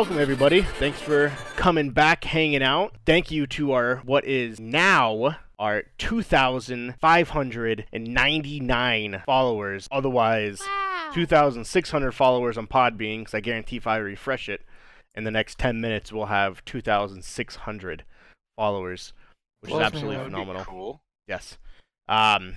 Welcome everybody. Thanks for coming back, hanging out. Thank you to our what is now our 2,599 followers. Otherwise, 2,600 followers on Podbean. Because I guarantee if I refresh it in the next 10 minutes, we'll have 2,600 followers, which Blows me is absolutely away. phenomenal. Cool. Yes. Um,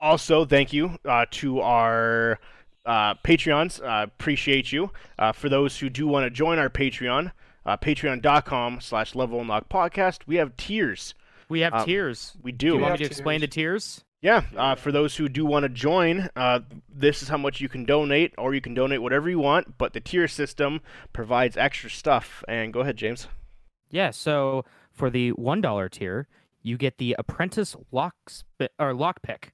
also, thank you uh, to our uh, Patreons. Uh, appreciate you. Uh, for those who do want to join our Patreon, uh, patreon.com slash level unlock podcast. We have tiers. We have Um, tiers. We Do do. you We want me to explain the tiers. tiers? Yeah, uh, for those who do want to join, uh, this is how much you can donate, or you can donate whatever you want, but the tier system provides extra stuff. And go ahead, James. Yeah. So for the one dollar tier, you get the apprentice lock sp- or lockpick,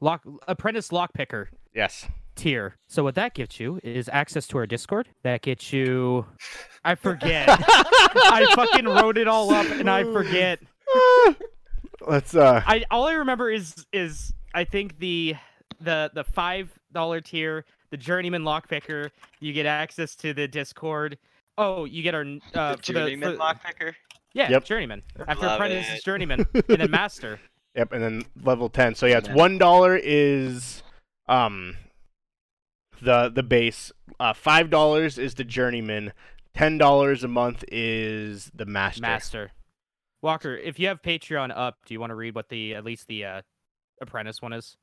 lock apprentice lockpicker Yes. Tier. So what that gets you is access to our Discord. That gets you. I forget. I fucking wrote it all up and I forget. Let's, uh, I all I remember is is I think the the the five dollar tier, the journeyman lockpicker. You get access to the Discord. Oh, you get our uh, the for journeyman for- lockpicker. Yeah, Yep. journeyman. After Love apprentice is journeyman, and then master. Yep, and then level ten. So yeah, it's one dollar is um the the base. Uh, five dollars is the journeyman. Ten dollars a month is the master. Master. Walker, if you have Patreon up, do you want to read what the at least the uh, apprentice one is?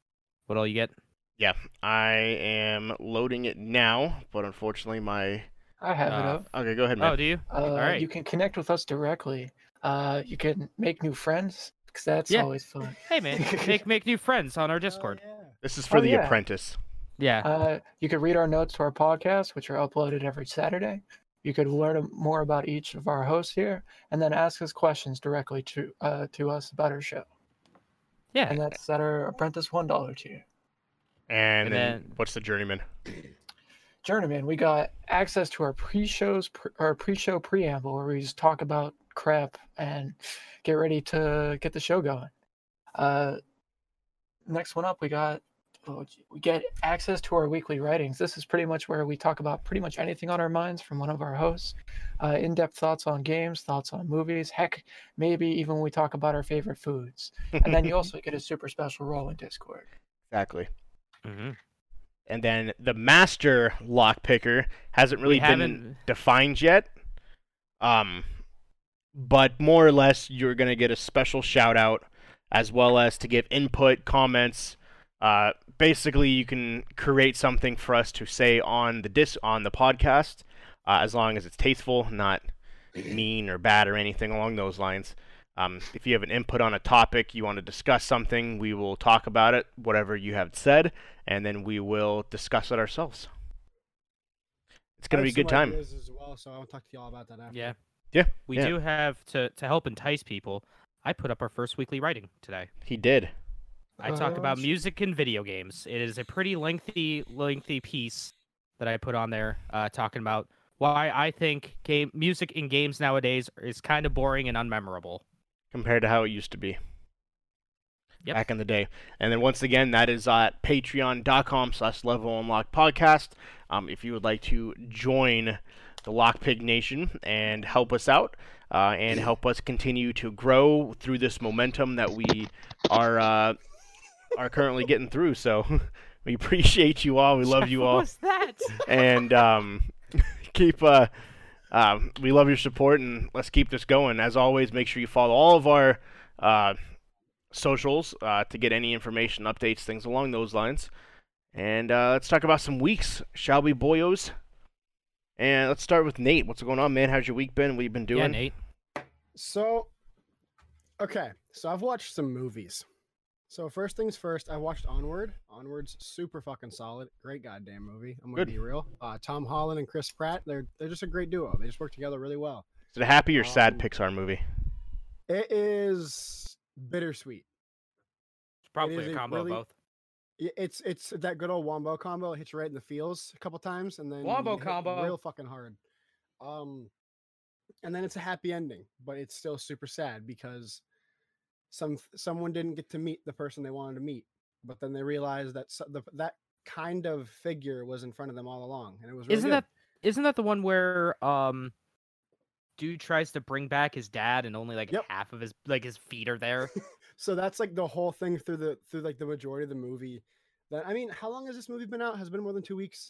What all you get? Yeah, I am loading it now, but unfortunately my. I have it Uh, up. Okay, go ahead, man. Oh, do you? Uh, right. You can connect with us directly. Uh, you can make new friends because that's Yeah. always fun. Hey man, make make new friends on our Discord. This is for Oh, the yeah. apprentice. Yeah. Uh, you can read our notes to our podcast, which are uploaded every Saturday. You could learn more about each of our hosts here, and then ask us questions directly to uh, to us about our show. yeah. And that's at our Apprentice one dollar tier. And, And then, then- what's the journeyman? Journeyman, we got access to our pre-shows, pre- our pre-show preamble, where we just talk about crap and get ready to get the show going. Uh, next one up, we got gee, we get access to our weekly writings. This is pretty much where we talk about pretty much anything on our minds from one of our hosts. Uh, in-depth thoughts on games, thoughts on movies. Heck, maybe even we talk about our favorite foods. And then you also get a super special role in Discord. exactly. hmm And then the master lockpicker hasn't really been haven't- defined yet. Um, but more or less, you're gonna get a special shout out, as well as to give input, comments. Uh, basically, you can create something for us to say on the dis on the podcast, uh, as long as it's tasteful, not mean or bad or anything along those lines. Um, if you have an input on a topic, you want to discuss something, we will talk about it, whatever you have said, and then we will discuss it ourselves. It's gonna be a good time. as well, so I'll talk to y'all about that after. Yeah. Yeah, We yeah. do have to to help entice people. I put up our first weekly writing today. He did. I talk about Uh, music and video games. It is a pretty lengthy, lengthy piece that I put on there, uh, talking about why I think game music in games nowadays is kind of boring and unmemorable. compared to how it used to be Yep. back in the day. And then once again, that is at patreon.com slash level unlock podcast. Um, if you would like to join the Lockpig Nation and help us out uh, and help us continue to grow through this momentum that we are uh, are currently getting through. So we appreciate you all. We love you what all. was that? and um, keep uh, um, we love your support and let's keep this going as always make sure you follow all of our uh, socials uh, to get any information updates things along those lines and uh, let's talk about some weeks shall we boyos and let's start with nate what's going on man how's your week been what you been doing Yeah, Nate. So, okay, so I've watched some movies. So first things first, I watched Onward. Onward's super fucking solid, great goddamn movie. I'm gonna Good. be real. Uh, Tom Holland and Chris Pratt, they're they're just a great duo. They just work together really well. is it a happy or sad Um, pixar movie It is bittersweet. It's probably is a a combo really- of both. It's it's that good old wombo combo. It hits you right in the feels a couple times, and then Wombo combo. real fucking hard. Um, and then it's a happy ending, but it's still super sad because some someone didn't get to meet the person they wanted to meet, but then they realized that so- the, that kind of figure was in front of them all along, and it was really Isn't good. that isn't that the one where um dude tries to bring back his dad and only like Yep. half of his like his feet are there? So that's like the whole thing through the through like the majority of the movie. That I mean, how long has this movie been out? Has it been more than two weeks?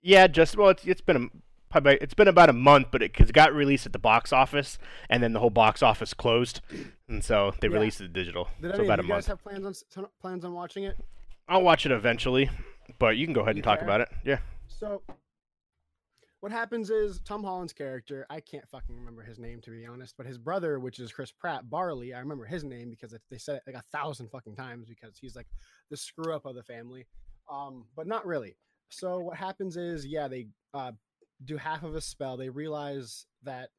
Yeah, just well, it's, it's been a, probably it's been about a month, but it, 'cause it got released at the box office, and then the whole box office closed, and so they Yeah. released it digital. Did so any about a you guys month. have plans on plans on watching it? I'll watch it eventually, but you can go ahead You and talk about it. Yeah. So what happens is Tom Holland's character, I can't fucking remember his name to be honest, but his brother, which is Chris Pratt, Barley, I remember his name because they said it like a thousand fucking times because he's like the screw up of the family. Um, but not really. So what happens is, yeah, they uh, do half of a spell. They realize that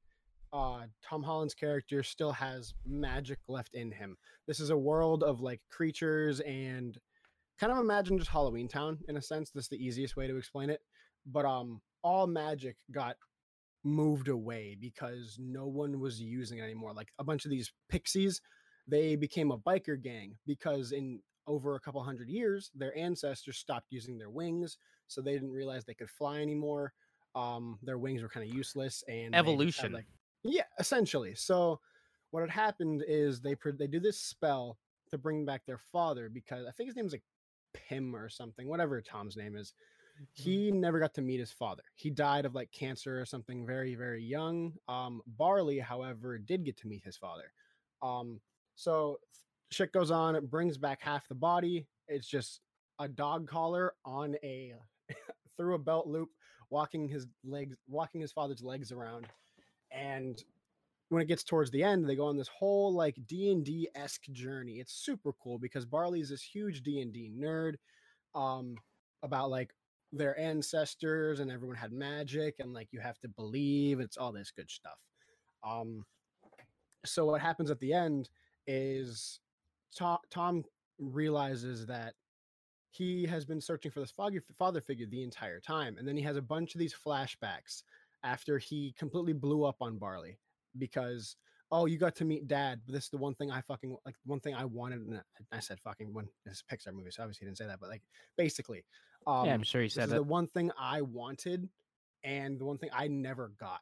uh, Tom Holland's character still has magic left in him. This is a world of like creatures and kind of imagine just Halloween Town in a sense. That's the easiest way to explain it. But um, all magic got moved away because no one was using it anymore. Like a bunch of these pixies, they became a biker gang because in over a couple hundred years, their ancestors stopped using their wings, so they didn't realize they could fly anymore. Um, their wings were kind of useless, and they just had, Evolution. like, yeah, essentially. So what had happened is they they do this spell to bring back their father because I think his name name's like Pim or something, whatever Tom's name is. He never got to meet his father. He died of like cancer or something very very young. Um, Barley, however, did get to meet his father. Um, so shit goes on. It brings back half the body. It's just a dog collar on a through a belt loop, walking his legs, walking his father's legs around, and when it gets towards the end, they go on this whole like D and D esque journey. It's super cool because Barley's this huge D and D nerd, um, about like their ancestors and everyone had magic and like you have to believe. It's all this good stuff. Um, so what happens at the end is Tom realizes that he has been searching for this foggy father figure the entire time, and then he has a bunch of these flashbacks after he completely blew up on Barley because oh you got to meet dad but this is the one thing i fucking like one thing i wanted and I- said fucking when this is a pixar movie so obviously he didn't say that but like basically um yeah, I'm sure he said that. the one thing i wanted and the one thing i never got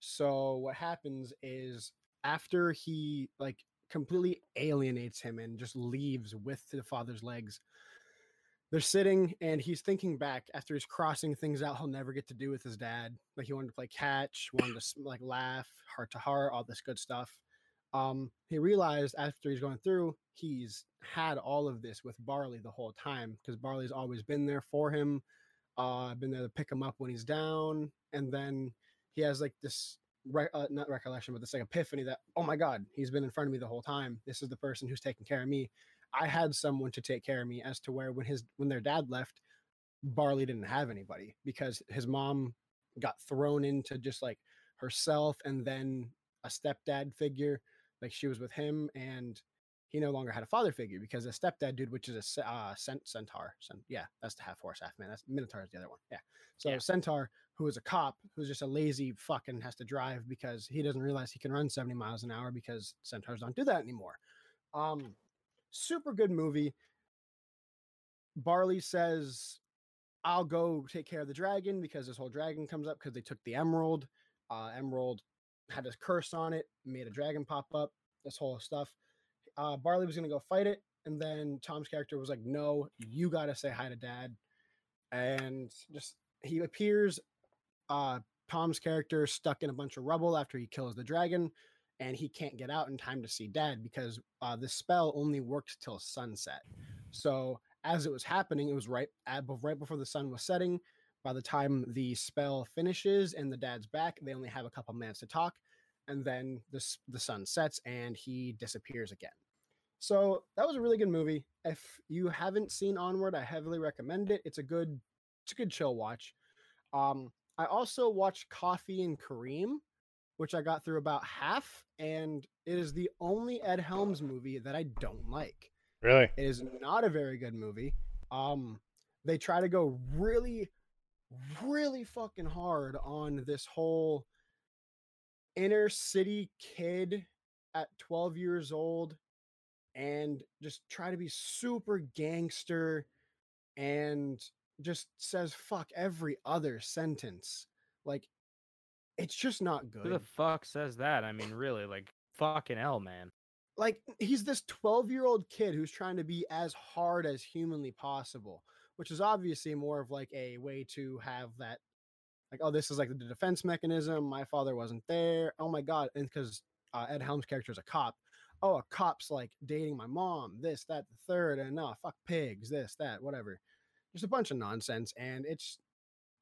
so what happens is after he like completely alienates him and just leaves with the father's legs they're sitting and he's thinking back after he's crossing things out he'll never get to do with his dad like he wanted to play catch wanted to like laugh heart to heart all this good stuff. Um he realized after he's going through he's had all of this with barley the whole time because barley's always been there for him uh been there to pick him up when he's down and then he has like this re- uh, not recollection but this like epiphany that oh my god he's been in front of me the whole time. This is the person who's taking care of me I had someone to take care of me as to where when his when their dad left, Barley didn't have anybody because his mom got thrown into just like herself and then a stepdad figure. Like she was with him and he no longer had a father figure because a stepdad dude, which is a uh, cent- centaur. Cent- yeah, that's the half horse, half man. That's Minotaur is the other one. Yeah. So Yeah. centaur, who is a cop, who's just a lazy fucking has to drive because he doesn't realize he can run 70 miles an hour because centaurs don't do that anymore. Um, super good movie. Barley says, I'll go take care of the dragon because this whole dragon comes up because they took the emerald. Uh, emerald had a curse on it, made a dragon pop up, this whole stuff. Uh, Barley was going to go fight it. And then Tom's character was like, No, you got to say hi to dad. And just he appears, uh, Tom's character stuck in a bunch of rubble after he kills the dragon and he can't get out in time to see dad because uh, the spell only worked till sunset. So as it was happening, it was right at, right before the sun was setting. By the time the spell finishes and the dad's back, they only have a couple minutes to talk, and then the the sun sets and he disappears again. So that was a really good movie. If you haven't seen Onward, I heavily recommend it. It's a good it's a good chill watch. Um, I also watched Coffee and Kareem, which I got through about half, and it is the only Ed Helms movie that I don't like. Really? It is not a very good movie. Um, they try to go really, really fucking hard on this whole inner city kid at 12 years old and just try to be super gangster and just says fuck every other sentence. Like it's just not good. Who the fuck says that? I mean, really, like fucking hell, man. like he's this 12 year old kid who's trying to be as hard as humanly possible which is obviously more of like a way to have that like oh this is like the defense mechanism my father wasn't there oh my god and because uh, ed helms character is a cop oh a cop's like dating my mom this that the third and no fuck pigs this that whatever just a bunch of nonsense and it's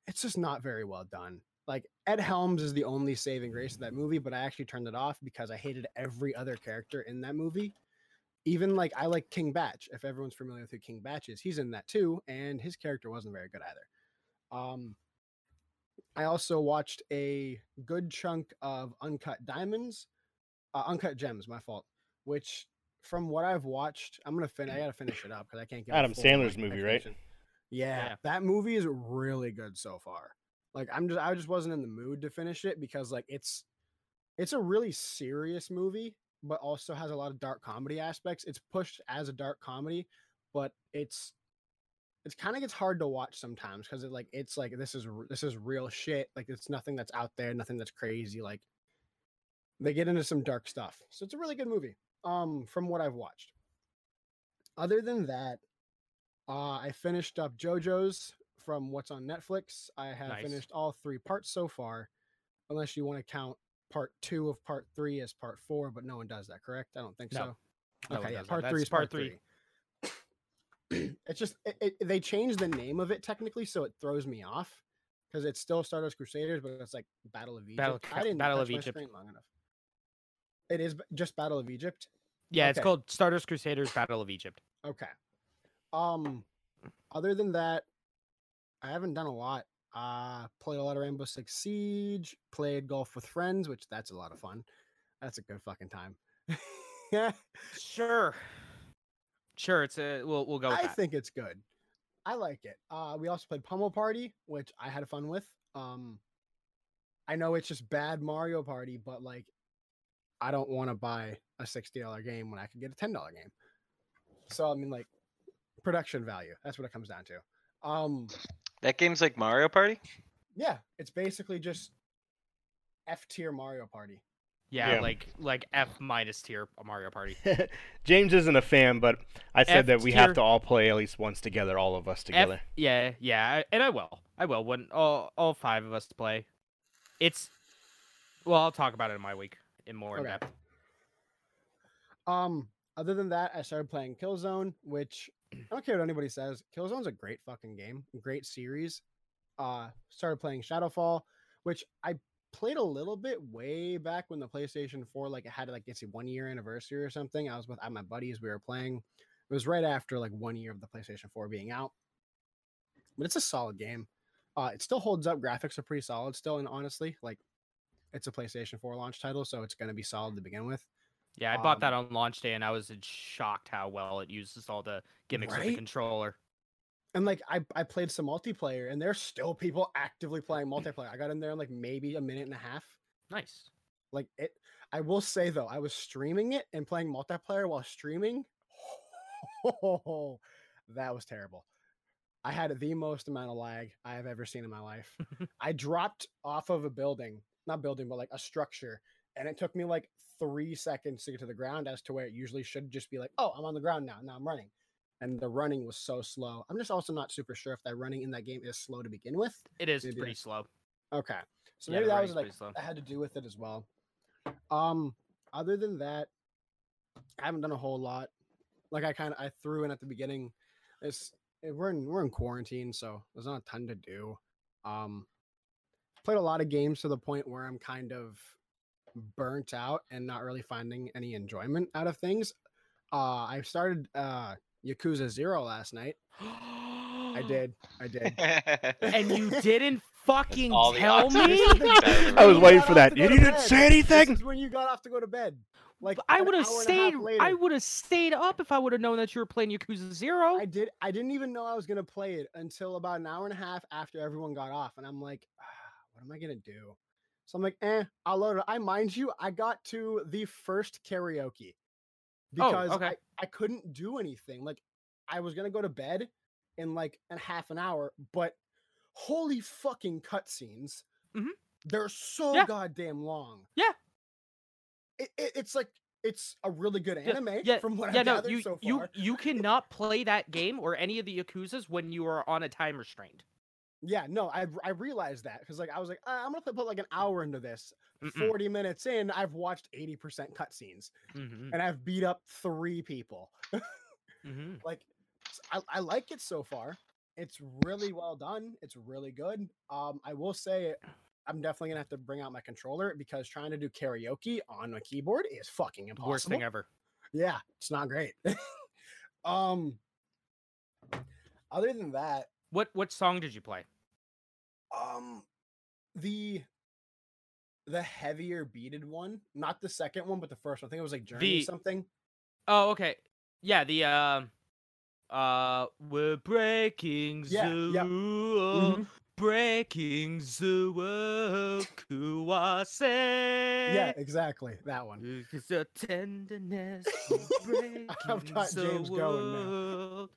it's just not very well done like Ed Helms is the only saving grace of that movie, but I actually turned it off because I hated every other character in that movie. Even like I like King Bach. If everyone's familiar with who King Bach is, he's in that too, and his character wasn't very good either. Um, I also watched a good chunk of Uncut Diamonds, uh, Uncut Gems. My fault. Which, from what I've watched, I'm gonna finish. I gotta finish it up because I can't get Adam Sandler's movie, right? Yeah, Yeah. that movie is really good so far. Like I'm just I just wasn't in the mood to finish it because like it's it's a really serious movie, but also has a lot of dark comedy aspects. It's pushed as a dark comedy, but it's it's kind of gets hard to watch sometimes because it like it's like this is this is real shit. Like it's nothing that's out there, nothing that's crazy. Like they get into some dark stuff. So it's a really good movie. Um, from what I've watched. Other than that, uh, I finished up JoJo's from what's on Netflix. I have Nice. finished all three parts so far, unless you want to count part two of part three as part four, but no one does that, correct? I don't think No. so. No okay, yeah, that. part That's three is part three. three. it's just it, it, they changed the name of it technically, so it throws me off because it's still Stardust Crusaders, but it's like Battle of Egypt. Battle- I didn't Battle of Egypt. long enough. It is just Battle of Egypt. Yeah, it's called Stardust Crusaders Battle of Egypt. Okay. Um, other than that, I haven't done a lot. Uh, played a lot of Rainbow Six Siege. Played golf with friends, which that's a lot of fun. That's a good fucking time. yeah, Sure. Sure, it's a we'll we'll go with I that. think it's good. I like it. Uh, we also played Pummel Party, which I had fun with. Um, I know it's just bad Mario Party, but like, I don't want to buy a sixty dollar game when I could get a ten dollar game. So I mean, like, production value. That's what it comes down to. Um, That game's like Mario Party. yeah, it's basically just F tier Mario Party. yeah, Yeah. like like F minus tier Mario Party. James isn't a fan, but I said F that we have to all play at least once together, all of us F, together. yeah, yeah, and I will. I will when all all five of us to play. It's well, I'll talk about it in my week in more Okay. depth. Um, other than that, I started playing Killzone, which I don't care what anybody says. Killzone's a great fucking game, great series. Uh, started playing Shadowfall, which I played a little bit way back when the PlayStation 4 like it had like it's a one year anniversary or something. I was with my buddies, we were playing. It was right after like one year of the PlayStation 4 being out. But it's a solid game. Uh, it still holds up. Graphics are pretty solid still, and honestly, like it's a PlayStation 4 launch title, so it's gonna be solid to begin with. Yeah, I bought that Um, on launch day, and I was shocked how well it uses all the gimmicks of the controller. And like I, I played some multiplayer and there's still people actively playing multiplayer. I got in there in like maybe a minute and a half. Nice. Like it I will say though, I was streaming it and playing multiplayer while streaming. Oh, that was terrible. I had the most amount of lag I have ever seen in my life. I dropped off of a building, not building, but like a structure, and it took me like three seconds to get to the ground as to where it usually should just be like, oh, I'm on the ground now. Now I'm running. And the running was so slow. I'm just also not super sure if that running in that game is slow to begin with. It is Maybe pretty slow. Okay. So Yeah, maybe that was like that had to do with it as well. Um, other than that, I haven't done a whole lot. Like I kind of I threw in at the beginning. It's eh, we're in we're in quarantine, so there's not a ton to do. Um, played a lot of games to the point where I'm kind of burnt out and not really finding any enjoyment out of things. Uh, I started uh Yakuza Zero last night. I did. I did. and you didn't fucking tell me. I was waiting for that. You didn't bed. say This anything. is when you got off to go to bed. Like I would have hour and a half stayed. I would have stayed up if I would have known that you were playing Yakuza Zero. I did. I didn't even know I was gonna play it until about an hour and a half after everyone got off, and I'm like, ah, what am I gonna do? So I'm like, eh, I'll load it. I mind you, I got to the first karaoke Oh, because okay. I, I couldn't do anything. Like, I was gonna go to bed, in like a half an hour, but holy fucking cutscenes. Mhm. They're so Yeah. goddamn long. Yeah. It, it, it's like it's a really good anime yeah, from what yeah, I've no, gathered you so you you cannot play that game or any of the Yakuzas when you are on a time restraint. Yeah, no, I I realized that because like I was like, "Ah, I'm gonna put like an hour into this. Mm-mm. Forty minutes in, I've watched eighty percent cutscenes Mhm, and I've beat up three people. mhm. like, I like it so far. It's really well done. It's really good. Um, I will say, I'm definitely gonna have to bring out my controller because trying to do karaoke on a keyboard is fucking impossible. Worst thing ever. Yeah, it's not great. um, other than that, What what song did you play? Um, the the heavier beaded one, not the second one, but the first one. I think it was like Journey The- something. Oh, okay. Yeah, the um uh we're breaking Yeah, the yep. world, Mhm. breaking the world, Kuwase. Yeah, exactly that one. Because the tenderness I've got the James going now.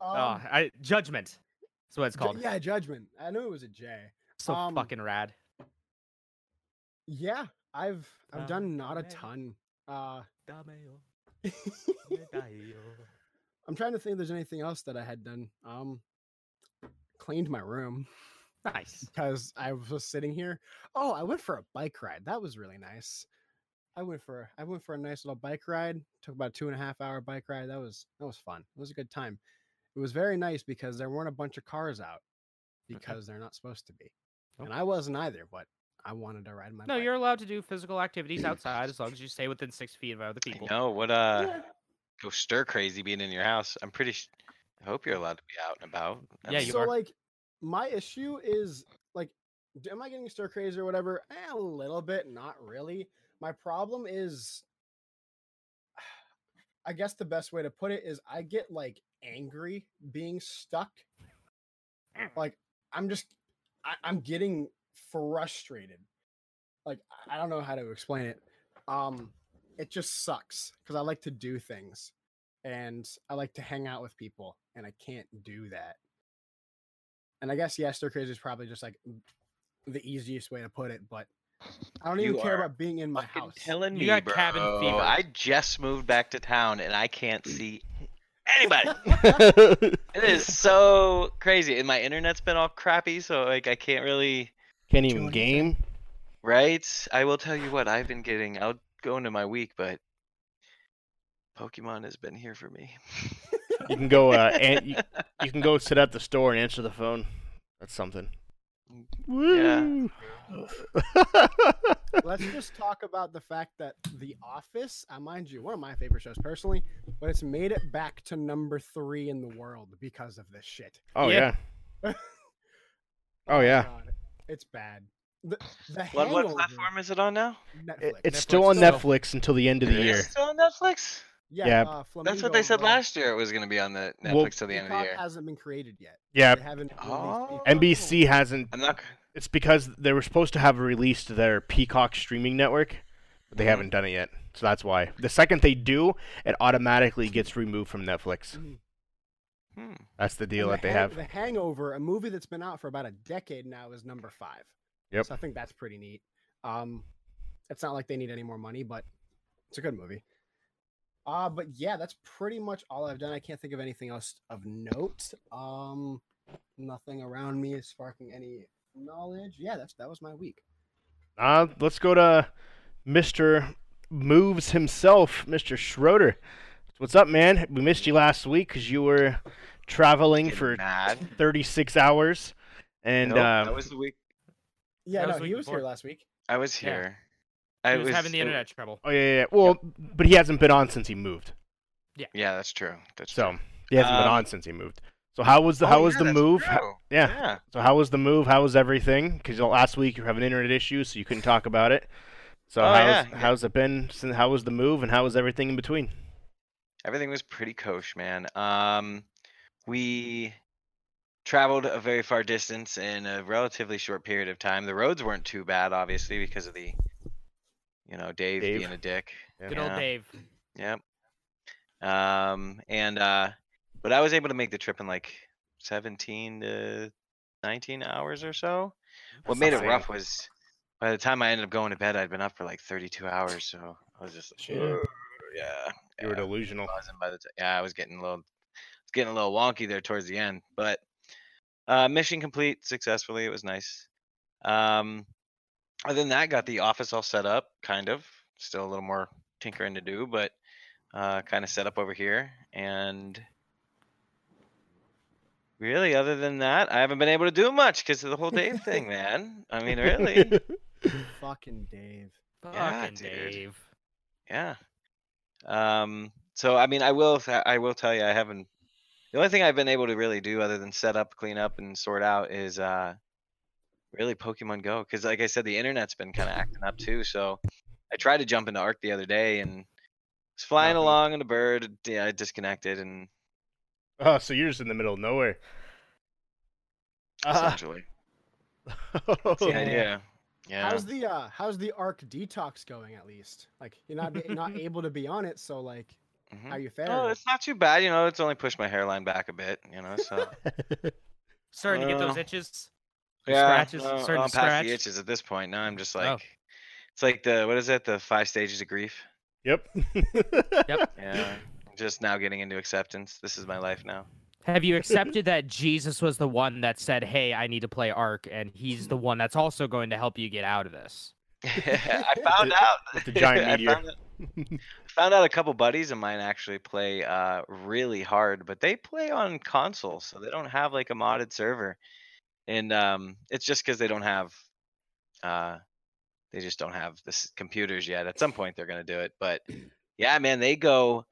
Um, oh, I, Judgment. That's what it's Ju- called. yeah, Judgment. I knew it was a J. So um, fucking rad. Yeah, I've I've done not a ton. Uh, I'm trying to think if there's anything else that I had done. Um, cleaned my room Nice. because I was just sitting here. Oh, I went for a bike ride. That was really nice. I went for I went for a nice little bike ride. Took about two and a half hour bike ride. That was that was fun. It was a good time. It was very nice because there weren't a bunch of cars out because they're not supposed to be, and I wasn't either. But I wanted to ride my. No, bike. you're allowed to do physical activities outside as long as you stay within six feet of other people. No, what uh Yeah. go stir crazy being in your house. I'm pretty. Sh- I hope you're allowed to be out and about. I Yeah, you so are. like my issue is like am i getting stir crazy or whatever eh, a little bit not really my problem is i guess the best way to put it is i get like angry being stuck. Like i'm just I, i'm getting frustrated. Like i don't know how to explain it. Um it just sucks because i like to do things and i like to hang out with people and i can't do that. And I guess yeah, stir crazy is probably just like the easiest way to put it, but I don't even You care about being in my house. telling You me, got bro. cabin fever. I just moved back to town and I can't see anybody. it is so crazy, and my internet's been all crappy, so like I can't really. Can't even game. Right? I will tell you what I've been getting. I'll go into my week, but Pokemon has been here for me. You can go. Uh, and you, you can go sit at the store and answer the phone. That's something. Yeah. Let's just talk about the fact that The Office, I mind you, one of my favorite shows personally, but it's made it back to number three in the world because of this shit. oh yeah. Yeah. Oh, oh yeah. God, it's bad. The, the What what platform is it on now? Netflix. It- it's Netflix still on still. Netflix until the end of the It is year. still on Netflix. Yeah, yeah. Uh, That's what they said Road. last year. It was going to be on the Netflix Well- till the end of the Peacock year. hasn't been created yet. Yeah. They haven't Oh. NBC hasn't. I'm not. It's because they were supposed to have released their Peacock streaming network, but they Mhm. haven't done it yet. So that's why. The second they do, it automatically gets removed from Netflix. Hmm. That's the deal the that they Hang- have. The Hangover, a movie that's been out for about a decade now, is number five. Yep. So I think that's pretty neat. Um, it's not like they need any more money, but it's a good movie. Uh, but yeah, that's pretty much all I've done. I can't think of anything else of note. Um, nothing around me is sparking any knowledge. Yeah, that's that was my week. Uh, let's go to Mr. Moves himself, Mr. Schroeder. What's up, man? We missed you last week because you were traveling Getting for mad. 36 hours. And Nope, um, that was the week Yeah, That was no, the he was before. here last week. I was Yeah. here. He I was, having the it- internet trouble. oh yeah, yeah, yeah. Well, but he hasn't been on since he moved. Yeah, Yeah, that's true. That's So true. he hasn't been Um, on since he moved. So how was the Oh, how was yeah, the move? How- yeah. Yeah. So how was the move? How was everything? Because last week you were having internet issues, so you couldn't talk about it. So Oh, how's yeah, yeah. how's it been? Since, how was the move, and how was everything in between? Everything was pretty kosher, man. Um, we traveled a very far distance in a relatively short period of time. The roads weren't too bad, obviously, because of the, you know, Dave, Dave. being a dick. Yeah. Good old Dave. Yep. Um, and uh, but I was able to make the trip in like 17 to 19 hours or so. What made it rough was by the time I ended up going to bed, I'd been up for like 32 hours. So I was just, Shit. "Ugh," yeah. You were yeah, delusional. buzzing by the time. Yeah, I was getting a little, it's getting a little wonky there towards the end, but uh, mission complete successfully. It was nice. Um, other than that, got the office all set up, kind of. Still a little more tinkering to do, but uh, kind of set up over here. And really, other than that, I haven't been able to do much because of the whole Dave thing, man. I mean, really, Fucking Dave. Yeah, Fucking dude. Dave. yeah. Um, so I mean, I will, I will tell you, I haven't. The only thing I've been able to really do, other than set up, clean up, and sort out, is uh, really Pokemon Go. Because, like I said, the internet's been kind of acting up too. So I tried to jump into Ark the other day and was flying Nothing. along, and a bird, yeah, I disconnected, and oh, so you're just in the middle of nowhere. Ah. essentially, that's the Yeah. idea. Yeah. How's the uh how's the Ark detox going at least? Like you're not not able to be on it, so like Mhm. how you faring? Oh, it's not too bad. You know, it's only pushed my hairline back a bit. You know, so Starting to get those Uh, itches. Or yeah, scratches, no, starting I'm past scratch. the itches at this point. Now I'm just Oh. like, it's like the what is it? The five stages of grief. yep. Yep. Yeah, I'm just now getting into acceptance. This is my life now. Have you accepted that Jesus was the one that said, "Hey, I need to play Ark," and he's the one that's also going to help you get out of this? I found out with the giant I found out, found out a couple buddies of mine actually play uh really hard, but they play on console, so they don't have like a modded server, and um, it's just because they don't have, uh, they just don't have the computers yet. At some point, they're gonna do it, but yeah, man, they go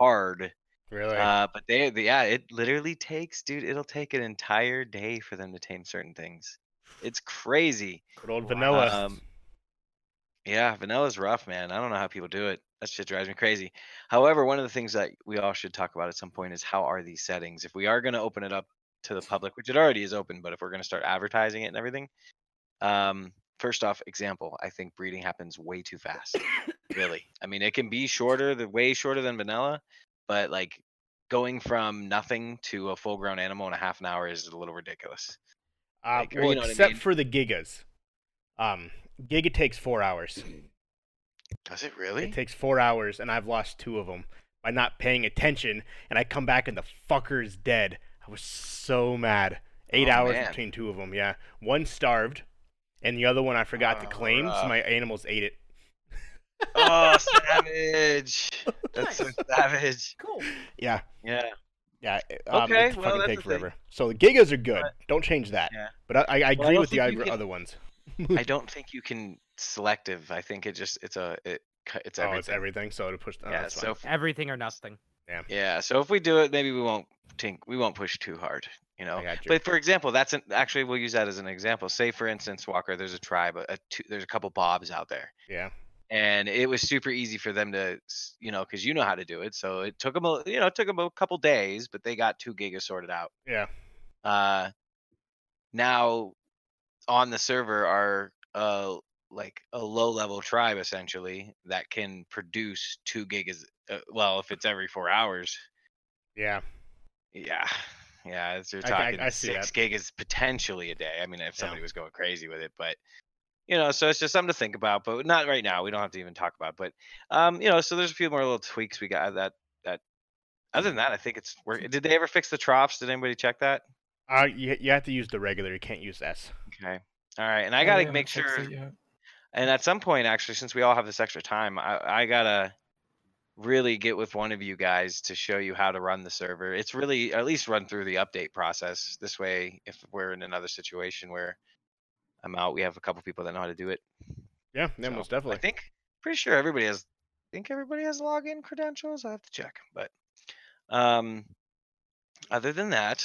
hard. really? Uh, but they, the, yeah, it literally takes, dude. It'll take an entire day for them to tame certain things. It's crazy. Good old vanilla. Um, yeah, vanilla's rough, man. I don't know how people do it. That shit drives me crazy. However, one of the things that we all should talk about at some point is how are these settings? If we are going to open it up to the public, which it already is open, but if we're going to start advertising it and everything, um, first off, example, I think breeding happens way too fast. really, I mean, it can be shorter, the way shorter than vanilla, but like going from nothing to a full-grown animal in a half an hour is a little ridiculous. Uh, like, well, you know what I except mean? for the gigas. Um, Giga takes four hours. Does it really? It takes four hours, and I've lost two of them by not paying attention. And I come back, and the fucker's dead. I was so mad. Eight Oh, hours man. between two of them. Yeah, one starved, and the other one I forgot to Oh, claim, so my animals ate it. oh, savage! That's so savage. cool. Yeah, Yeah. yeah. Um, Okay, it well, fucking that's takes the thing. forever. So the gigas are good. But- Don't change that. Yeah. But I, I, I Well, I agree don't with the you other can- ones. I don't think you can selective. I think it just it's a it cu- it's oh, everything. it's everything. So to push. Oh, yeah. that's So fine. Everything or nothing. Yeah. So if we do it, maybe we won't think we won't push too hard. You know. You. But for example, that's an, actually we'll use that as an example. Say for instance, Walker, there's a tribe, a, a two, there's a couple Bobs out there, yeah. and it was super easy for them to, you know, because you know how to do it. So it took them, a, you know, it took them a couple days, but they got two gigas sorted out. Yeah. uh now on the server are uh like a low level tribe essentially that can produce two gigas uh, well if it's every four hours Yeah. yeah yeah it's, you're I- I- talking I see six gigas potentially a day i mean if Yeah. somebody was going crazy with it but you know so it's just something to think about but not right now we don't have to even talk about it, but um you know so there's a few more little tweaks we got that that other than that i think it's work did they ever fix the troughs did anybody check that Uh, you, you have to use the regular. You can't use S. okay all right and i Oh, gotta make sure it, yeah. And at some point, actually, since we all have this extra time, I, I gotta really get with one of you guys to show you how to run the server. It's really at least run through the update process. This way, if we're in another situation where I'm out, we have a couple people that know how to do it. Yeah, yeah, So, most definitely. I think pretty sure everybody has. I think everybody has login credentials. I have to check, but um, other than that,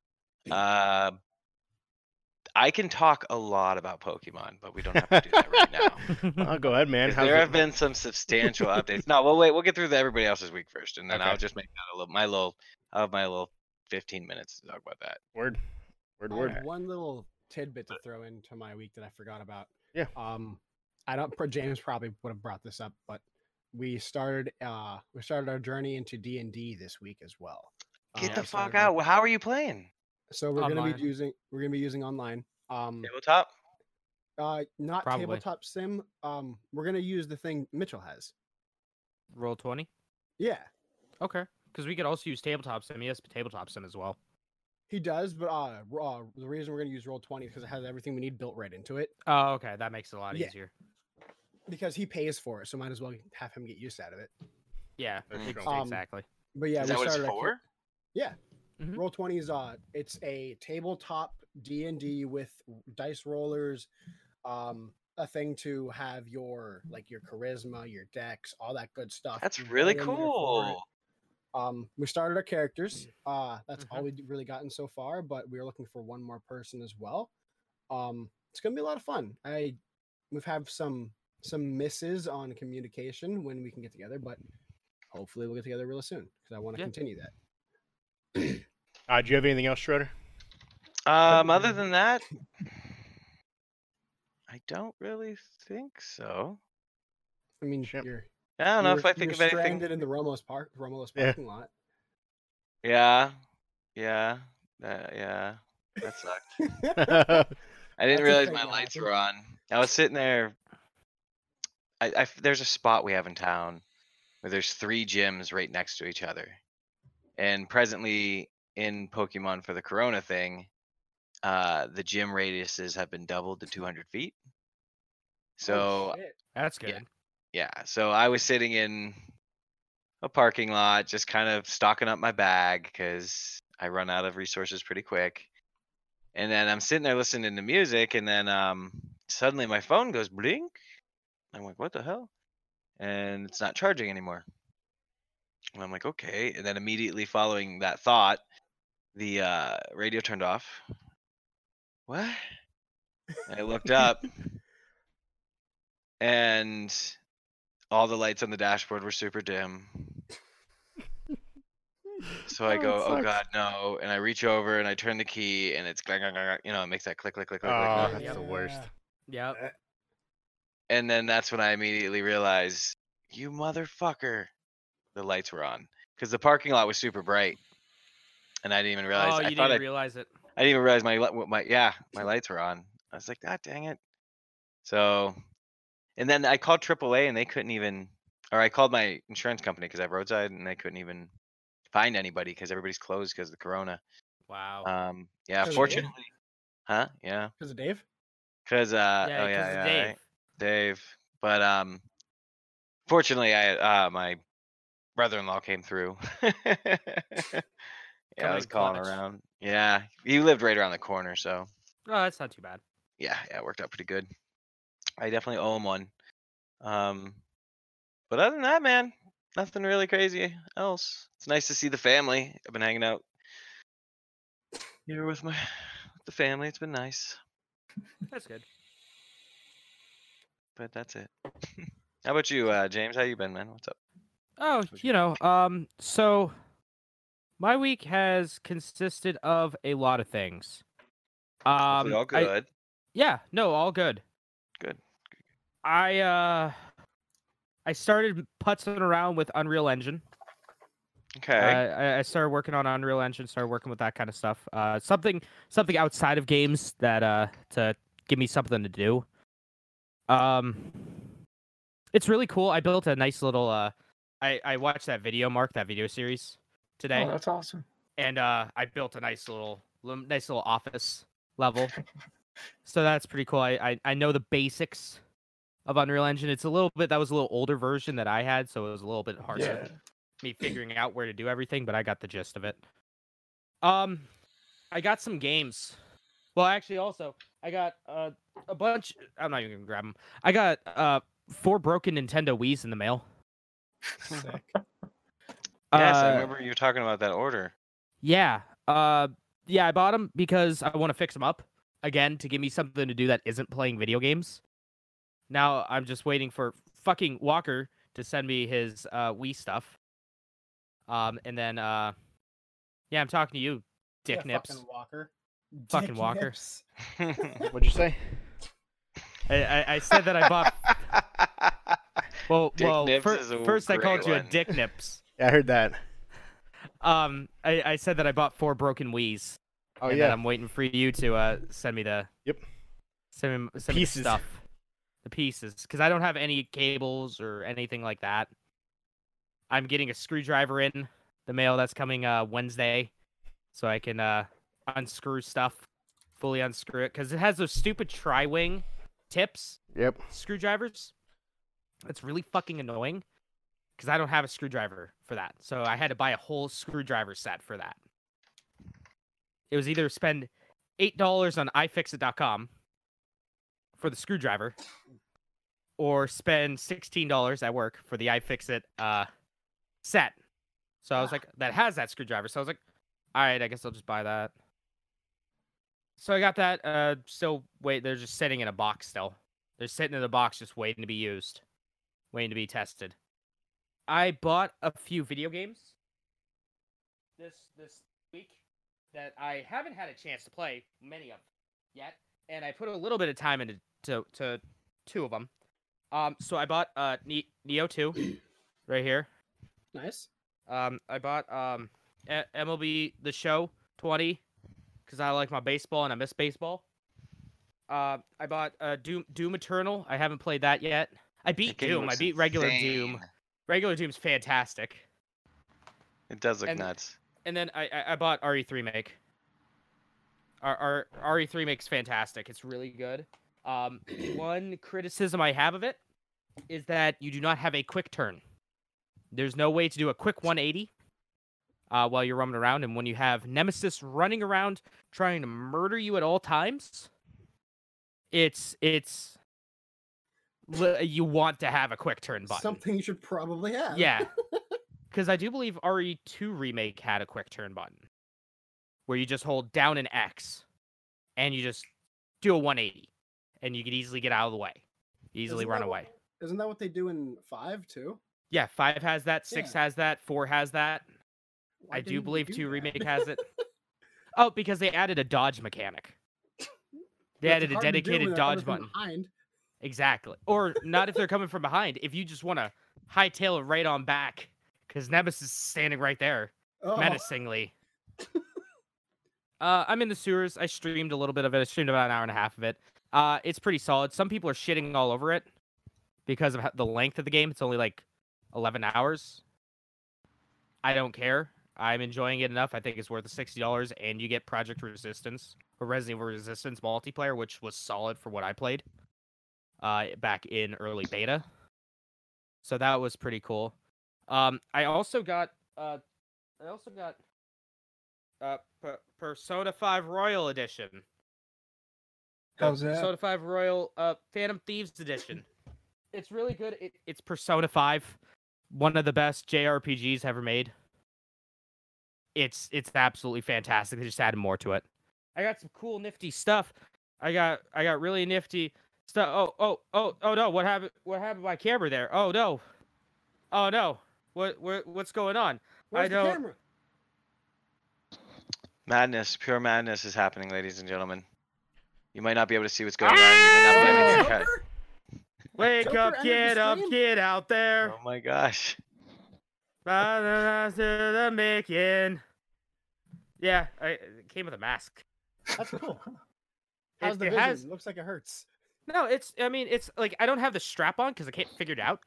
uh, I can talk a lot about Pokemon, but we don't have to do that right now. Oh, go ahead, man. There it- have been some substantial updates. No, well, wait, we'll get through the everybody else's week first, and then Okay. I'll just make that a little my little I'll have my little 15 minutes to talk about that. word, word, word. have one little tidbit to throw into my week that I forgot about. Yeah. Um, I don't. James probably would have brought this up, but we started. Uh, we started our journey into D and D this week as well. Get Uh, the fuck out. Well, How are you playing? So we're gonna be using we're gonna be using online. Um, Tabletop? uh, not Probably. tabletop sim. Um, we're gonna use the thing Mitchell has. Roll twenty. Yeah, Okay. Because we could also use tabletop sim. He has tabletop sim as well. he does. But uh, uh the reason we're gonna use Roll Twenty because it has everything we need built right into it. Oh, okay. That makes it a lot Yeah. easier. Because he pays for it, so might as well have him get use out of it. Yeah. That's ex- true. Um, exactly. But yeah, Is we that what started our ca- for? Yeah. Mhm. Roll twenty is uh it's a tabletop D and D with dice rollers, um, a thing to have your like your charisma, your decks, all that good stuff. That's really in there for it. cool. Um, we started our characters. Uh, that's all Mhm. we've really gotten so far, but we are looking for one more person as well. Um, it's gonna be a lot of fun. I we've had some some misses on communication when we can get together, but hopefully we'll get together real soon because I want to Yeah. continue that. Uh, do you have anything else, Schroeder? Um, other than that, I don't really think so. I mean, Shit. you're I don't know you're- if I think you're of anything. stranded in the Romos park, Romulus Yeah. parking lot. Yeah, yeah, uh, yeah. That sucked. I didn't That's realize my lights happened. were on. I was sitting there. I, I f- there's a spot we have in town where there's three gyms right next to each other, and presently in Pokemon for the Corona thing, uh, the gym radiuses have been doubled to 200 feet. So Oh, shit. That's yeah. good. yeah, so I was sitting in a parking lot, just kind of stocking up my bag because I run out of resources pretty quick. And then I'm sitting there listening to music, and then um, suddenly my phone goes blink. I'm like, what the hell? And it's not charging anymore. And I'm like, okay. And then immediately following that thought, the uh, radio turned off. What? I looked up, and all the lights on the dashboard were super dim. So I Oh, go, oh god, no! And I reach over and I turn the key, and it's glang, glang, glang, glang, you know, it makes that click, click, click, click, Oh, click, click. that's the worst. Yep. And then that's when I immediately realized, you motherfucker, the lights were on because the parking lot was super bright, and I didn't even realize. oh, you thought didn't I, realize it. I didn't even realize my my yeah my lights were on. I was like, God dang it! So, and then I called AAA and they couldn't even, or I called my insurance company because I have roadside and they couldn't even find anybody because everybody's closed because of the corona. Wow. Um, Yeah. fortunately, huh? Yeah, Because of Dave. because uh, yeah, oh 'cause yeah, of yeah, Dave. right, Dave. But um, fortunately, I uh my brother-in-law came through. yeah, I was calling clutch. around. Yeah, he lived right around the corner, so Oh, that's not too bad. yeah, yeah, it worked out pretty good. I definitely owe him one. Um, but other than that, man, nothing really crazy else. It's nice to see the family. I've been hanging out here with my with the family. It's been nice, That's good. but that's it. How about you, uh, James? How you been, man? What's up? Oh, you know, um, so my week has consisted of a lot of things. Um, all I- good. yeah, no, all good. Good. I uh, I started putzing around with Unreal Engine. okay. I, I started working on Unreal Engine, started working with that kind of stuff. Uh, something something outside of games that uh to give me something to do. Um, it's really cool. I built a nice little uh, I I watched that video, Mark, that video series today, Oh, that's awesome. and uh, I built a nice little lim- nice little office level. so that's pretty cool. I, I I know the basics of Unreal Engine. It's a little bit that was a little older version that I had, so it was a little bit harder Yeah. me figuring out where to do everything, but I got the gist of it. Um, I got some games. Well, actually, also I got uh, a bunch. I'm not even gonna grab them. I got uh four broken Nintendo Wii's in the mail. Sick. yes, I Uh, remember you talking about that order. Yeah. Uh, yeah, I bought them because I want to fix them up again to give me something to do that isn't playing video games. Now I'm just waiting for fucking Walker to send me his uh Wii stuff. Um, and then uh, yeah, I'm talking to you, Dick Yeah, Nips. Fucking Walker. Fucking Dick Walker. What'd you say? I, I, I said that I bought. Well, Dick well, fir- first I great called you a. Dick Nips. Yeah, I heard that. Um, I, I said that I bought four broken Wii's. Oh yeah. I'm waiting for you to uh send me the Yep. send me, send me the pieces. stuff, the pieces, because I don't have any cables or anything like that. I'm getting a screwdriver in the mail that's coming uh Wednesday, so I can uh unscrew stuff, fully unscrew it, because it has those stupid tri-wing tips Yep. screwdrivers. It's really fucking annoying because I don't have a screwdriver for that. So I had to buy a whole screwdriver set for that. It was either spend eight dollars on iFixit.com for the screwdriver, or spend sixteen dollars at work for the iFixit uh, set. So I was like, that has that screwdriver. So I was like, all right, I guess I'll just buy that. So I got that. Uh, still wait. They're just sitting in a box still. They're sitting in the box, just waiting to be used, waiting to be tested. I bought a few video games this this week that I haven't had a chance to play many of yet, and I put a little bit of time into to, to two of them. Um, so I bought uh Nioh two, right here. Nice. Um, I bought um A- MLB The Show 20 because I like my baseball and I miss baseball. Uh, I bought uh Doom Doom Eternal. I haven't played that yet. I beat Doom. I beat regular Doom. Regular Doom's fantastic. It does look And- nuts. And then I I, bought RE3 make. Our, our RE3 makes fantastic. It's really good. Um, one criticism I have of it is that you do not have a quick turn. There's no way to do a quick 180 uh, while you're roaming around, and when you have Nemesis running around trying to murder you at all times, it's it's Uh, you want to have a quick turn button. Something you should probably have. Yeah. Because I do believe RE2 Remake had a quick turn button where you just hold down an X and you just do a 180 and you could easily get out of the way, easily Isn't run away. Isn't that what they do in five too? Yeah, 5 has that, 6 has that, 4 has that. Why I do believe do 2 that? Remake has it. oh, because they added a dodge mechanic. They That's added a hard to do when dedicated dodge button. Behind. Exactly. Or not if they're coming from behind. If you just want to hightail it right on back, because Nemesis is standing right there. Oh, menacingly. uh, I'm in the sewers. I streamed a little bit of it. I streamed about an hour and a half of it. Uh, it's pretty solid. Some people are shitting all over it because of the length of the game. It's only like 11 hours. I don't care. I'm enjoying it enough. I think it's worth the sixty dollars, and you get Project Resistance or Resident Evil Resistance multiplayer, which was solid for what I played uh, back in early beta. So that was pretty cool. Um, I also got uh, I also got uh P- Persona 5 Royal Edition. How's that? Persona 5 Royal uh Phantom Thieves Edition. It's really good. It, it's Persona 5, one of the best JRPGs ever made. It's it's absolutely fantastic. They just added more to it. I got some cool nifty stuff. I got I got really nifty stuff. Oh oh oh oh no! What happened? What happened to my camera there? Oh no! Oh no! What what what's going on? Where's I the don't- camera? Madness, pure madness is happening, ladies and gentlemen. You might not be able to see what's going on. You might not be able to hear ah! cut. Joker? Wake Joker up, entered get up, stream? get out there. Oh my gosh. Ba-da-da, to the making. Yeah, I, it came with a mask. That's cool. How's It, the it vision? has Looks like it hurts. No. It's I mean it's like I don't have the strap on because I can't figure it out.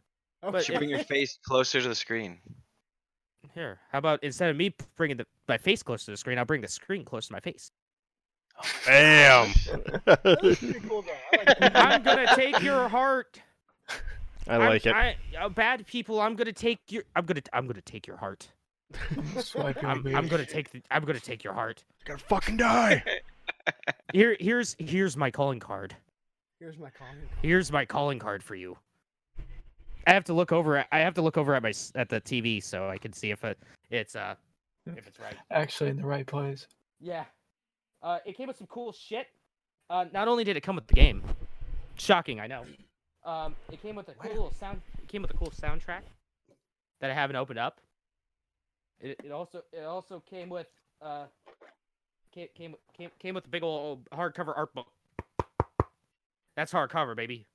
Oh, But You should bring your face closer to the screen. Here, how about instead of me bringing the, my face close to the screen, I'll bring the screen close to my face. Damn. That cool. I like that. I'm gonna take your heart. I I'm- like it. I, uh, bad people. I'm gonna take your. I'm gonna. I'm gonna take your heart. Swipe I'm, I'm gonna take. The, I'm gonna take your heart. Gotta fucking die. Here. Here's. Here's my calling card. Here's my calling. Card. Here's my calling card for you. I have to look over. At, I have to look over at my at the TV so I can see if it it's uh if it's right. Actually, in the right place. Yeah. Uh, it came with some cool shit. Uh, not only did it come with the game, shocking, I know. Um, it came with a cool little sound. It came with a cool soundtrack that I haven't opened up. It, it also it also came with uh came came came came with a big old hardcover art book. That's hardcover, baby.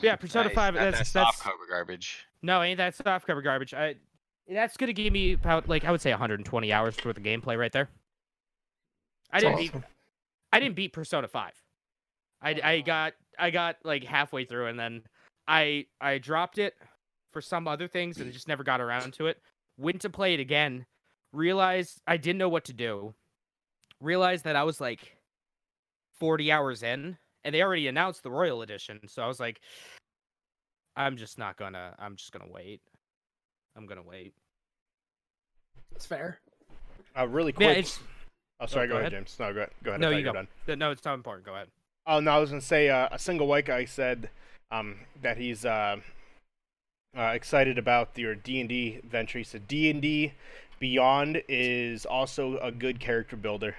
Yeah, Persona Nice, Five. not That's that that's soft cover garbage. no, ain't that soft cover garbage. I That's gonna give me about like I would say 120 hours worth of gameplay right there. I didn't beat. I didn't beat Persona 5. I, I got I got like halfway through and then I I dropped it for some other things and just never got around to it. Went to play it again, realized I didn't know what to do. Realized that I was like 40 hours in and they already announced the Royal Edition, so I was like I'm just not gonna I'm just gonna wait. I'm gonna wait. It's fair. Uh, really Yeah, quick. it's oh, sorry. go go, ahead, ahead. James. No, go, ahead. go ahead. No, you go. done. no, it's not important. Go ahead. Oh no, I was gonna say uh, a single white guy said um, that he's uh, uh, excited about your D and D venture. He said D and D Beyond is also a good character builder.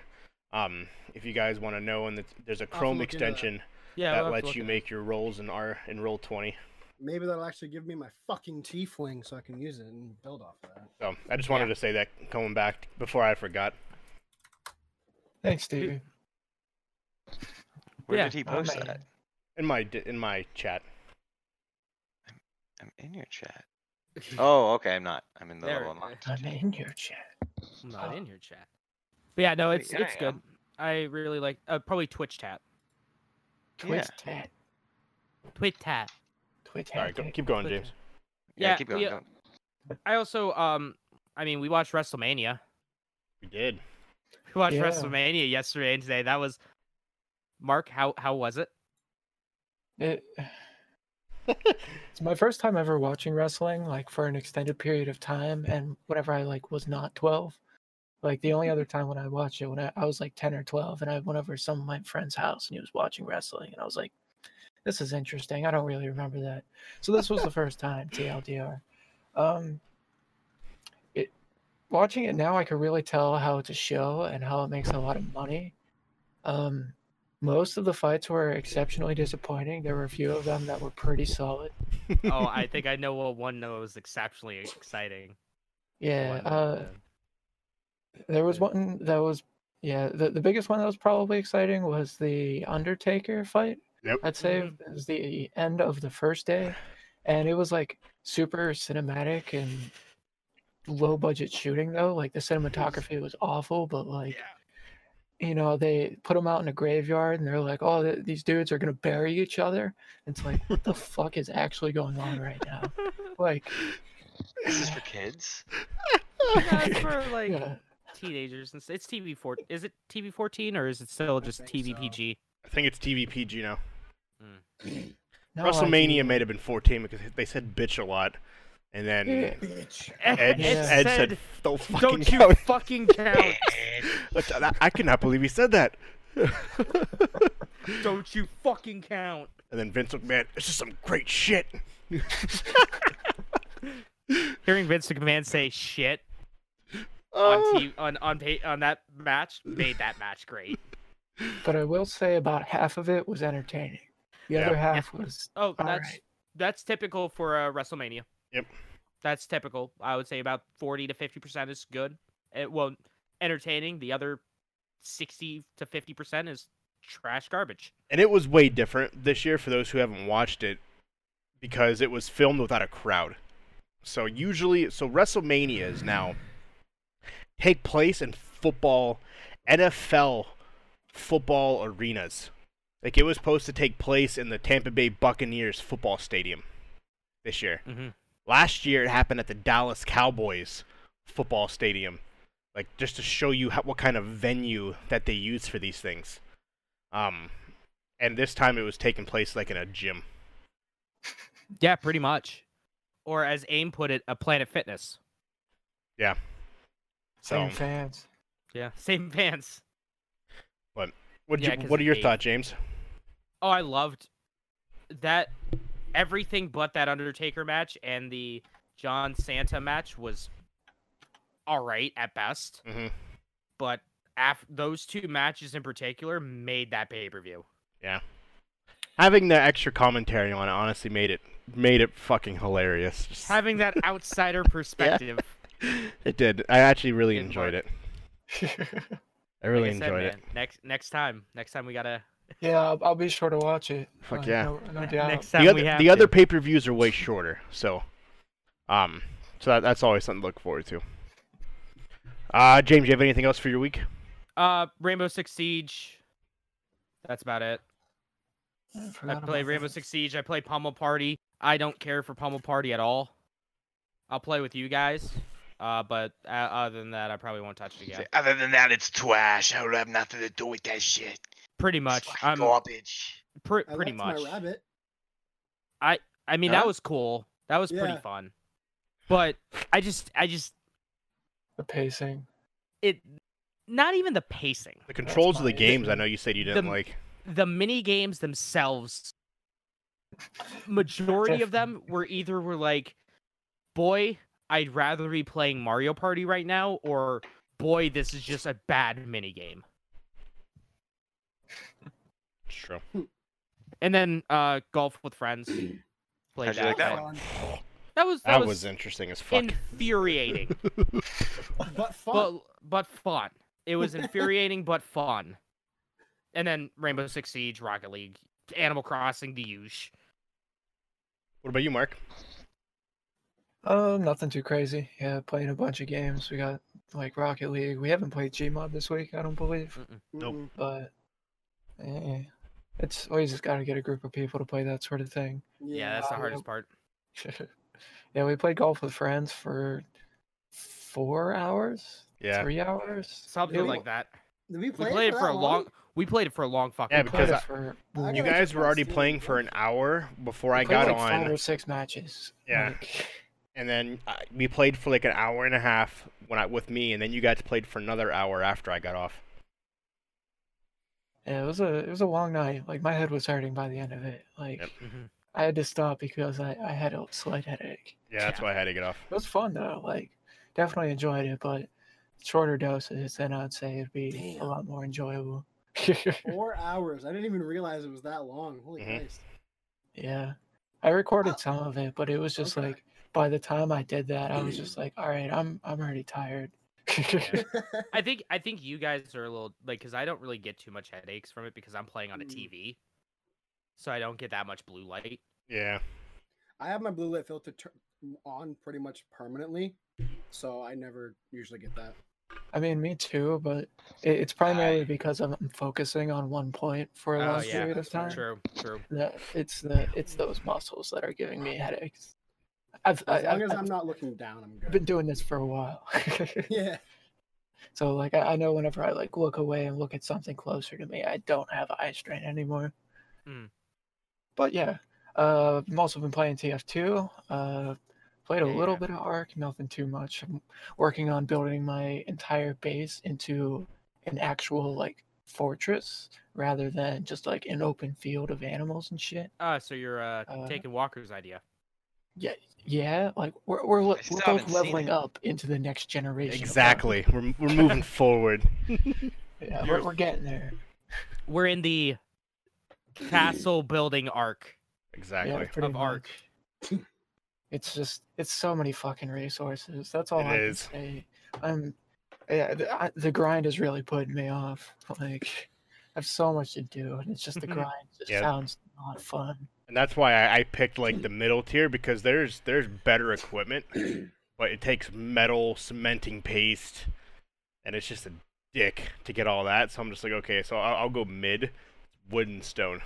Um, if you guys want to know, and it's- there's a Chrome look that. extension Yeah, that we'll have to lets you make your rolls in R in Roll Twenty. Maybe that'll actually give me my fucking tiefling so I can use it and build off of that. So I just wanted Yeah. to say that coming back before I forgot. Thanks, Stevie. Where Yeah. did he post man. that? In my in my chat. I'm in your chat. Oh, okay. I'm not. I'm in the There level it I'm on. I'm in your chat. I'm not Oh. in your chat. But yeah, no, it's yeah, it's good. Am. I really like uh, probably Twitch chat. Twitch Yeah. tat. Twitch chat. Twitch All right, go, keep going, Twitch James. Yeah, Yeah, keep going. we, uh, go. I also um I mean we watched WrestleMania. We did. We watched Yeah. WrestleMania yesterday and today. That was Mark, how how was it? It, it's my first time ever watching wrestling, like for an extended period of time, and whenever I like was not twelve. Like the only other time when I watched it when I, I was like ten or twelve, and I went over to some of my friend's house and he was watching wrestling, and I was like, "This is interesting." I don't really remember that, so this was the first time TLDR. Um, it watching it now, I can really tell how it's a show and how it makes a lot of money. Um, most of the fights were exceptionally disappointing. There were a few of them that were pretty solid. Oh, I think I know what one that was exceptionally exciting. Yeah, uh, there was one that was yeah. The, the biggest one that was probably exciting was the Undertaker fight. Yep. I'd say mm-hmm. it was the end of the first day, and it was like super cinematic and low budget shooting though. Like the cinematography was awful, but like you know they put them out in a graveyard and they're like, oh, th- these dudes are gonna bury each other. It's like what the fuck is actually going on right now? Like Is this for kids? Yeah, for like yeah. Teenagers and it's TV four. Is it TV fourteen or is it still I just think so. TVPG? I think it's TVPG now. Hmm. No WrestleMania idea. may have been 14 because they said bitch a lot, and then Yeah. Edge, It Edge said, said, "Don't fucking Don't you count." fucking count! Which I, I cannot believe he said that. Don't you fucking count! and then Vince McMahon, this is some great shit. Hearing Vince McMahon say shit. On TV, on on pa- on that match made that match great. But I will say about half of it was entertaining. The Yeah. other half was Oh, that's right. that's typical for uh, WrestleMania. Yep. That's typical. I would say about forty to fifty percent is good. It well entertaining. The other sixty to fifty percent is trash garbage. And it was way different this year for those who haven't watched it because it was filmed without a crowd. So usually, so WrestleManias now take place in football, NFL football arenas. Like it was supposed to take place in the Tampa Bay Buccaneers football stadium this year. Mm-hmm. Last year it happened at the Dallas Cowboys football stadium. Like just to show you how, what kind of venue that they use for these things. Um and this time it was taking place like in a gym. Yeah, pretty much. Or as AIM put it, a Planet Fitness. So same fans. Yeah, same fans. what Yeah, you, 'cause what are your thoughts, James? Oh, I loved that. Everything but that Undertaker match and the John Cena match was all right at best. Mhm. But af- those two matches in particular made that pay per view. Yeah, having the extra commentary on it honestly made it made it fucking hilarious. Just- Having that outsider perspective. It did. I actually really Didn't enjoyed work. it. I really like I said, enjoyed it. man, Next next time, next time we gotta. yeah, I'll, I'll be sure to watch it. Fuck Like, yeah. No, no doubt. Next time The we other have the to. other pay-per-views are way shorter. So um So that, that's always something to look forward to. Uh, James, you have anything else for your week? Uh, Rainbow Six Siege. That's about it. I, I play Rainbow that. Six Siege. I play Pummel Party. I don't care for Pummel Party at all. I'll play with you guys. Uh, but uh, other than that, I probably won't touch it again. Other than that, it's trash. I don't have nothing to do with that shit. Pretty It's much. fucking I'm garbage. pre- I pretty liked much. My rabbit. I I mean, Huh? that was cool. That was pretty fun. But I just, I just, The pacing. it, not even the pacing. The controls of the fine. games, I know you said you didn't The- like. the mini games themselves majority of them were either were like boy i'd rather be playing mario party right now or boy this is just a bad mini game true. and then uh golf with friends played How'd you that, like that that, one? that was that, That was, was interesting as fuck. infuriating But fun. but but fun it was infuriating but fun and then rainbow six siege rocket league animal crossing the huge What about you, Mark? Uh, nothing too crazy. Yeah, playing a bunch of games. We got like Rocket League. We haven't played Gmod this week, I don't believe. Nope. Mm-mm. But eh, it's always just got to get a group of people to play that sort of thing. yeah that's the hardest part yeah, we played golf with friends for four hours, Yeah. three hours, something It like wa- that Did we we played it for a that long we played it for a long fucking Yeah, We time. played because it for I You guys were already playing for an hour before I we played got like five on, or six matches. Yeah. like, and then uh, we played for like an hour and a half when I with me, and then you guys played for another hour after I got off. yeah, it was a it was a long night. Like my head was hurting by the end of it. Like Yep. Mhm. I had to stop because I, I had a slight headache. Yeah, that's Yeah. why I had to get off. It was fun though. Like definitely enjoyed it, but shorter doses, then I'd say it'd be Damn. a lot more enjoyable. Four hours. I didn't even realize it was that long. Holy Mhm. Christ. yeah, I recorded some of it, but it was just Okay. like by the time I did that, I was just like, all right, I'm I'm already tired. I think I think you guys are a little like because I don't really get too much headaches from it because I'm playing on a Mm. TV, so I don't get that much blue light. Yeah. I have my blue light filter tur- on pretty much permanently, so I never usually get that. I mean, me too, but it, it's primarily because I'm focusing on one point for a Oh, long yeah, period of time. True, true. That it's the it's those muscles that are giving me headaches. I've I, As long I've, as I've I'm not looking down, I'm been doing this for a while. Yeah. So like I, I know whenever I like look away and look at something closer to me, I don't have eye strain anymore. Mm. But yeah, uh, I've also been playing TF2. Uh, played a little bit of Ark, nothing too much. I'm working on building my entire base into an actual like fortress rather than just like an open field of animals and shit. Uh, so you're uh, Uh, taking Walker's idea. Yeah, yeah. Like we're we're, le- we're both leveling up into the next generation. Exactly. We're we're moving forward. Yeah, we're, we're getting there. We're in the castle building arc. Exactly. Yeah, of Ark. much. It's just it's so many fucking resources. That's all It I is. can say. I'm yeah, the, I, the grind is really putting me off. Like I have so much to do, and it's just the grind just Yeah. sounds not fun. And that's why I, I picked like the middle tier because there's there's better equipment, but it takes metal cementing paste, and it's just a dick to get all that. So I'm just like, okay, so I'll, I'll go mid, wood and stone.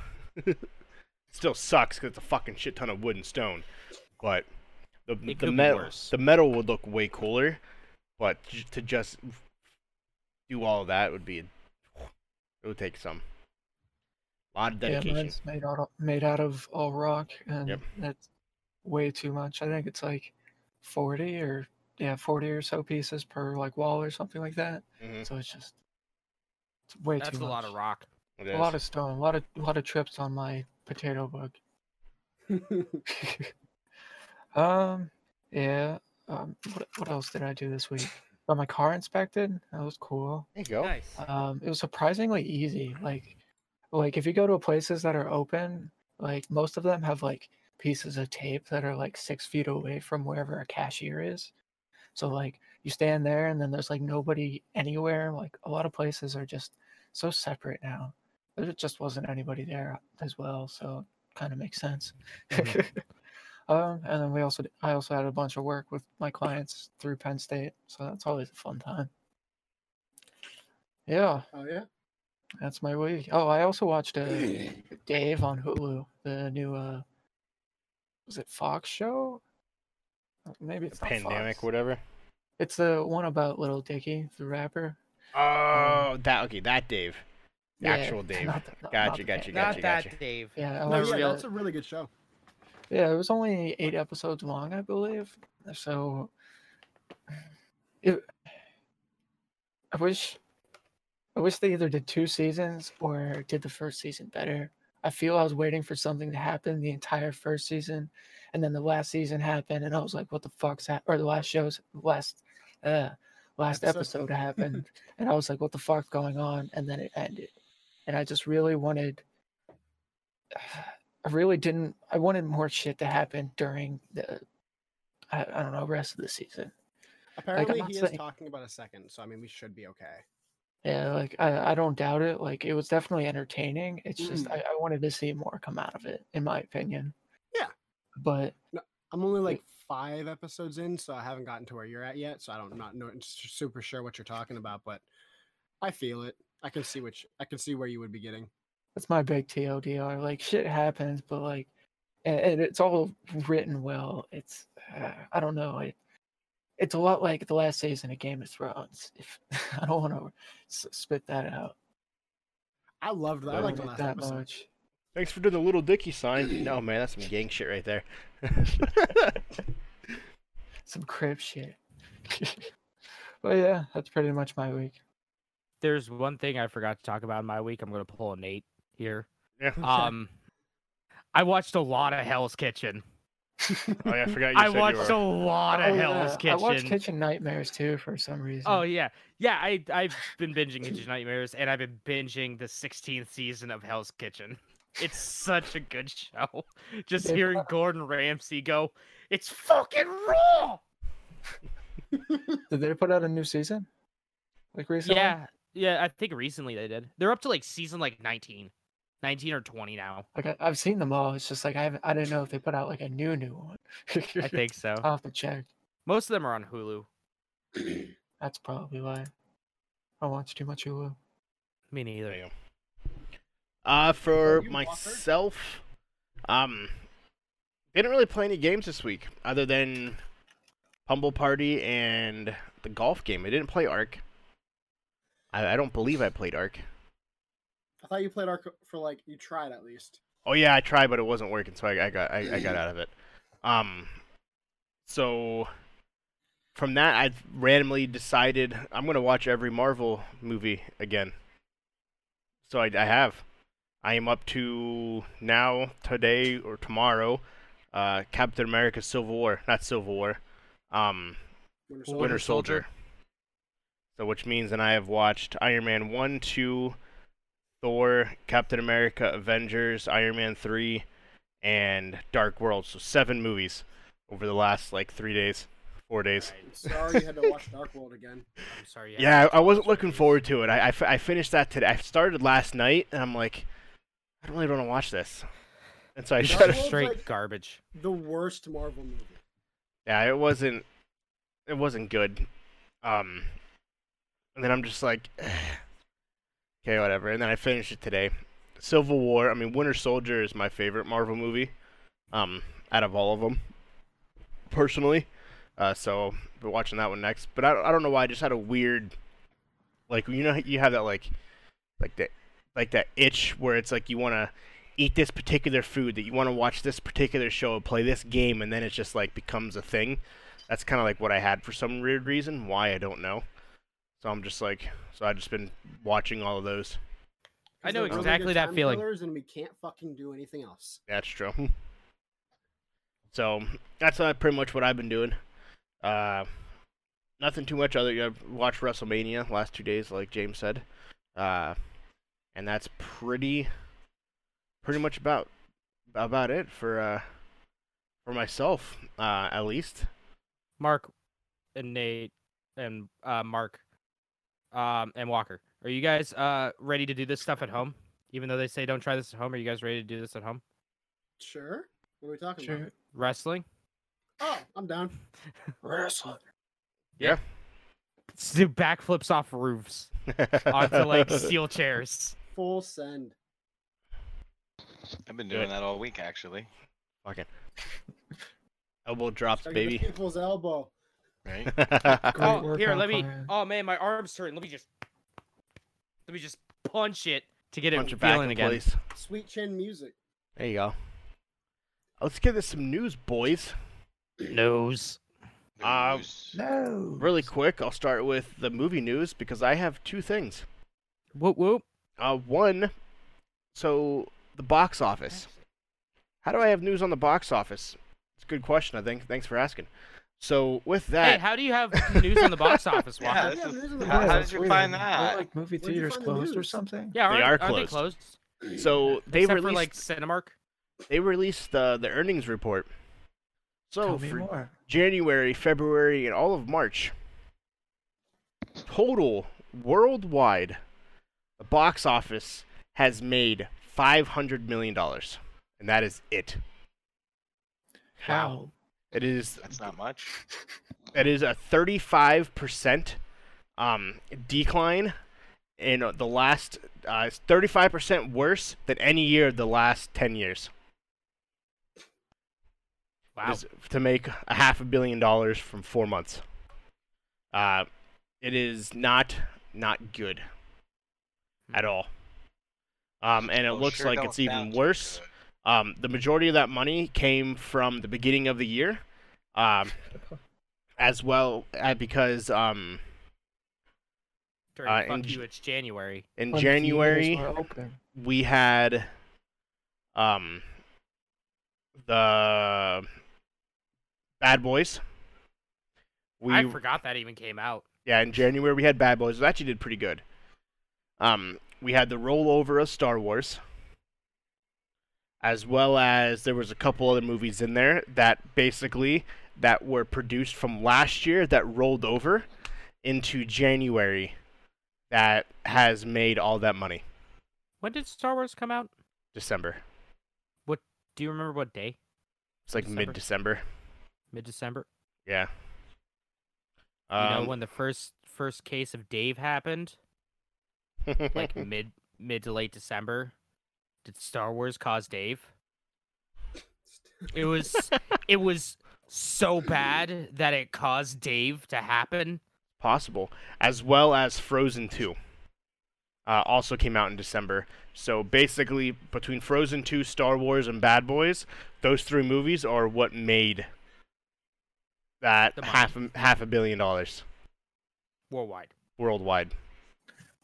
Still sucks because it's a fucking shit ton of wood and stone, but the It the metal the metal would look way cooler, but to just do all of that would be it would take some a lot of Yeah, mine's made out of, made out of all rock, and Yep. that's way too much. I think it's like forty or yeah, forty or so pieces per like wall or something like that. Mhm. So it's just it's way That's too That's a much. lot of rock. It a lot of stone, a lot of a lot of trips on my potato bug. um, yeah. Um, what what else did I do this week? Got my car inspected. That was cool. There you go. Nice. Um, it was surprisingly easy. Like, like if you go to places that are open, like most of them have like pieces of tape that are like six feet away from wherever a cashier is. So like you stand there and then there's like nobody anywhere. Like a lot of places are just so separate now. There just wasn't anybody there as well, so kind of makes sense. Um, and then we also I also had a bunch of work with my clients through Penn State, so that's always a fun time. Yeah, Oh yeah. That's my week. Oh, I also watched uh, Dave on Hulu, the new uh, was it Fox show? Maybe it's Pandemic, Fox. whatever. It's the one about Lil Dicky, the rapper. Oh, that okay. That Dave. The Yeah, actual Dave. not the- not- Gotcha, not the gotcha, pan- gotcha. Not that Dave. Yeah, No, yeah, that's a really good show. Yeah, it was only eight episodes long, I believe. So, it, I wish, I wish they either did two seasons or did the first season better. I feel I was waiting for something to happen the entire first season, and then the last season happened, and I was like, "What the fuck's hap-? Or the last show's last, uh, last Episode. episode happened, and I was like, "What the fuck's going on?" And then it ended, and I just really wanted. I really didn't. I wanted more shit to happen during the, I, I don't know, rest of the season. Apparently, not he is talking about a second, so I mean, we should be okay. Yeah, like I, I don't doubt it. Like it was definitely entertaining. It's just Mm. I, I wanted to see more come out of it, in my opinion. Yeah. But I'm only like five episodes in, so I haven't gotten to where you're at yet. So I don't not know super sure what you're talking about, but I feel it. I can see which I can see where you would be getting. that's my big TLDR. Like shit happens, but like, and, and it's all written well. It's uh, I don't know. It, it's a lot like the last season of Game of Thrones. If I don't want to s- spit that out. I loved that. I liked the like last that episode. much. Thanks for doing the Lil Dicky sign. No man, that's some gang shit right there. Some crib shit. but yeah, that's pretty much my week. There's one thing I forgot to talk about in my week. I'm gonna pull a Nate here. yeah. Um, I watched a lot of Hell's Kitchen. Oh yeah, I forgot you I said watched you a were. lot Oh, of yeah, Kitchen. I watched Kitchen. Kitchen Nightmares too for some reason. Oh yeah, yeah. I I've been binging Kitchen Nightmares, and I've been binging the 16th season of Hell's Kitchen. It's such a good show. Just Yeah. hearing Gordon Ramsay go, "It's fucking raw." Did they put out a new season? Like recently? Yeah, yeah. I think recently they did. They're up to like season like 19, 19 or 20 now. Like I, I've seen them all. It's just like I haven't. I didn't know if they put out like a new new one. I think so. I'll have to check. Most of them are on Hulu. That's probably why. I watch too much Hulu. Me neither. There you go. Uh, for you, Walker? myself, um, didn't really play any games this week other than Pummel Party and the golf game. I didn't play Ark. I, I don't believe I played Ark. I thought you played Ark for like you tried at least. Oh yeah, I tried, but it wasn't working, so I, I got I, I got out of it. Um, so from that, I randomly decided I'm gonna watch every Marvel movie again. So I, I have. I am up to now today or tomorrow. Uh, Captain America: Civil War, not Civil War. Um, Winter Well, Winter Winter Soldier. Soldier. So which means that I have watched Iron Man 1, 2, Thor, Captain America, Avengers, Iron Man 3, and Dark World. So seven movies over the last like three days, four days. Sorry you had to watch Dark World again. I'm sorry. Yeah, I I wasn't looking forward to it. I, I, finished that today. I started last night, and I'm like, I don't really want to watch this. And so I It's shut it. Straight like- garbage. The worst Marvel movie. Yeah, it wasn't. It wasn't good. Um, and then I'm just like, okay, whatever. And then I finished it today. Civil War. I mean, Winter Soldier is my favorite Marvel movie. Um, out of all of them, personally. Uh, so we're watching that one next. But I, I don't know why. I just had a weird, like you know, you have that like, like that, like that itch where it's like you want to eat this particular food, that you want to watch this particular show, play this game, and then it just like becomes a thing. That's kind of like what I had for some weird reason. Why I don't know. So I'm just like, so I've just been watching all of those. I know they're really exactly that feeling. And we can't fucking do anything else. That's true. So that's uh, pretty much what I've been doing. Uh, nothing too much other. I've watched WrestleMania last two days, like James said, uh, and that's pretty, pretty much about about it for uh, for myself, uh, at least. Mark and Nate and uh, Mark um, and Walker. Are you guys uh, ready to do this stuff at home? Even though they say don't try this at home, are you guys ready to do this at home? Sure. What are we talking about? Wrestling. Oh, I'm down. Wrestling. yeah Let's do backflips off roofs onto like steel chairs. Full send. I've been doing that all week actually. Fucking elbow drops, baby. People's elbow. Right? Great Oh, here, let me. plan. Oh man, my arm's hurting. Let me just. Let me just punch it to get Punch it it back feeling in again. place. Sweet chin music. There you go. Let's get this some news, boys. news. Uh, News. No. Really quick, I'll start with the movie news because I have two things. Whoop whoop. Uh, one, so the box office. How do I have news on the box office? It's a good question, I think. Thanks for asking. So with Hey, that, how do you have news on the box office, Yeah, Walker? Yeah, is- these are the how, how did you weird. find Aren't, that? like movie theaters find the closed or something? Yeah, They aren't, are they closed. closed? so they Except released for like Cinemark. they released uh, the earnings report. So Tell me for more. January, February, and all of March, total worldwide, the box office has made five hundred million dollars, and that is it. How? It is That's not much. it is a thirty-five percent um decline in uh, the last. Uh, it's thirty-five percent worse than any year of the last ten years. Wow. to make a half a billion dollars from four months. Uh, it is not not good at all. Um, and it Well, looks sure like it's even worse. good. Um, the majority of that money came from the beginning of the year, um, as well uh, because um, During uh, fuck in you, it's January. in When January theaters were open. we had um, the Bad Boys. We I forgot that even came out. Yeah, in January we had Bad Boys. It actually did pretty good. Um, we had the rollover of Star Wars, as well as there was a couple other movies in there that basically that were produced from last year that rolled over into January that has made all that money. When did Star Wars come out? December. What do you remember what day? It's like mid December. Mid December. Yeah. You know Um, when the first first case of Dave happened, like mid mid to late December. Did Star Wars cause Dave? It was it was so bad that it caused Dave to happen. possible, as well as Frozen 2. Uh, also came out in December. So basically, between Frozen 2, Star Wars, and Bad Boys, those three movies are what made that half a, half a billion dollars Worldwide worldwide.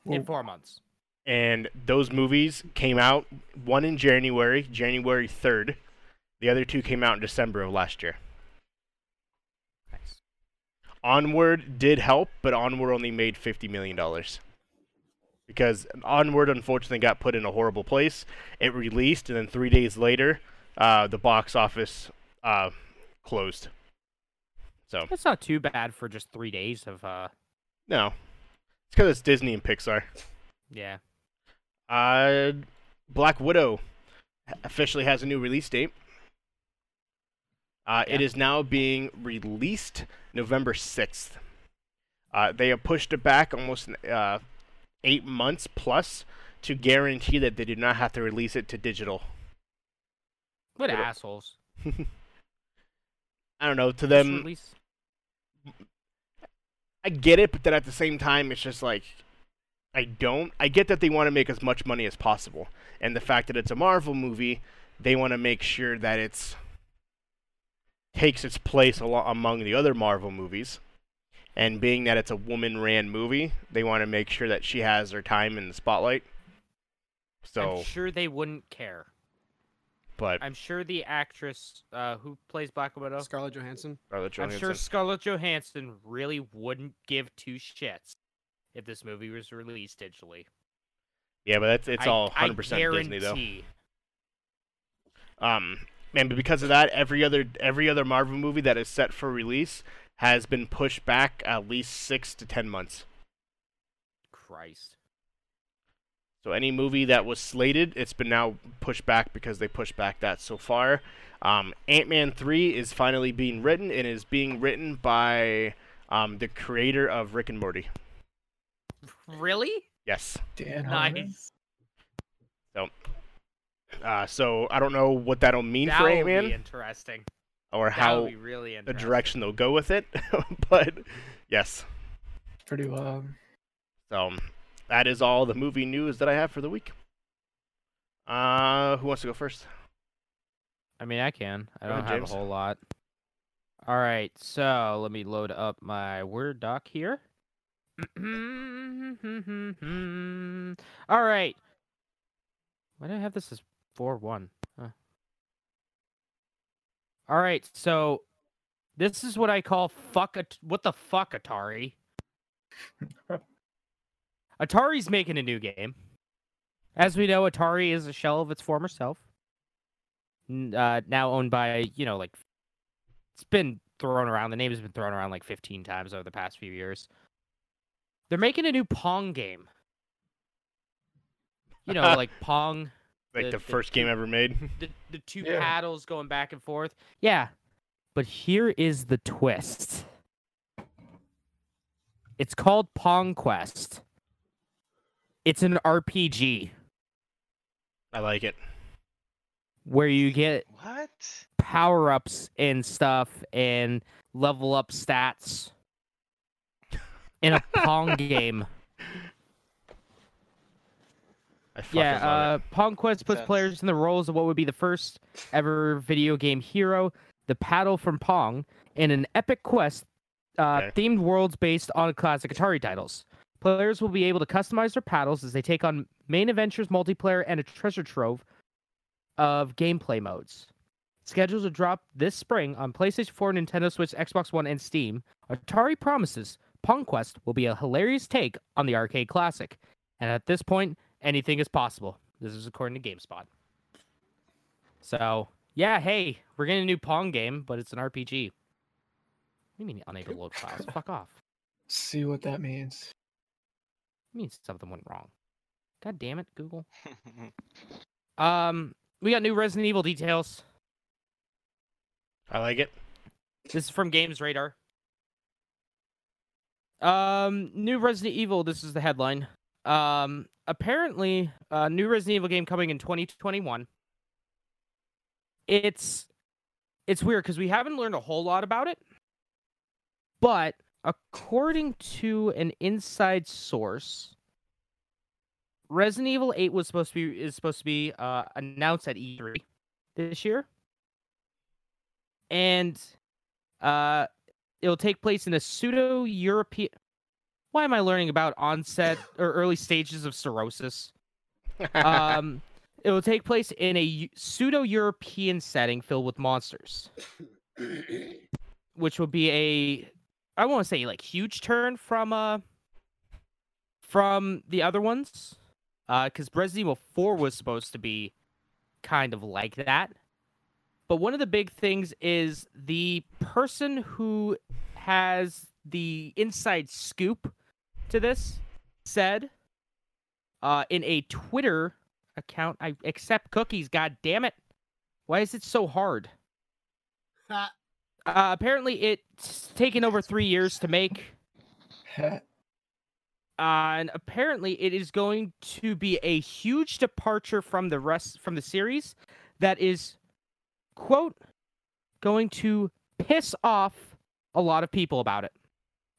in four months. And those movies came out one in January, January 3rd. The other two came out in December of last year. Nice. Onward did help, but Onward only made fifty million dollars. Because Onward unfortunately got put in a horrible place. It released, and then three days later, uh, the box office uh, closed. So That's not too bad for just three days of uh no, it's because it's Disney and Pixar. yeah. Uh, Black Widow officially has a new release date. Uh, It Yeah. is now being released November 6th. Uh, they have pushed it back almost uh, eight months plus to guarantee that they do not have to release it to digital. What assholes. I don't know. To them, I get it, but then at the same time, it's just like I don't. I get that they want to make as much money as possible, and the fact that it's a Marvel movie, they want to make sure that it's takes its place alo- among the other Marvel movies. And being that it's a woman-ran movie, they want to make sure that she has her time in the spotlight. So, I'm sure they wouldn't care. but I'm sure the actress uh, who plays Black Widow. Scarlett Johansson. Scarlett Johansson. I'm sure Scarlett Johansson really wouldn't give two shits if this movie was released digitally. yeah, but that's it's I- all 100% Disney though. Um, and because of that, every other every other Marvel movie that is set for release has been pushed back at least six to ten months. Christ. So any movie that was slated, it's been now pushed back because they pushed back that so far. Um, Ant Man three is finally being written and is being written by um, the creator of Rick and Morty. Really? Yes. Dan Harmon. Nice. Uh, so I don't know what that'll mean That for would Ant Man interesting. or how would be really the direction they'll go with it. but yes. Pretty wild. So that is all the movie news that I have for the week. Uh, who wants to go first? I mean, I can. I Go don't ahead, have James. a whole lot. All right, so let me load up my Word doc here. All right. Why do I have this as 4 1? Huh. All right, so this is what I call fuck. At- what the fuck, Atari? Atari's making a new game. As we know, Atari is a shell of its former self. Uh, now owned by, you know, like it's been thrown around. The name has been thrown around like 15 times over the past few years. They're making a new Pong game. You know, like Pong, Like The- the, the first game ever made. the the two Yeah. paddles going back and forth. Yeah. But here is the twist. It's called Pong Quest. It's an RPG I like it. where you get What? power ups and stuff and level up stats in a Pong game. Yeah, uh, Pong Quest puts Sounds- players in the roles of what would be the first ever video game hero, the paddle from Pong, in an epic quest uh, Okay. themed worlds based on classic Atari titles. Players will be able to customize their paddles as they take on main adventures, multiplayer, and a treasure trove of gameplay modes. Scheduled to drop this spring on PlayStation 4, Nintendo Switch, Xbox One, and Steam, Atari promises Pong Quest will be a hilarious take on the arcade classic. And at this point, anything is possible. This is according to GameSpot. So, yeah, hey, we're getting a new Pong game, but it's an RPG. What do you mean unable to load files? Fuck off. See what that means. It means something went wrong. God damn it, Google. Um, we got new Resident Evil details. I like it. This is from Games Radar. Um, new Resident Evil. This is the headline. Um, apparently, a new Resident Evil game coming in 2021. It's it's weird because we haven't learned a whole lot about it, but according to an inside source, Resident Evil 8 was supposed to be is supposed to be uh, announced at E3 this year, and uh, it'll take place in a pseudo European. Why am I learning about onset or early stages of cirrhosis? Um, it will take place in a pseudo European setting filled with monsters, which will be a I won't say like huge turn from uh from the other ones, uh, because Resident Evil Four was supposed to be kind of like that. But one of the big things is the person who has the inside scoop to this said uh, in a Twitter account, I accept cookies, god damn it. Why is it so hard? Uh, apparently it's taken over three years to make. Uh, and apparently it is going to be a huge departure from the rest from the series that is quote going to piss off a lot of people about it.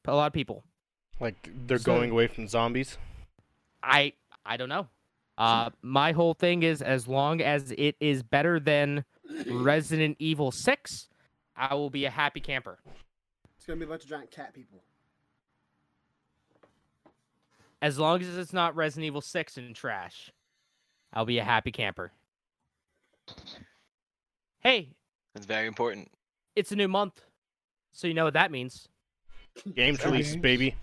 A lot of people. Like they're So- going away from zombies. i i don't know. Uh my whole thing is as long as it is better than resident evil 6 i will be a happy camper. It's gonna be a bunch of giant cat people. as long as it's not resident evil 6 and trash i'll be a happy camper hey That's very important. it's a new month so you know what that means Games Sorry. release, baby.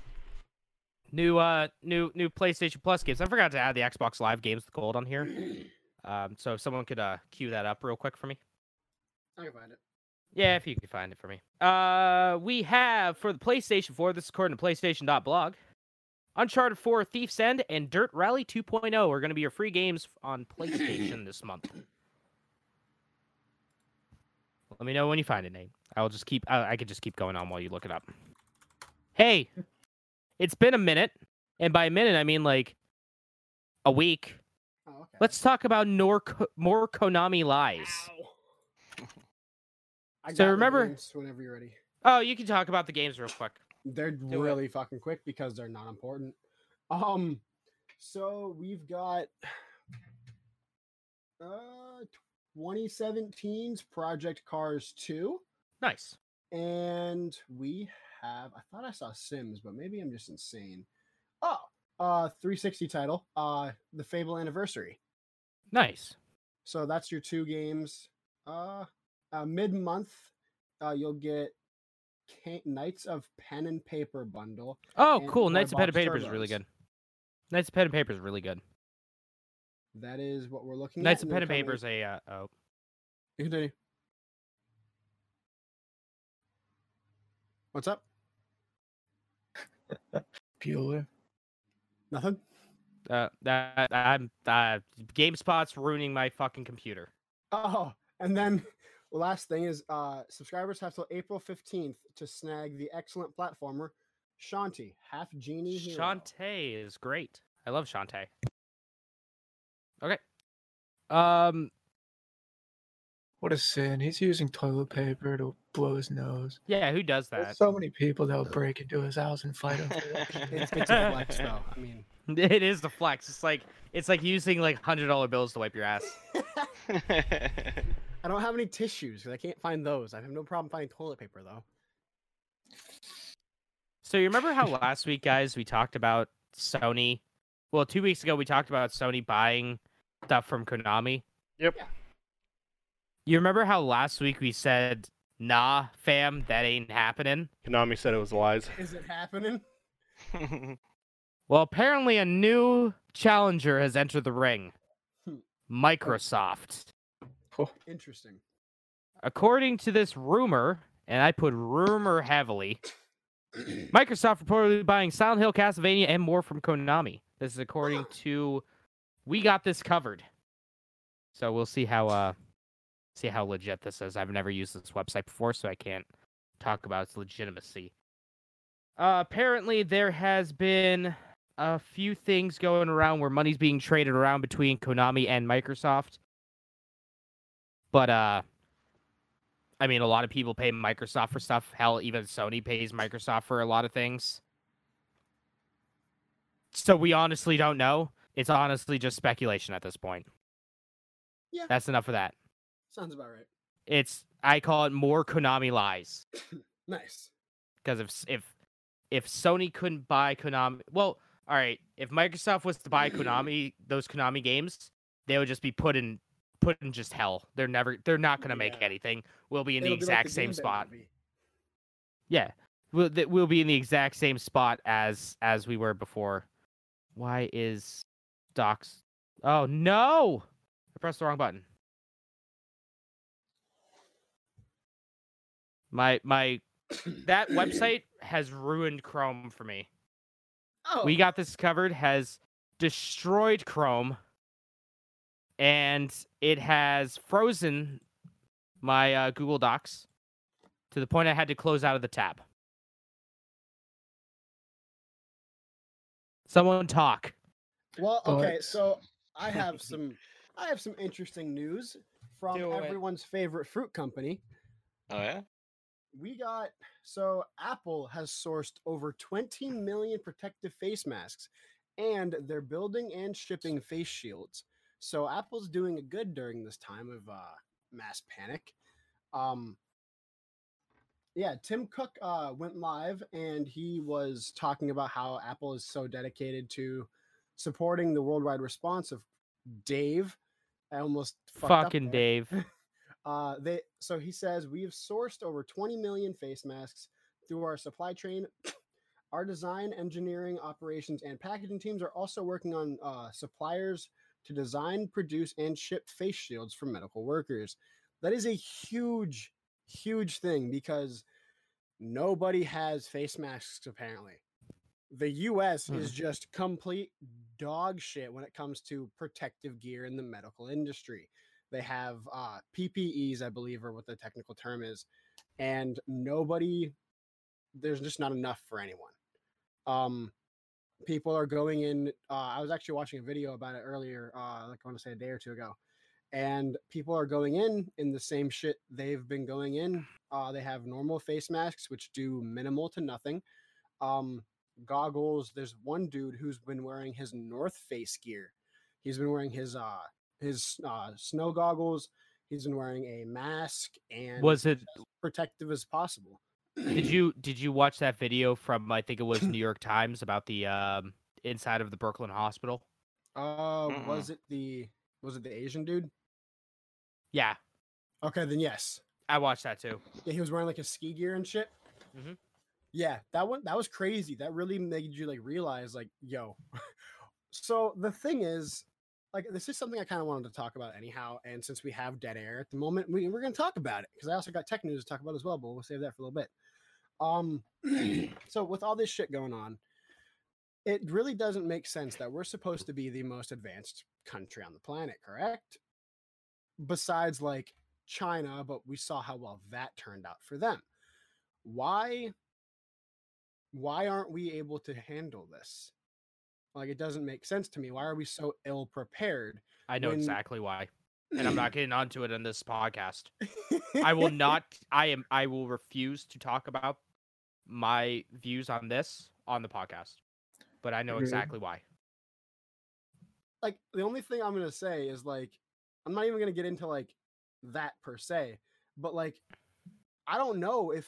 new uh new new PlayStation Plus games. I forgot to add the Xbox Live games with gold on here. Um, so if someone could uh cue that up real quick for me. I can find it. Yeah, if you can find it for me. Uh, we have for the PlayStation 4. This is according to PlayStation.blog. Uncharted 4, Thief's End, and Dirt Rally 2.0 are going to be your free games on PlayStation this month. Let me know when you find it, Nate. I'll just keep. I, I could just keep going on while you look it up. Hey, it's been a minute, and by a minute I mean like a week. Oh, okay. Let's talk about nor- more Konami lies. I So got remember- whenever you're ready. Oh, you can talk about the games real quick. They're Do it. really fucking quick because they're not important. Um, so we've got uh 2017's Project Cars 2, Nice. and we have I thought I saw Sims, but maybe I'm just insane. Oh, uh 360 title, uh the Fable Anniversary. Nice. So that's your two games. Uh, uh mid month, uh you'll get Knights of Pen and Paper bundle. Oh, And cool. Knights of Pen and Paper is really good. Knights of Pen and Paper is really good. That is what we're looking Knights at. of and Pen and Paper is a uh, oh. You Continue. What's up? Bueller. Nothing. Uh, that I'm uh, GameSpot's ruining my fucking computer. Oh, and then last thing is uh subscribers have till April 15th to snag the excellent platformer Shantae, half genie hero. Shantae is great. I love Shantae. Okay. Um. What a sin. He's using toilet paper to blow his nose. Yeah. Who does that? There's so many people that would break into his house and fight him. It's, it's a flex though. I mean, It is the flex. It's like it's like using like hundred dollar bills to wipe your ass. I don't have any tissues because I can't find those. I have no problem finding toilet paper though. So you remember how last week, guys, we talked about Sony? Well, two weeks ago we talked about Sony buying stuff from Konami. Yep. You remember how last week we said, "Nah, fam, that ain't happening." Konami said it was lies. Is it happening? Well, apparently a new challenger has entered the ring. Hmm. Microsoft. Interesting. According to this rumor, and I put rumor heavily, Microsoft reportedly buying Silent Hill, Castlevania, and more from Konami. This is according to we got this covered. So we'll see how uh see how legit this is. I've never used this website before, so I can't talk about its legitimacy. Uh, apparently there has been a few things going around where money's being traded around between Konami and Microsoft. But uh I mean, a lot of people pay Microsoft for stuff. Hell, even Sony pays Microsoft for a lot of things. So we honestly don't know. It's honestly just speculation at this point. Yeah. That's enough of that. Sounds about right. It's I call it more Konami lies Nice. because if if if Sony couldn't buy Konami, well, all right, if Microsoft was to buy Konami those Konami games, they would just be put in put in just hell. They're never they're not going to make Yeah. anything. We'll be in It'll the be like exact same spot. Yeah, we'll we'll be in the exact same spot as as we were before. Why is Docs? Oh no! I pressed the wrong button. My my that website has ruined Chrome for me. Oh, We got this covered has destroyed Chrome and it has frozen my uh, Google Docs to the point I had to close out of the tab. Someone talk. Well, okay, But- so I have some I have some interesting news from Do it. everyone's favorite fruit company. oh yeah. We got so Apple has sourced over 20 million protective face masks and they're building and shipping face shields. So Apple's doing a good during this time of uh mass panic. Um yeah, Tim Cook uh, went live and he was talking about how Apple is so dedicated to supporting the worldwide response of Dave. I almost Fucking. Dave. Uh, they so he says we have sourced over 20 million face masks through our supply chain. Our design, engineering, operations, and packaging teams are also working on uh, suppliers to design, produce, and ship face shields for medical workers. That is a huge, huge thing because nobody has face masks apparently. The US is Hmm. just complete dog shit when it comes to protective gear in the medical industry. They have uh, PPEs, I believe, or what the technical term is, and nobody, there's just not enough for anyone. Um, people are going in. Uh, I was actually watching a video about it earlier, uh, like I want to say a day or two ago, and people are going in in the same shit they've been going in. Uh, they have normal face masks, which do minimal to nothing. Um, goggles. There's one dude who's been wearing his North Face gear. He's been wearing his uh his uh snow goggles. He's been wearing a mask and Was it? as protective as possible. Did you did you watch that video from I think it was New York Times about the um inside of the Brooklyn Hospital? Uh, was it the was it the Asian dude? Yeah, Okay, then yes. I watched that too. Yeah, he was wearing like a ski gear and shit. Mhm. Yeah, that one that was crazy. That really made you like realize, like, yo. so the thing is, like, this is something I kind of wanted to talk about anyhow. And since we have dead air at the moment, we, we're gonna talk about it because I also got tech news to talk about as well, but we'll save that for a little bit. Um, so with all this shit going on, it really doesn't make sense that we're supposed to be the most advanced country on the planet, correct? Besides, like China, but we saw how well that turned out for them. Why why aren't we able to handle this? Like it doesn't make sense to me. Why are we so ill prepared? I know When- exactly why, and I'm not getting onto it on this podcast. I will not. I am. I will refuse to talk about my views on this on the podcast. But I know Mhm. exactly why. like the only thing I'm gonna say is like I'm not even gonna get into like that per se, but like I don't know if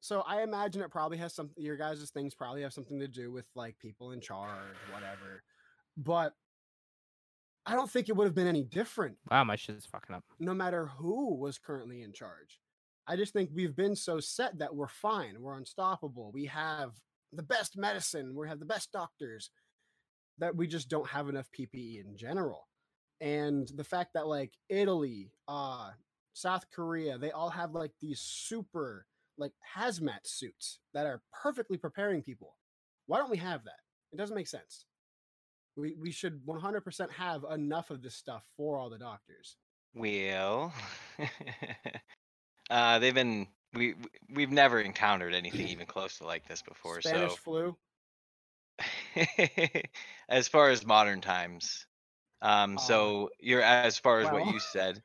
so I imagine it probably has something your guys' things probably have something to do with like people in charge, whatever. But I don't think it would have been any different Wow, my shit is fucking up. no matter who was currently in charge. I just think we've been so set that we're fine. We're unstoppable. We have the best medicine. We have the best doctors that we just don't have enough PPE in general. And the fact that like Italy, uh, South Korea, they all have like these super like hazmat suits that are perfectly preparing people. Why don't we have that? It doesn't make sense. We we should 100% have enough of this stuff for all the doctors. Well, uh, they've been we we- we've never encountered anything even close to like this before. Spanish so flu. as far as modern times, um, Uh, so you're as far as what you said.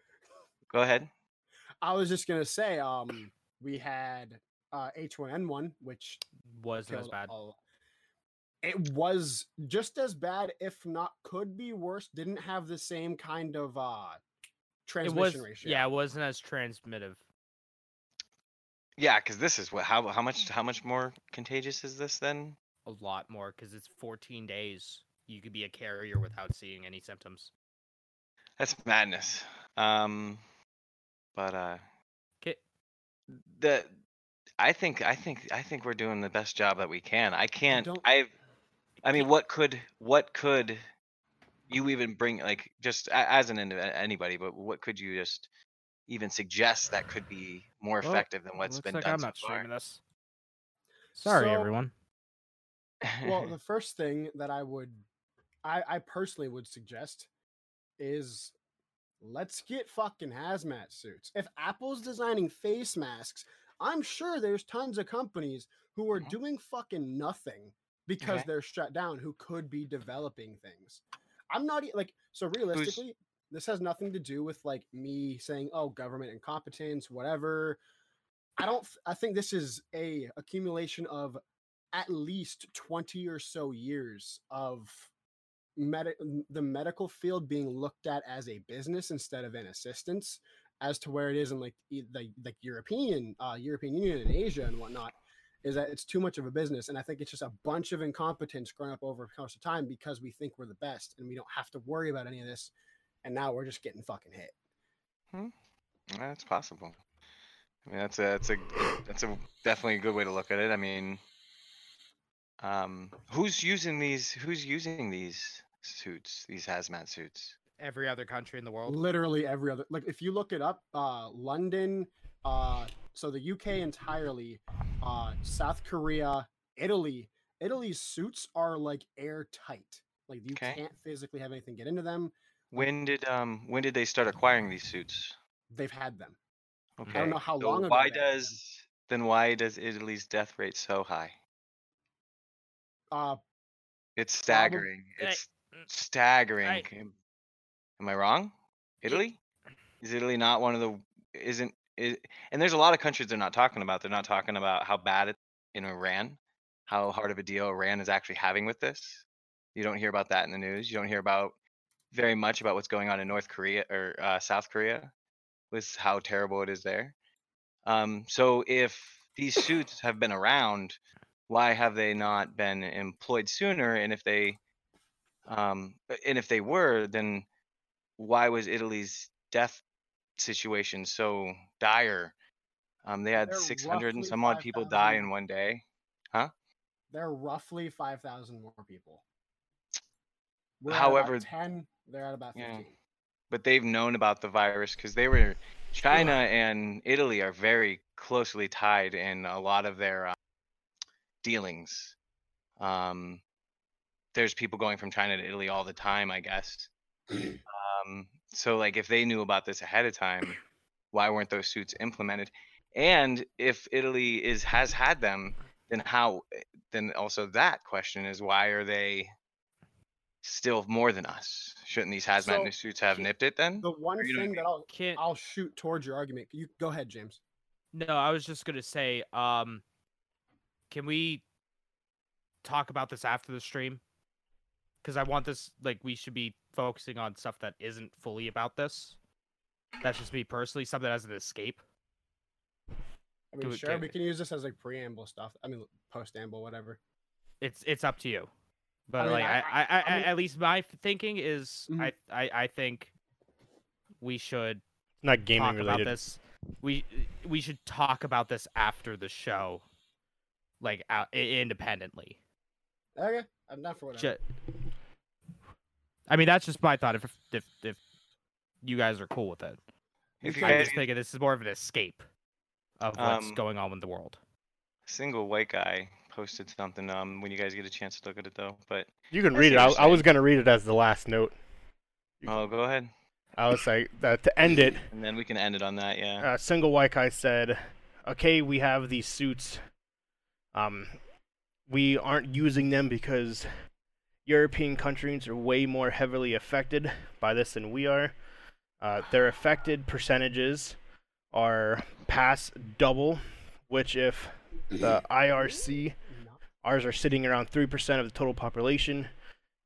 Go ahead. I was just gonna say, um, we had uh H1N1, which Wasn't as bad. all- It was just as bad, if not could be worse. Didn't have the same kind of uh It transmission was. ratio. Yeah, it wasn't as transmittive. Yeah, because this is what how how much how much more contagious is this then? A lot more because it's 14 days. You could be a carrier without seeing any symptoms. That's madness. Um, but uh, 'Kay. The I think I think I think we're doing the best job that we can. I can't. I I mean, what could what could you even bring like just as an anybody, but what could you just even suggest that could be more Well, effective than what's been like done I'm so not far? streaming this. Sorry, So- everyone. well, the first thing that I would, I, I personally would suggest is let's get fucking hazmat suits. If Apple's designing face masks, I'm sure there's tons of companies who are Mhm. doing fucking nothing because Okay. they're shut down who could be developing things. I'm not like, so realistically, this has nothing to do with like me saying, oh, government incompetence, whatever. I don't, I think this is a accumulation of at least 20 or so years of med- the medical field being looked at as a business instead of an assistance as to where it is in like the like European uh, European Union and Asia and whatnot is that it's too much of a business and I think it's just a bunch of incompetence growing up over a course of time because we think we're the best and we don't have to worry about any of this and now we're just getting fucking hit. Hmm. That's possible. I mean, that's a that's a that's a definitely a good way to look at it. I mean, um, who's using these? Who's using these suits? These hazmat suits? Every other country in the world. literally every other like if you look it up uh london uh so the uk entirely uh south korea italy Italy's suits are like airtight. Like you Okay. can't physically have anything get into them. When did um when did they start acquiring these suits? They've had them. Okay. I don't know how so long ago Why they had them. does then why does Italy's death rate so high? Uh, It's staggering. It's staggering. Right. Am am I wrong? Italy? Is Italy not one of the isn't it, and there's a lot of countries they're not talking about. They're not talking about how bad it in Iran, how hard of a deal Iran is actually having with this. You don't hear about that in the news. You don't hear about very much about what's going on in North Korea or uh, South Korea with how terrible it is there. Um, so if these suits have been around, why have they not been employed sooner? And if they, um, and if they were, then why was Italy's death situation so dire? Um, they had They're 600 and some odd people die in one day. Huh? There are roughly five thousand more people. We're However- about ten. They're at about Yeah. but they've known about the virus because they were China and Italy are very closely tied in a lot of their uh, dealings. Um, there's people going from China to Italy all the time, I guess. um, so like if they knew about this ahead of time, why weren't those suits implemented? And if Italy is has had them, then how? Then also that question is why are they still more than us? Shouldn't these hazmat So, suits have he- nipped it then? The one you know what I thing that I'll Can't. I'll shoot towards your argument. You go ahead, James. No, I was just gonna say, um, can we talk about this after the stream? Because I want this like we should be focusing on stuff that isn't fully about this. That's just me personally, something as an escape. I mean, Do it, sure, we can use this as like preamble stuff. I mean, post-amble, whatever. It's it's up to you. But mean, like I- I, I, I, I mean- at least my thinking is Mhm. I, I I think we should not gaming talk related. about this. We we should talk about this after the show, like out, independently. Okay, I'm not for whatever. Ju- I mean, that's just my thought. If if if you guys are cool with it, If You you I'm guys, just thinking this is more of an escape of what's Um, going on in the world. single white guy posted something. Um, when you guys get a chance to look at it though, but You can read it. I, I was gonna read it as the last note. Oh, go ahead, I was like that to end it. and then we can end it on that. Yeah. uh, single white guy said, "Okay, we have these suits. Um, we aren't using them because European countries are way more heavily affected by this than we are. Uh, their affected percentages are past double, which if the IRC Ours are sitting around 3% of the total population.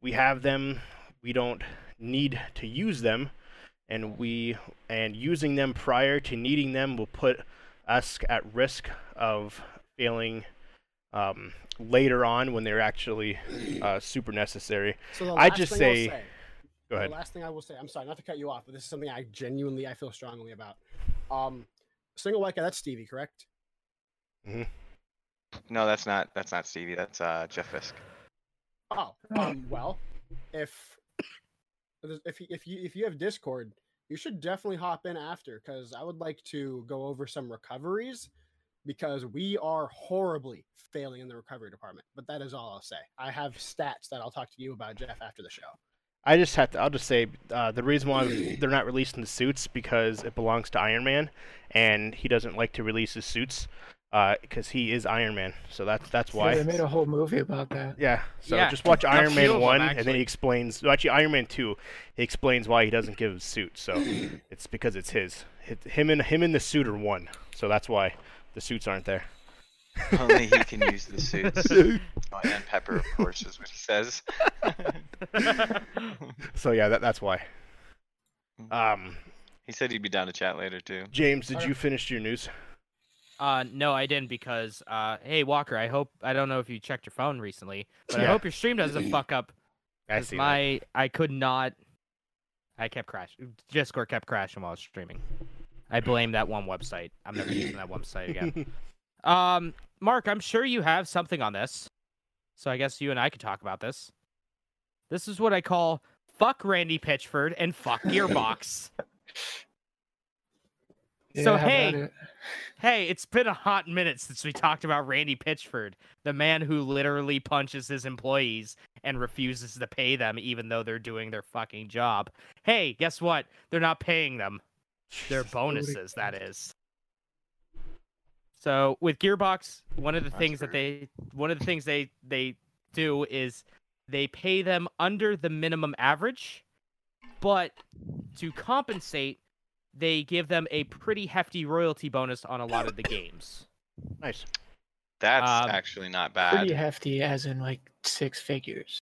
We have them. We don't need to use them. And we and using them prior to needing them will put us at risk of failing um, later on when they're actually uh, super necessary. So the I'd just thing I'll say- say, Go ahead. The last thing I will say, I'm sorry, not to cut you off, but this is something I genuinely I feel strongly about. Um, single white guy, that's Stevie, correct? Mm-hmm. No, that's not. That's not Stevie. That's uh Jeff Fisk. Oh, um, well, if if you, if you if you have Discord, you should definitely hop in after because I would like to go over some recoveries because we are horribly failing in the recovery department. But that is all I'll say. I have stats that I'll talk to you about, Jeff, after the show. I just have to. I'll just say uh, the reason why they're not releasing the suits because it belongs to Iron Man, and he doesn't like to release his suits because he is Iron Man. So that's that's Yeah, why. they made a whole movie about that. Yeah. So Yeah, just watch Iron Man of 'em, one, and then he explains. well, Actually, Iron Man two, he explains why he doesn't give his suit. So it's because it's his. It, him and him and the suit are one. So that's why the suits aren't there. Only he can use the suits. oh, and Pepper, of course, is what he says. So yeah, that, that's why. Um, he said he'd be down to chat later too. James, did you finish your news? Uh, no, I didn't because uh, hey Walker, I hope I don't know if you checked your phone recently, but I Yeah. hope your stream doesn't fuck up. I 'cause see. that. my I could not. I kept crashing. Discord kept crashing while I was streaming. I blame that one website. I'm never using that website again. Um, Mark, I'm sure you have something on this, so I guess you and I could talk about this. This is what I call fuck Randy Pitchford and fuck Gearbox. So, how hey, it? Hey, it's been a hot minute since we talked about Randy Pitchford, the man who literally punches his employees and refuses to pay them even though they're doing their fucking job. Hey, guess what? They're not paying them. Their bonuses, that is. So with Gearbox, one of the That's things that they one of the things they they do is they pay them under the minimum average, but to compensate, they give them a pretty hefty royalty bonus on a lot of the games. Nice. That's Um, actually not bad. Pretty bad. hefty, as in like six figures.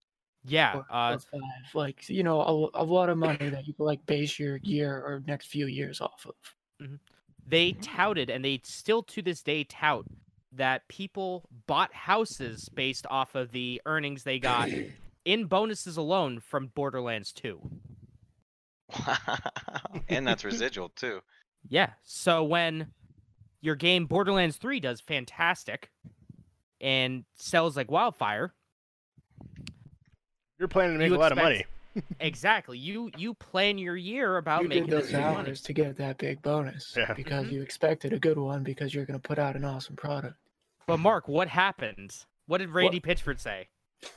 Yeah, or- uh, or five. Like you know, a, a lot of money that you can like base your year or next few years off of. they touted and they still to this day tout that people bought houses based off of the earnings they got in bonuses alone from Borderlands 2. and that's residual too. Yeah. So when your game Borderlands 3 does fantastic and sells like wildfire, You're planning to make You a lot of money. exactly. You you plan your year about you making did this those money. to get that big bonus Yeah. because Mhm. you expected a good one because you're going to put out an awesome product. But Mark, what happened? What did Randy Pitchford say?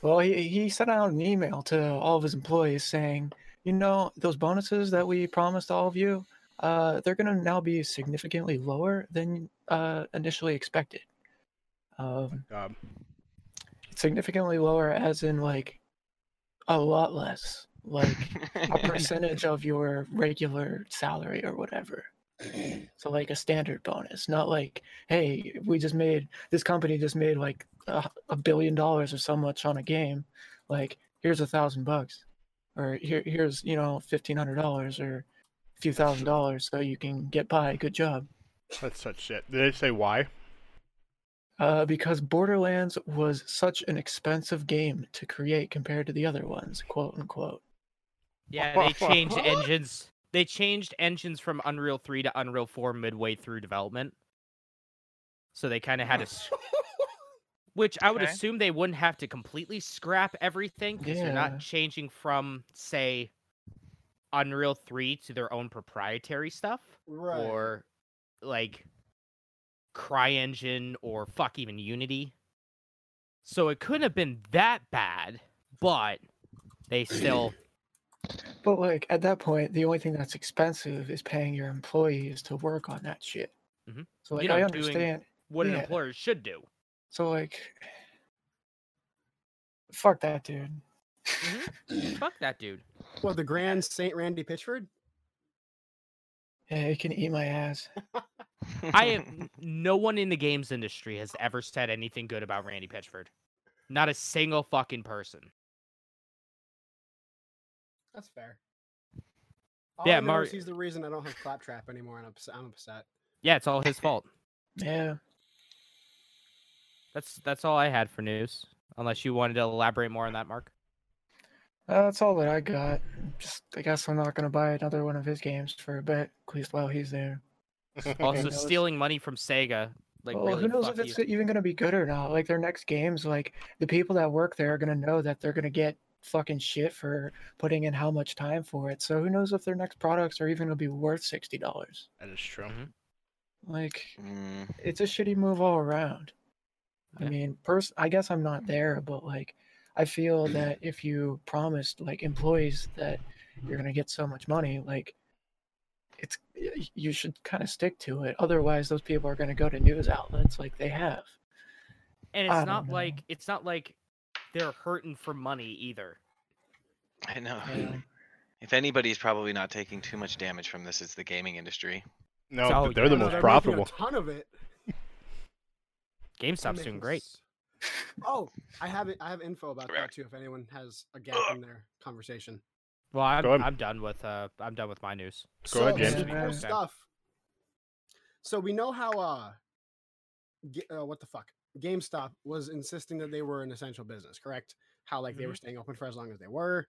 Well, he, he sent out an email to all of his employees saying, you know, those bonuses that we promised all of you, uh, they're going to now be significantly lower than uh, initially expected. Um, Um, significantly lower, as in like a lot less, like a percentage of your regular salary or whatever. So like a standard bonus, not like, hey, we just made this company just made like a, a billion dollars or so much on a game. Like here's a thousand bucks, or here here's you know fifteen hundred dollars or a few thousand dollars so you can get by. Good job. that's such shit. Did they say why? Uh, because Borderlands was such an expensive game to create compared to the other ones, quote unquote. Yeah, they changed engines. They changed engines from Unreal 3 to Unreal 4 midway through development. So they kind of had to Which I would Okay. assume they wouldn't have to completely scrap everything because they're not changing from, say, Unreal 3 to their own proprietary stuff Right. or like CryEngine or fuck even Unity. So it couldn't have been that bad, but they still But like at that point, the only thing that's expensive is paying your employees to work on that shit. Mhm. So like You know, I doing- understand. what an employer should do. So like, fuck that dude. Fuck that dude. Well, the Grand Saint Randy Pitchford. Yeah, he can eat my ass. I am no one in the games industry has ever said anything good about Randy Pitchford. Not a single fucking person. That's fair. All Yeah, I know Mar- he's the reason I don't have Claptrap anymore, and I'm upset. I'm upset. Yeah, it's all his fault. Yeah. That's that's all I had for news. Unless you wanted to elaborate more on that, Mark. Uh, that's all that I got. Just I guess I'm not gonna buy another one of his games for a bit, at least while he's there. Also stealing money from Sega. Like well, really who knows if it's you. even gonna be good or not? Like their next games, like the people that work there are gonna know that they're gonna get fucking shit for putting in how much time for it. So who knows if their next products are even gonna be worth sixty dollars? that is true. Mhm. Like Mm, it's a shitty move all around. I mean, pers- I guess I'm not there, but like, I feel that if you promised like employees that you're gonna get so much money, like, it's you should kind of stick to it. Otherwise, those people are gonna go to news outlets like they have. And it's don't know. like it's not like they're hurting for money either. I know. Yeah. If anybody's probably not taking too much damage from this, it's the gaming industry. No, So, they're yeah, the most they're profitable. A ton of it. GameStop's doing great. Oh, I have it. I have info about that too. If anyone has a gap in their conversation. Well, I'm, I'm done with uh I'm done with my news. Go ahead, so, James. speaking of stuff. So we know how uh, Ga- uh, what the fuck, GameStop was insisting that they were an essential business, correct? How like they were staying open for as long as they were.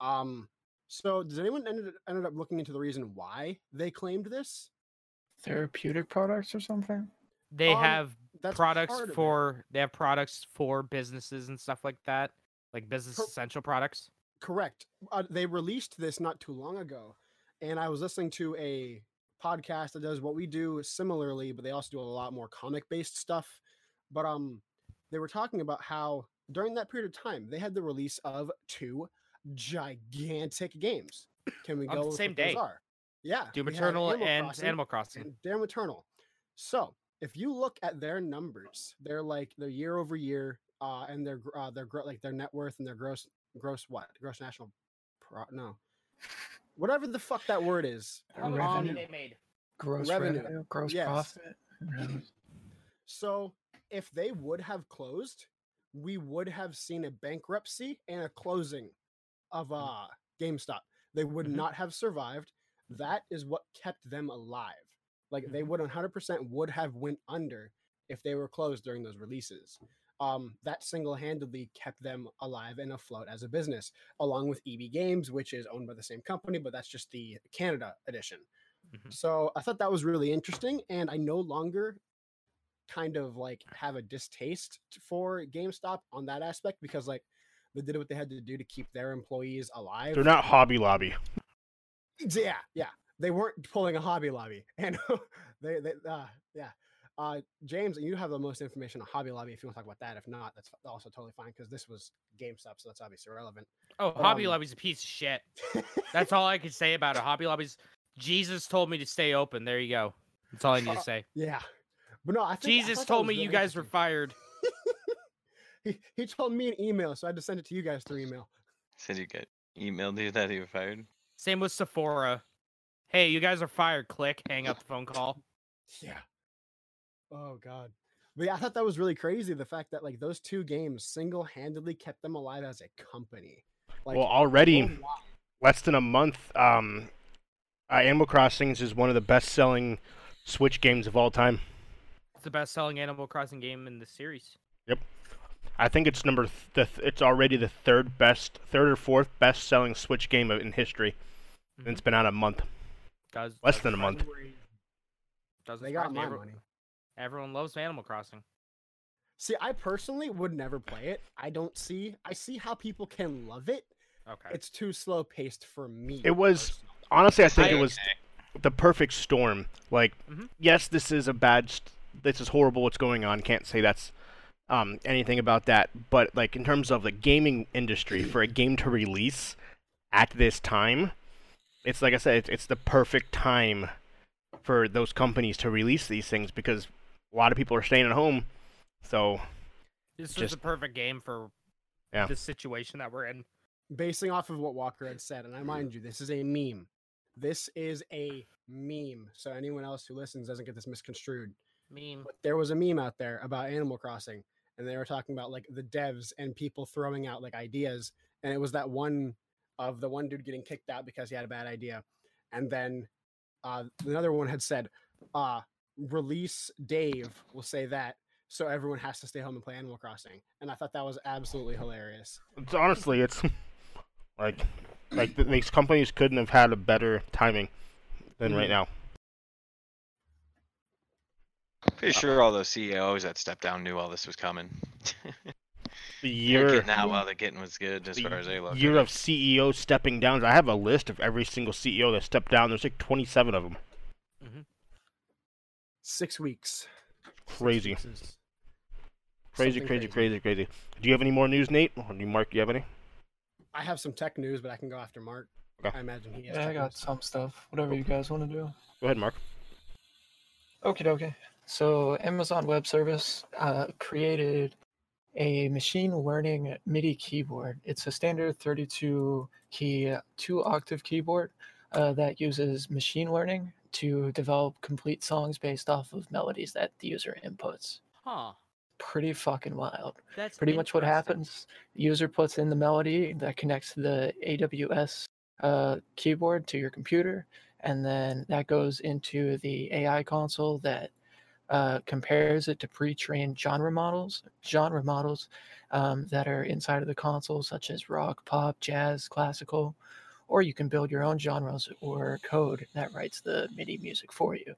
Um, so does anyone ended ended up looking into the reason why they claimed this? Therapeutic products or something. They Um, have products part it. for they have products for businesses and stuff like that, like business Per- essential products. Correct. Uh, they released this not too long ago, and I was listening to a podcast that does what we do similarly, but they also do a lot more comic based stuff. But um, they were talking about how during that period of time they had the release of two gigantic games. Can we On go the same day. are? Yeah, Doom Eternal Animal and Crossing Animal Crossing. and Doom Eternal. So if you look at their numbers, they're like their year over year, uh, and their uh, their like their net worth and their gross gross what gross national pro- no whatever the fuck that word is. How much money Um, they made? Gross revenue. revenue, gross Yes. profit. So if they would have closed, we would have seen a bankruptcy and a closing of uh GameStop. They would Mhm. not have survived. That is what kept them alive. Like they would 100% would have went under if they were closed during those releases. Um, that single-handedly kept them alive and afloat as a business, along with EB Games, which is owned by the same company, but that's just the Canada edition. Mhm. So I thought that was really interesting, and I no longer kind of like have a distaste for GameStop on that aspect because like they did what they had to do to keep their employees alive. They're not Hobby Lobby. Yeah, yeah. They weren't pulling a Hobby Lobby, and they, they, uh, yeah. Uh, James, you have the most information on Hobby Lobby. If you want to talk about that, if not, that's also totally fine because this was GameStop, so that's obviously relevant. Oh, Hobby Um, Lobby's a piece of shit. That's all I can say about it. Hobby Lobby's Jesus told me to stay open. There you go. That's all I need to say. yeah, but no, I think Jesus thought that told was me you guys were fired. he, he told me an email, so I had to send it to you guys through email. Said you get emailed you that you were fired. Same with Sephora. Hey, you guys are fired. Click. Hang up the phone call. Yeah. Oh god. But yeah, I thought that was really crazy. The fact that like those two games single-handedly kept them alive as a company. Like well, already oh, wow. less than a month, um, uh, Animal Crossings is one of the best-selling Switch games of all time. It's the best-selling Animal Crossing game in the series. Yep. I think it's number th- the th- it's already the third best, third or fourth best-selling Switch game of- in history. And it's been out a month. Does Less does than a month. Doesn't they got my Every- money. Everyone loves Animal Crossing. See, I personally would never play it. I don't see I see how people can love it. Okay. It's too slow paced for me. It was- personally. Honestly, I think I- it was the perfect storm. Like, Mhm. yes, this is a bad. St- this is horrible. What's going on? Can't say that's um, anything about that. But like in terms of the gaming industry, for a game to release at this time, it's like I said, it's, it's the perfect time for those companies to release these things because a lot of people are staying at home. So this was just- the perfect game for Yeah. the situation that we're in. basing off of what Walker had said, and I mind you, this is a meme. This is a meme. So anyone else who listens doesn't get this misconstrued. Meme. But there was a meme out there about Animal Crossing, and they were talking about like the devs and people throwing out like ideas, and it was that one of the one dude getting kicked out because he had a bad idea, and then uh, another one had said, uh, "Release Dave." will say that, so everyone has to stay home and play Animal Crossing, and I thought that was absolutely hilarious. it's honestly, it's like like these companies couldn't have had a better timing than right Mhm. now. Pretty sure all those CEOs that stepped down knew all this was coming. The year getting out while the getting was good, as far as they look. year of CEO stepping down. I have a list of every single CEO that stepped down. There's like 27 of them. Six weeks. Six Crazy, weeks is crazy, crazy, crazy, crazy. Do you have any more news, Nate? Or do you, Mark? Do you have any? I have some tech news, but I can go after Mark. Okay. I imagine he has. Yeah, I got news. some stuff. Whatever you guys want to do. Go ahead, Mark. Okay, okay. So Amazon Web Service uh, created a machine learning MIDI keyboard. It's a standard 32 key, two octave keyboard uh, that uses machine learning to develop complete songs based off of melodies that the user inputs. Huh. Pretty fucking wild. That's Pretty much what happens. The user puts in the melody that connects the AWS uh, keyboard to your computer, and then that goes into the AI console that uh, compares it to pre-trained genre models, genre models um, that are inside of the console, such as rock, pop, jazz, classical, or you can build your own genres or code that writes the MIDI music for you.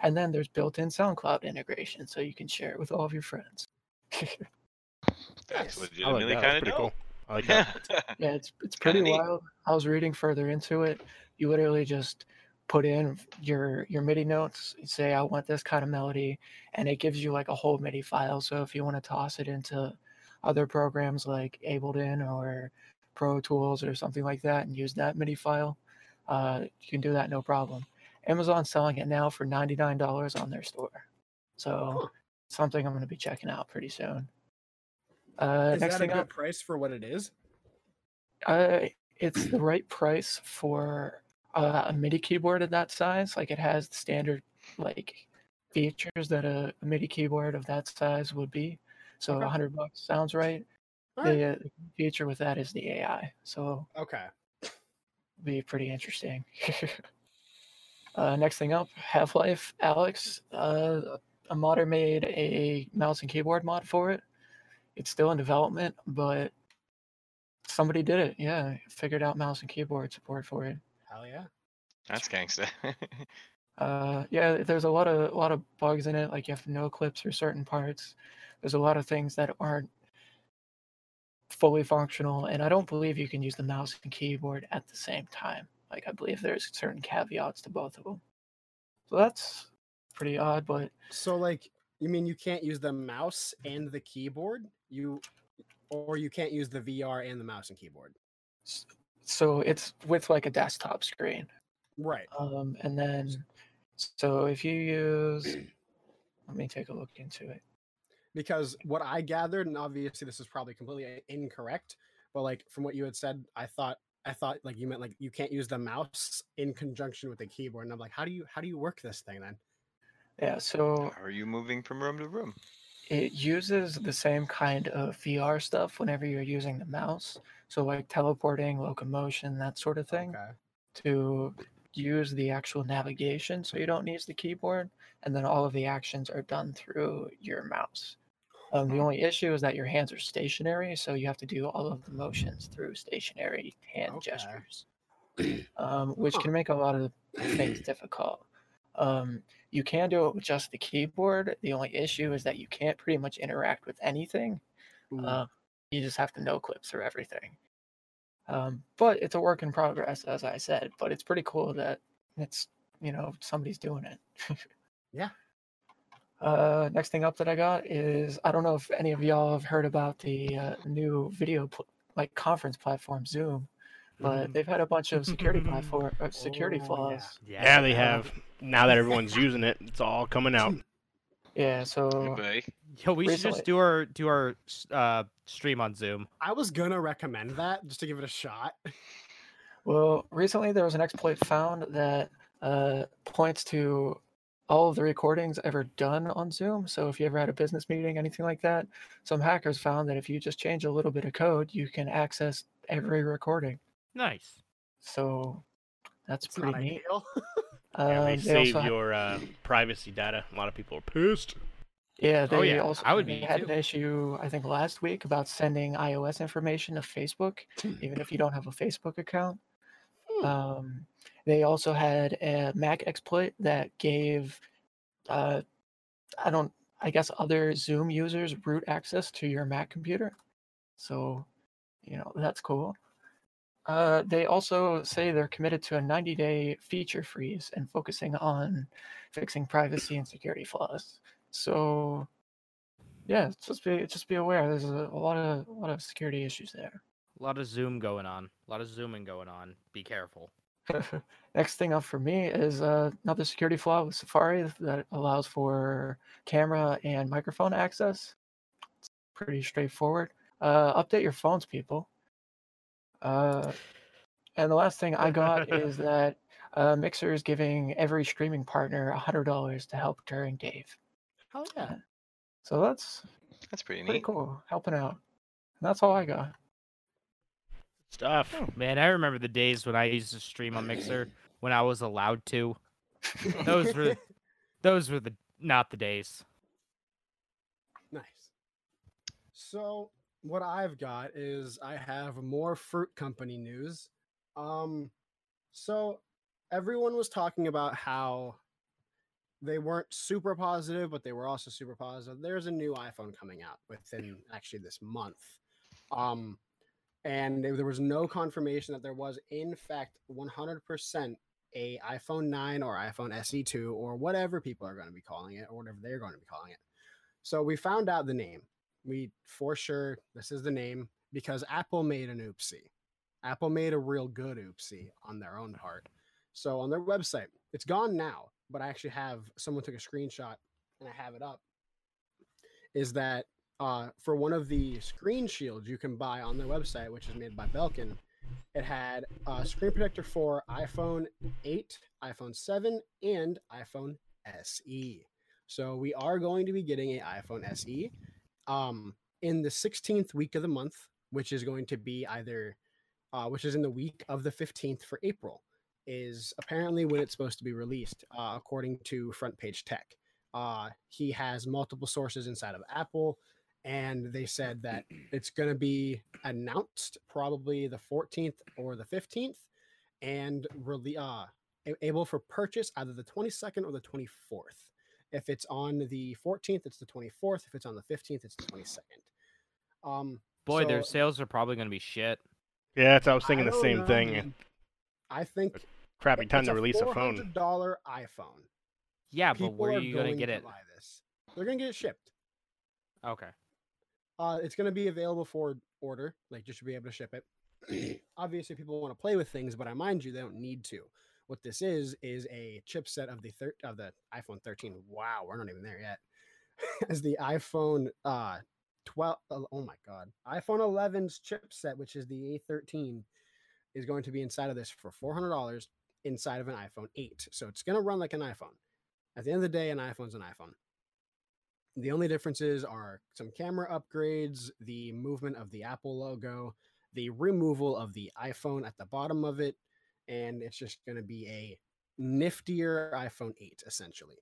And then there's built-in SoundCloud integration, so you can share it with all of your friends. That's Nice. I like legitimately that. Kind of pretty cool. cool. I like that. Yeah, it's it's kinda pretty neat. wild. I was reading further into it. You literally just put in your your MIDI notes. Say I want this kind of melody, and it gives you like a whole MIDI file. So if you want to toss it into other programs like Ableton or Pro Tools or something like that, and use that MIDI file, uh, you can do that no problem. Amazon's selling it now for ninety nine dollars on their store. So Huh. something I'm going to be checking out pretty soon. Uh, Is next that a good price for what it is? uh, it's the right price for uh, a MIDI keyboard of that size. Like it has the standard like features that a, a MIDI keyboard of that size would be. So a Okay. hundred bucks sounds right. All right. The, uh, the feature with that is the AI. So Okay. be pretty interesting. uh, next thing up, Half Life Alyx. Uh, a modder made a mouse and keyboard mod for it. It's still in development, but somebody did it. Yeah, figured out mouse and keyboard support for it. Hell yeah. That's gangsta. Uh, yeah, there's a lot of a lot of bugs in it. Like you have no clips for certain parts. There's a lot of things that aren't fully functional, and I don't believe you can use the mouse and keyboard at the same time. Like I believe there's certain caveats to both of them. So that's pretty odd, but So like you mean you can't use the mouse and the keyboard? You or you can't use the VR and the mouse and keyboard. so it's with like a desktop screen. Right. Um, and then so if you use, let me take a look into it. Because what I gathered, and obviously this is probably completely incorrect, but like from what you had said, I thought I thought like you meant like you can't use the mouse in conjunction with the keyboard. And I'm like, how do you how do you work this thing then? Yeah, so Are you moving from room to room? it uses the same kind of VR stuff whenever you're using the mouse. So like teleporting, locomotion, that sort of thing, Okay. to use the actual navigation. So you don't use the keyboard, and then all of the actions are done through your mouse. Um, the only issue is that your hands are stationary, so you have to do all of the motions through stationary hand Okay. gestures, um, which can make a lot of things difficult. Um, you can do it with just the keyboard. The only issue is that you can't pretty much interact with anything. Uh, you just have to no clip through everything. Um, but it's a work in progress, as I said. But it's pretty cool that it's you know somebody's doing it. Yeah. Uh, next thing up that I got is I don't know if any of y'all have heard about the uh, new video pl- like conference platform Zoom, but they've had a bunch of security platform uh, security Oh, yeah. flaws. Yeah, they have. Now that everyone's using it, it's all coming out. Yeah, so Goodbye. Yo, we should just do our do our uh stream on Zoom. I was gonna recommend that just to give it a shot. Well, recently there was an exploit found that uh, points to all of the recordings ever done on Zoom. So if you ever had a business meeting, anything like that, some hackers found that if you just change a little bit of code, you can access every recording. Nice. So that's It's pretty neat. ideal. Yeah, Um, they they save also ha- your uh, privacy data. A lot of people are pissed. Yeah, they Oh, yeah, also I would be had too. an issue I think last week about sending iOS information to Facebook, even if you don't have a Facebook account. Hmm. Um, they also had a Mac exploit that gave, uh, I don't, I guess other Zoom users root access to your Mac computer. So, you know, that's cool. Uh, they also say they're committed to a 90 day feature freeze and focusing on fixing privacy and security flaws. So, yeah, just be just be aware. There's a, a lot of a lot of security issues there. A lot of Zoom going on. A lot of zooming going on. Be careful. Next thing up for me is uh, another security flaw with Safari that allows for camera and microphone access. It's pretty straightforward. Uh, update your phones, people. Uh, and the last thing I got is that uh, Mixer is giving every streaming partner $100 to help during Dave. Hell yeah. So that's That's pretty pretty neat. cool, helping out. And that's all I got. Stuff. Man, I remember the days when I used to stream on Mixer when I was allowed to. Those were those were the not the days. Nice. So what I've got is I have more fruit company news. Um so everyone was talking about how they weren't super positive, but they were also super positive. There's a new iPhone coming out within actually this month. Um and there was no confirmation that there was in fact 100% a iPhone 9 or iPhone SE2 or whatever people are going to be calling it or whatever they're going to be calling it. So we found out the name. We for sure this is the name because Apple made an oopsie. Apple made a real good oopsie on their own part. So on their website, it's gone now, but I actually have someone took a screenshot and I have it up. Is that uh, for one of the screen shields you can buy on their website, which is made by Belkin, it had a screen protector for iPhone 8, iPhone 7, and iPhone SE. So we are going to be getting an iPhone SE um, in the 16th week of the month, which is going to be either, uh, which is in the week of the 15th for April, is apparently when it's supposed to be released, uh, according to Front Page Tech. Uh, he has multiple sources inside of Apple, and they said that it's going to be announced probably the 14th or the 15th, and really uh, able for purchase either the 22nd or the 24th. If it's on the 14th, it's the 24th. If it's on the 15th, it's the 22nd. Um, Boy, so their sales are probably going to be shit. Yeah, that's I was thinking I the same know, thing. man. I think Crappy time it's to release a phone. $400 iPhone. Yeah, but where are are you going to get to it? buy this. They're going to get it shipped. Okay. Uh, it's going to be available for order. Like, you should be able to ship it. Obviously, people want to play with things, but I mind you, they don't need to. What this is is a chipset of the thir- of the iPhone 13. Wow, we're not even there yet. as the iPhone uh 12. Oh oh my God, iPhone 11's chipset, which is the A13, is going to be inside of this for $400 inside of an iPhone 8. So it's going to run like an iPhone. At the end of the day, an iPhone's an iPhone. The only differences are some camera upgrades, the movement of the Apple logo, the removal of the iPhone at the bottom of it, and it's just going to be a niftier iPhone 8 essentially.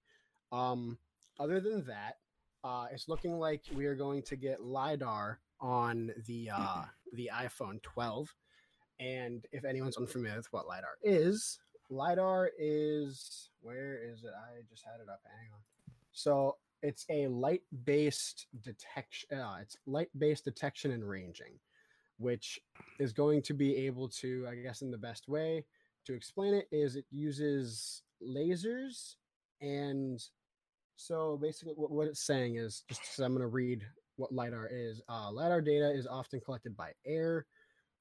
Um, other than that, uh, it's looking like we are going to get lidar on the uh, the iPhone 12. And if anyone's unfamiliar with what lidar is, lidar is where is it? I just had it up. Hang on. So it's a light-based detection. Uh, it's light-based detection and ranging, which is going to be able to, I guess, in the best way to explain it, is it uses lasers and so basically what, what it's saying is just so I'm going to read what lidar is. Uh, lidar data is often collected by air.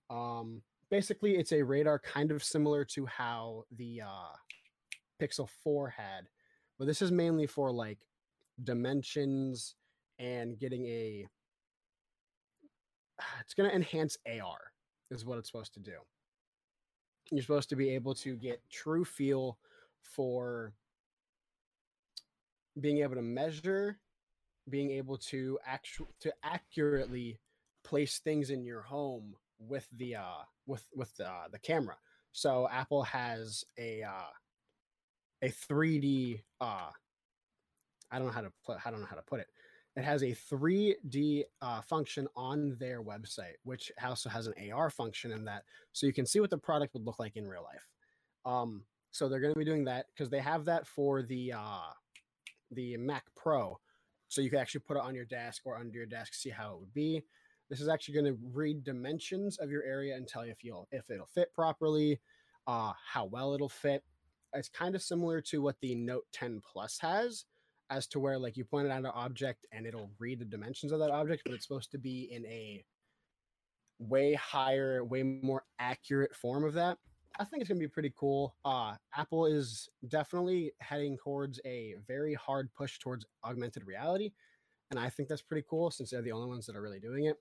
Um, basically, it's a radar kind of similar to how the uh, Pixel 4 had, but this is mainly for like dimensions and getting a. It's going to enhance AR, is what it's supposed to do. You're supposed to be able to get true feel for being able to measure, being able to actual to accurately place things in your home with the uh with with the uh, the camera. So Apple has a uh a 3D uh I don't know how to put I don't know how to put it. It has a 3D uh, function on their website, which also has an AR function in that, so you can see what the product would look like in real life. Um, so they're going to be doing that because they have that for the uh, the Mac Pro, so you can actually put it on your desk or under your desk, see how it would be. This is actually going to read dimensions of your area and tell you if you'll if it'll fit properly, uh, how well it'll fit. It's kind of similar to what the Note 10 Plus has, as to where like you point it at an object and it'll read the dimensions of that object, but it's supposed to be in a way higher, way more accurate form of that. I think it's gonna be pretty cool. Uh, Apple is definitely heading towards a very hard push towards augmented reality, and I think that's pretty cool since they're the only ones that are really doing it.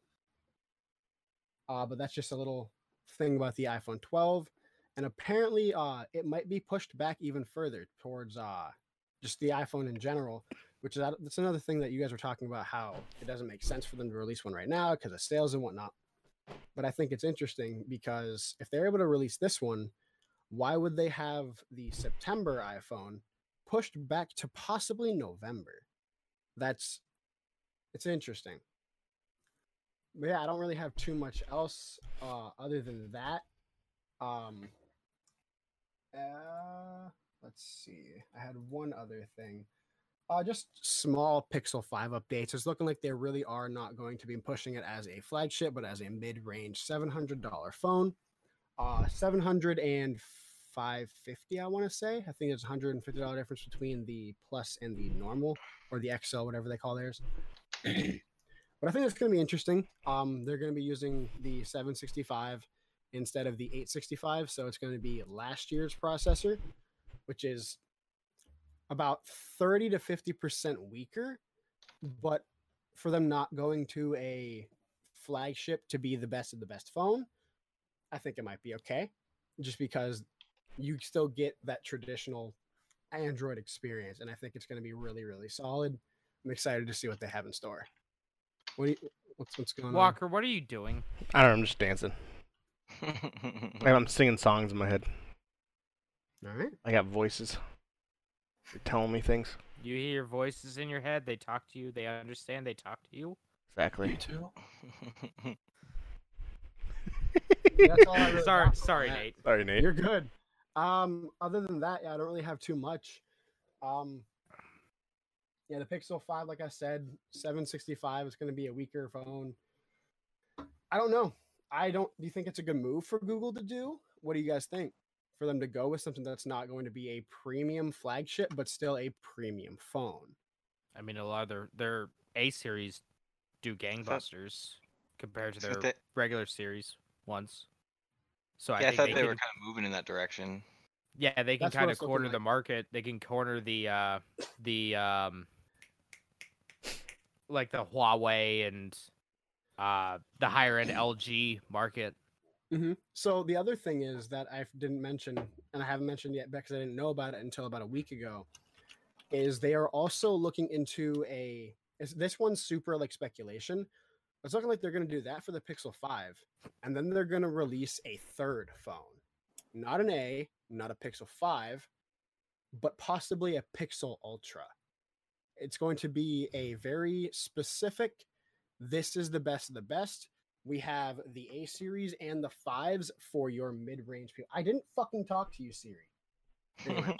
Uh, but that's just a little thing about the iPhone 12, and apparently, uh, it might be pushed back even further towards uh, just the iPhone in general. Which is that's another thing that you guys were talking about how it doesn't make sense for them to release one right now because of sales and whatnot but I think it's interesting because if they're able to release this one, why would they have the September iPhone pushed back to possibly November? That's it's interesting. But yeah, I don't really have too much else uh, other than that. Um, uh, let's see. I had one other thing. Uh, just small Pixel 5 updates. It's looking like they really are not going to be pushing it as a flagship, but as a mid range $700 phone. Uh, 550 i want to say i think there's a $150 difference between the plus and the normal or the xl whatever they call theirs but i think it's going to be interesting um they're going to be using the 765 instead of the 865 so it's going to be last year's processor which is about 30 to 50% weaker but for them not going to a flagship to be the best of the best phone i think it might be okay just because you still get that traditional Android experience, and I think it's going to be really, really solid. I'm excited to see what they have in store. What do you, what's what's going on? Walker, what are you doing? I don't know. I'm just dancing. And I'm singing songs in my head. All right. I got voices. They're telling me things. You hear voices in your head. They talk to you. They understand. They talk to you. Me Exactly. too. That's all I really sorry, sorry. Nate. Sorry, Nate. You're good. Um, other than that, yeah, I don't really have too much. Um, yeah, the Pixel 5, like I said, 765 is going to be a weaker phone. I don't know. I don't. Do you think it's a good move for Google to do? What do you guys think? For them to go with something that's not going to be a premium flagship, but still a premium phone. I mean, a lot of their their A series do gangbusters compared to their they- regular series ones. So I yeah, I think thought they, they, can, were kind of moving in that direction. yeah they can That's kind of corner like. the market. They can corner the uh the um like the Huawei and uh the higher end LG market. hmm So the other thing is that I didn't mention, and I haven't mentioned yet because I didn't know about it until about a week ago, is they are also looking into a. Is this one's super like speculation? It's looking like they're going to do that for the Pixel Five, and then they're going to release a third phone, not an A, not a Pixel Five, but possibly a Pixel Ultra. It's going to be a very specific. This is the best of the best we have the A series and the fives for your mid range people. I didn't fucking talk to you, Siri. Anyway.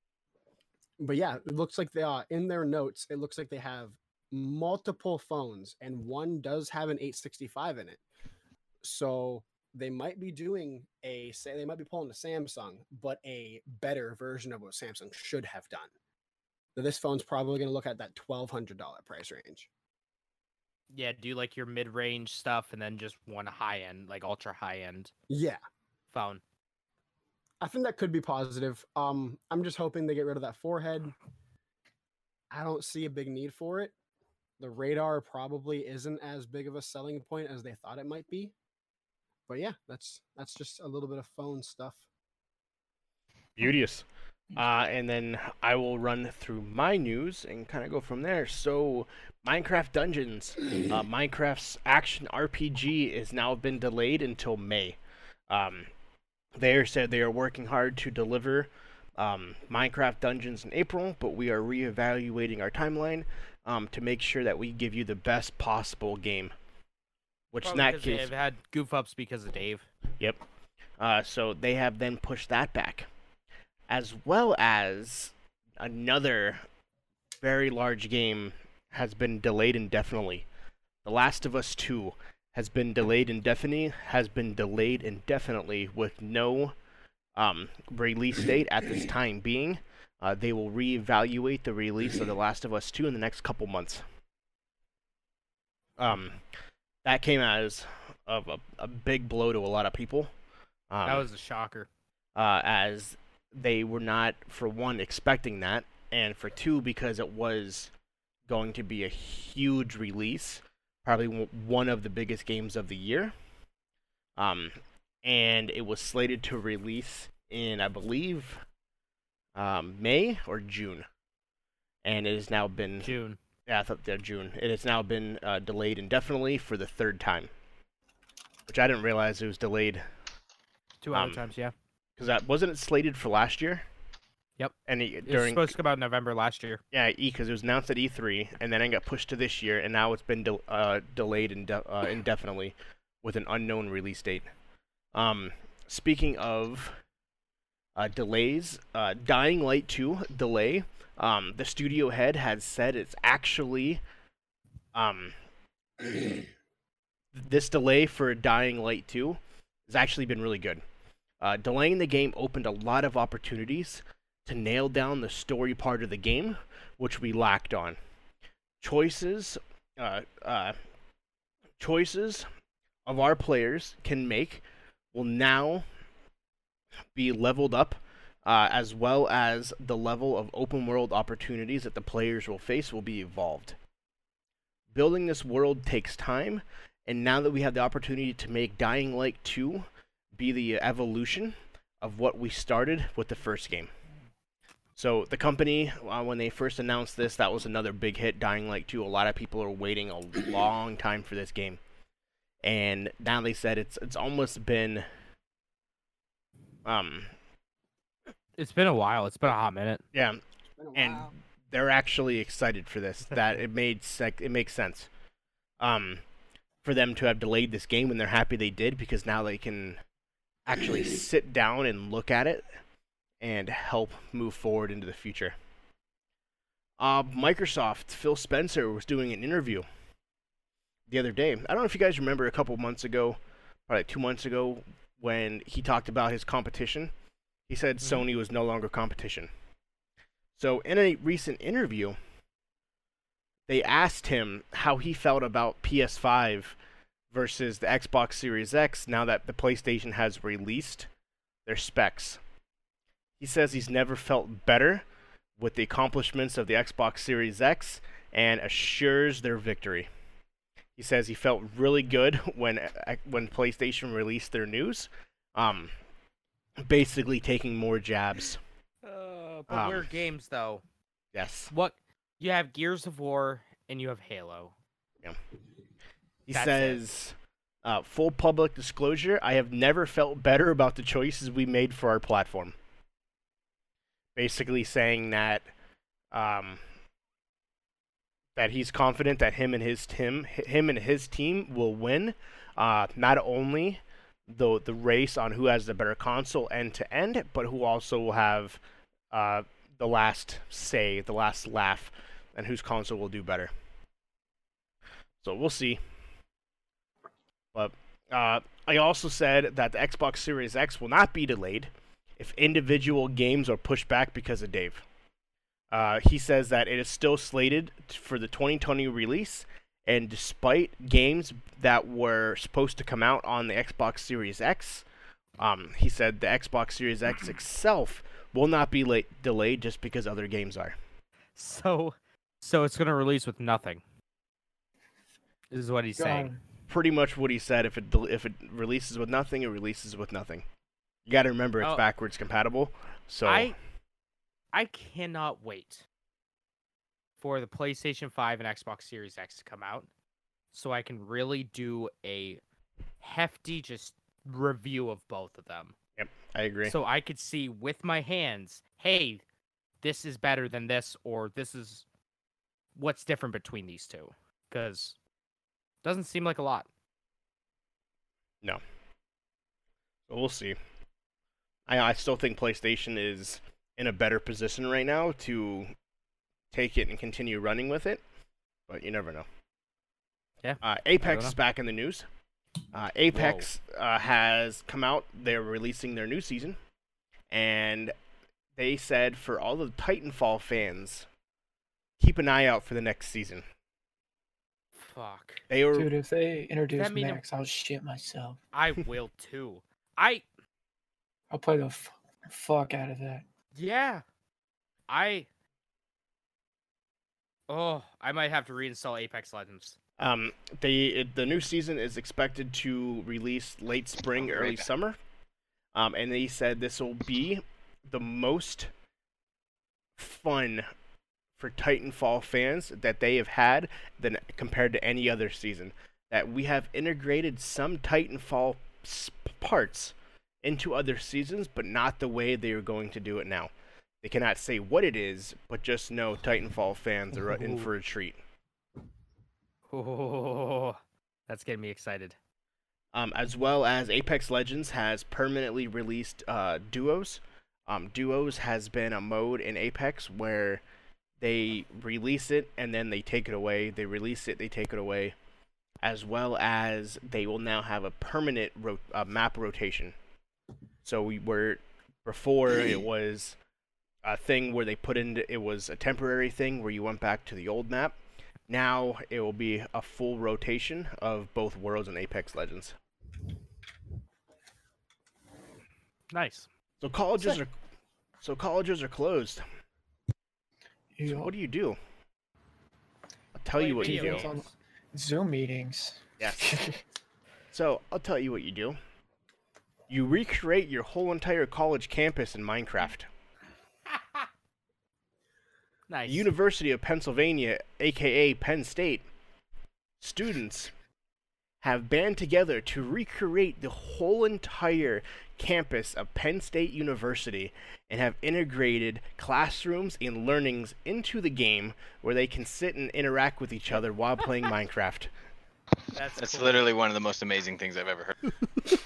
but yeah, it looks like they are in their notes. It looks like they have multiple phones, and one does have an 865 in it. So they might be doing a say they might be pulling a Samsung, but a better version of what Samsung should have done. So this phone's probably going to look at that twelve hundred dollar price range. Yeah, do like your mid range stuff and then just one high end, like ultra high end Yeah, phone. I think that could be positive. Um, I'm just hoping they get rid of that forehead. I don't see a big need for it. The radar probably isn't as big of a selling point as they thought it might be. But yeah, that's that's just a little bit of phone stuff. Beauteous. Uh, and then I will run through my news and kind of go from there. So, Minecraft Dungeons, uh, Minecraft's action RPG, has now been delayed until May. Um, they are said they are working hard to deliver um, Minecraft Dungeons in April, but we are reevaluating our timeline um, to make sure that we give you the best possible game. Which in that case, they've had goof ups because of Dave. Yep. Uh, so they have then pushed that back, as well as another very large game has been delayed indefinitely. The Last of Us 2 has been delayed indefinitely, has been delayed indefinitely with no um, release date at this time being. Uh, they will reevaluate the release of The Last of Us 2 in the next couple months. Um, that came as of a, a big blow to a lot of people. Um, that was a shocker. uh, as they were not, for one, expecting that, and for two, because it was going to be a huge release, probably one of the biggest games of the year. Um, and it was slated to release in, I believe, um, May or June, and it has now been June. yeah, I thought that June. It has now been uh, delayed indefinitely for the third time, which I didn't realize it was delayed Two Um, other times, yeah. Because that wasn't it slated for last year. Yep. And it, It was during supposed to come out in November last year. yeah, E because it was announced at E3, and then it got pushed to this year, and now it's been de- uh, delayed inde- uh, indefinitely with an unknown release date. Um, speaking of uh, delays, uh, Dying Light 2 delay. Um, the studio head has said it's actually um, this delay for Dying Light 2 has actually been really good. Uh, delaying the game opened a lot of opportunities to nail down the story part of the game, which we lacked on. Choices, uh, uh, choices of our players can make will now be leveled up, uh, as well as the level of open world opportunities that the players will face will be evolved. Building this world takes time, and now that we have the opportunity to make Dying Light 2 be the evolution of what we started with the first game. So the company, uh, when they first announced this, that was another big hit. Dying Light 2. A lot of people are waiting a long time for this game, and now they said it's it's almost been um It's been a while. It's been a hot minute. yeah It's been a and while. they're actually excited for this. That it made sec- it makes sense. Um, for them to have delayed this game and they're happy they did because now they can actually sit down and look at it and help move forward into the future. Uh, Microsoft Phil Spencer was doing an interview the other day. I don't know if you guys remember a couple months ago, probably two months ago, when he talked about his competition. He said Mhm. Sony was no longer competition. So, in a recent interview, they asked him how he felt about PS5 versus the Xbox Series X now that the PlayStation has released their specs. He says he's never felt better with the accomplishments of the Xbox Series X and assures their victory. He says he felt really good when uh, when PlayStation released their news, um, basically taking more jabs. Uh, but Um, we're games though. Yes. What you have Gears of War and you have Halo. He That's says, uh, full public disclosure, I have never felt better about the choices we made for our platform. Basically saying that um, that he's confident that him and his team, him and his team will win. Uh, not only the the race on who has the better console end to end, but who also will have uh, the last say, the last laugh, and whose console will do better. So we'll see. But uh, I also said that the Xbox Series X will not be delayed if individual games are pushed back because of Dave. Uh, he says that it is still slated for the 2020 release, and despite games that were supposed to come out on the Xbox Series X, um, he said the Xbox Series X itself will not be late, delayed just because other games are. So, so it's gonna release with nothing. This is what he's saying. Pretty much what he said. If it if it releases with nothing, it releases with nothing. You got to remember it's Oh. backwards compatible. So I, I cannot wait for the PlayStation 5 and Xbox Series X to come out, so I can really do a hefty just review of both of them. Yep, I agree. So I could see with my hands, hey, this is better than this, or this is what's different between these two. Because doesn't seem like a lot. No. But we'll see. I I still think PlayStation is in a better position right now to take it and continue running with it, but you never know. Yeah, Uh, Apex know. is back in the news. Uh, Apex uh, has come out. They're releasing their new season, and they said for all the Titanfall fans, keep an eye out for the next season. Fuck. They were Dude, if they introduce That mean- Max, I'll shit myself. I will too. I I'll play the f- fuck out of that. yeah. I Oh, I might have to reinstall Apex Legends. Um, the the new season is expected to release late spring, Oh, early right. summer. Um, and they said this will be the most fun for Titanfall fans that they have had than compared to any other season. That we have integrated some Titanfall parts into other seasons, but not the way they are going to do it now. They cannot say what it is, but just know Titanfall fans are in for a treat. Oh, that's getting me excited. um, as well as Apex Legends has permanently released uh, duos. Um, duos has been a mode in Apex where they release it and then they take it away. They release it, they take it away, as well as they will now have a permanent ro- uh, map rotation. So we were before it was a thing where they put in it was a temporary thing where you went back to the old map. Now it will be a full rotation of both Worlds and Apex Legends. Nice. So colleges are so colleges are closed. So what do you do? I'll tell you what you do. on Zoom meetings. Yes. So I'll tell you what you do. You recreate your whole entire college campus in Minecraft. Nice. University of Pennsylvania, aka Penn State, students have band together to recreate the whole entire campus of Penn State University and have integrated classrooms and learnings into the game where they can sit and interact with each other while playing Minecraft. That's, That's cool. literally one of the most amazing things I've ever heard.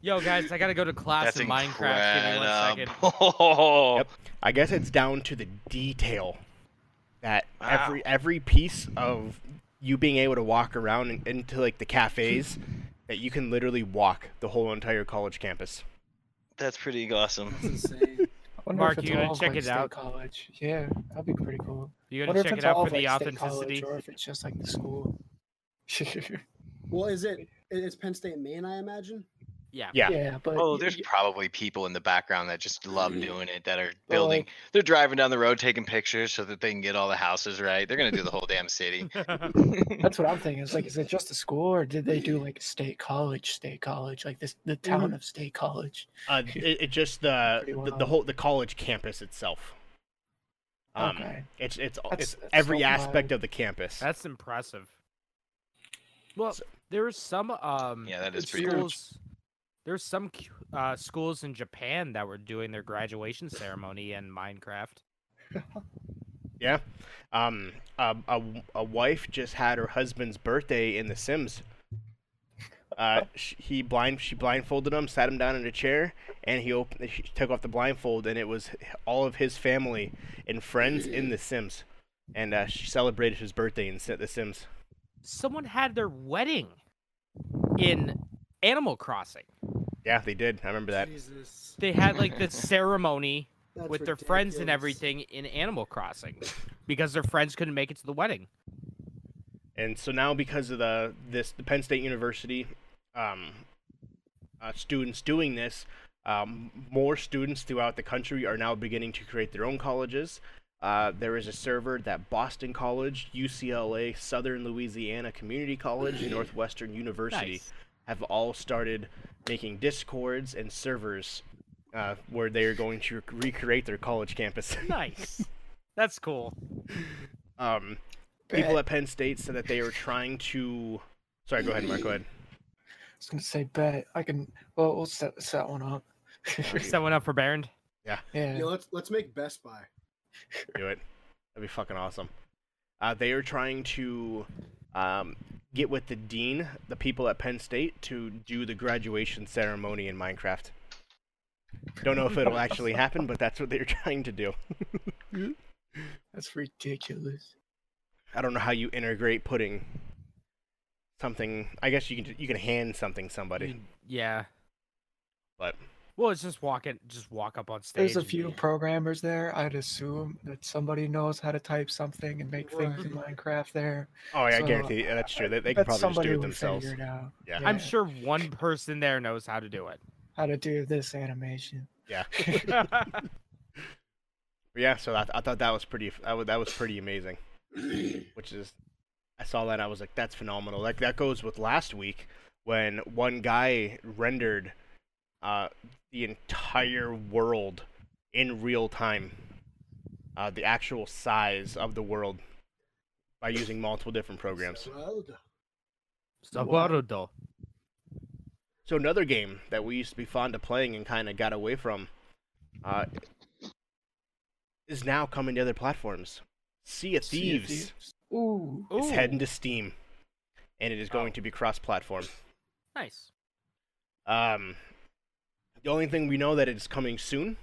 Yo, guys, I gotta go to class That's in Minecraft. Give me one second. incredible. Yep. I guess it's down to the detail that Wow. every every piece of you being able to walk around in, into like the cafes that you can literally walk the whole entire college campus. That's pretty awesome. That's insane. I Mark, you gonna check like it out? College. Yeah, that'd be pretty cool. You wonder gotta check it out for the like state authenticity. college or if it's just like the school. Well, is it? it- It's Penn State, Maine, I imagine. Yeah. Yeah. yeah, but Oh, there's y- probably people in the background that just love doing it that are building. like- They're driving down the road taking pictures so that they can get all the houses right. They're gonna do the whole damn city. that's what I'm thinking. It's like, is it just a school or did they do like state college, state college, like this, the town of state college? Uh, it, it just the, Pretty the the whole the college campus itself. Um, Okay. It's it's That's- it's that's every so aspect wild. of the campus. That's impressive. Well, So- there were some um Yeah, that is It's pretty huge. There's some uh, schools in Japan that were doing their graduation ceremony in Minecraft. Yeah. Um. A, a a wife just had her husband's birthday in The Sims. Uh, sh- he blind she blindfolded him, sat him down in a chair, and he opened. She took off the blindfold, and it was all of his family and friends in The Sims, and uh, she celebrated his birthday in The Sims. Someone had their wedding in Animal Crossing. Yeah, they did. I remember that. Jesus. They had like the ceremony That's with their friends and everything in Animal Crossing because their friends couldn't make it to the wedding. And so now, because of the this the Penn State University um, uh, students doing this, um, more students throughout the country are now beginning to create their own colleges. Uh, there is a server that Boston College, UCLA, Southern Louisiana Community College, and Northwestern University Nice. Have all started making discords and servers uh, where they are going to recreate their college campus. Nice. That's cool. um, people at Penn State said that they were trying to. Sorry, go ahead, Mark. Go ahead. I was gonna say, bet I can. Well, we'll set set one up. Set one up for Baron. yeah. Yeah, let's let's make Best Buy. do it. That'd be fucking awesome. Uh, they are trying to um, get with the dean, the people at Penn State, to do the graduation ceremony in Minecraft. Don't know if it'll actually happen, but that's what they're trying to do. That's ridiculous. I don't know how you integrate putting something. I guess you can you can hand something somebody, Yeah. but Well, it's just walk it, just walk up on stage. There's a few be- programmers there. I'd assume that somebody knows how to type something and make things in Minecraft there. oh yeah, I guarantee you, that's true. They, they can probably just do it themselves. It out. Yeah. I'm sure one person there knows how to do it. how to do this animation. Yeah. Yeah, so I, I thought that was pretty. That was, that was pretty amazing. Which is, I saw that and I was like, that's phenomenal. Like that goes with last week when one guy rendered uh, the entire world in real time, uh, the actual size of the world by using multiple different programs. Sabarudo. So another game that we used to be fond of playing and kind of got away from uh, is now coming to other platforms. Sea of Sea of Thieves. Ooh. is Ooh, heading to Steam, and it is going Oh. to be cross-platform. nice. Um, the only thing we know that it's coming soon.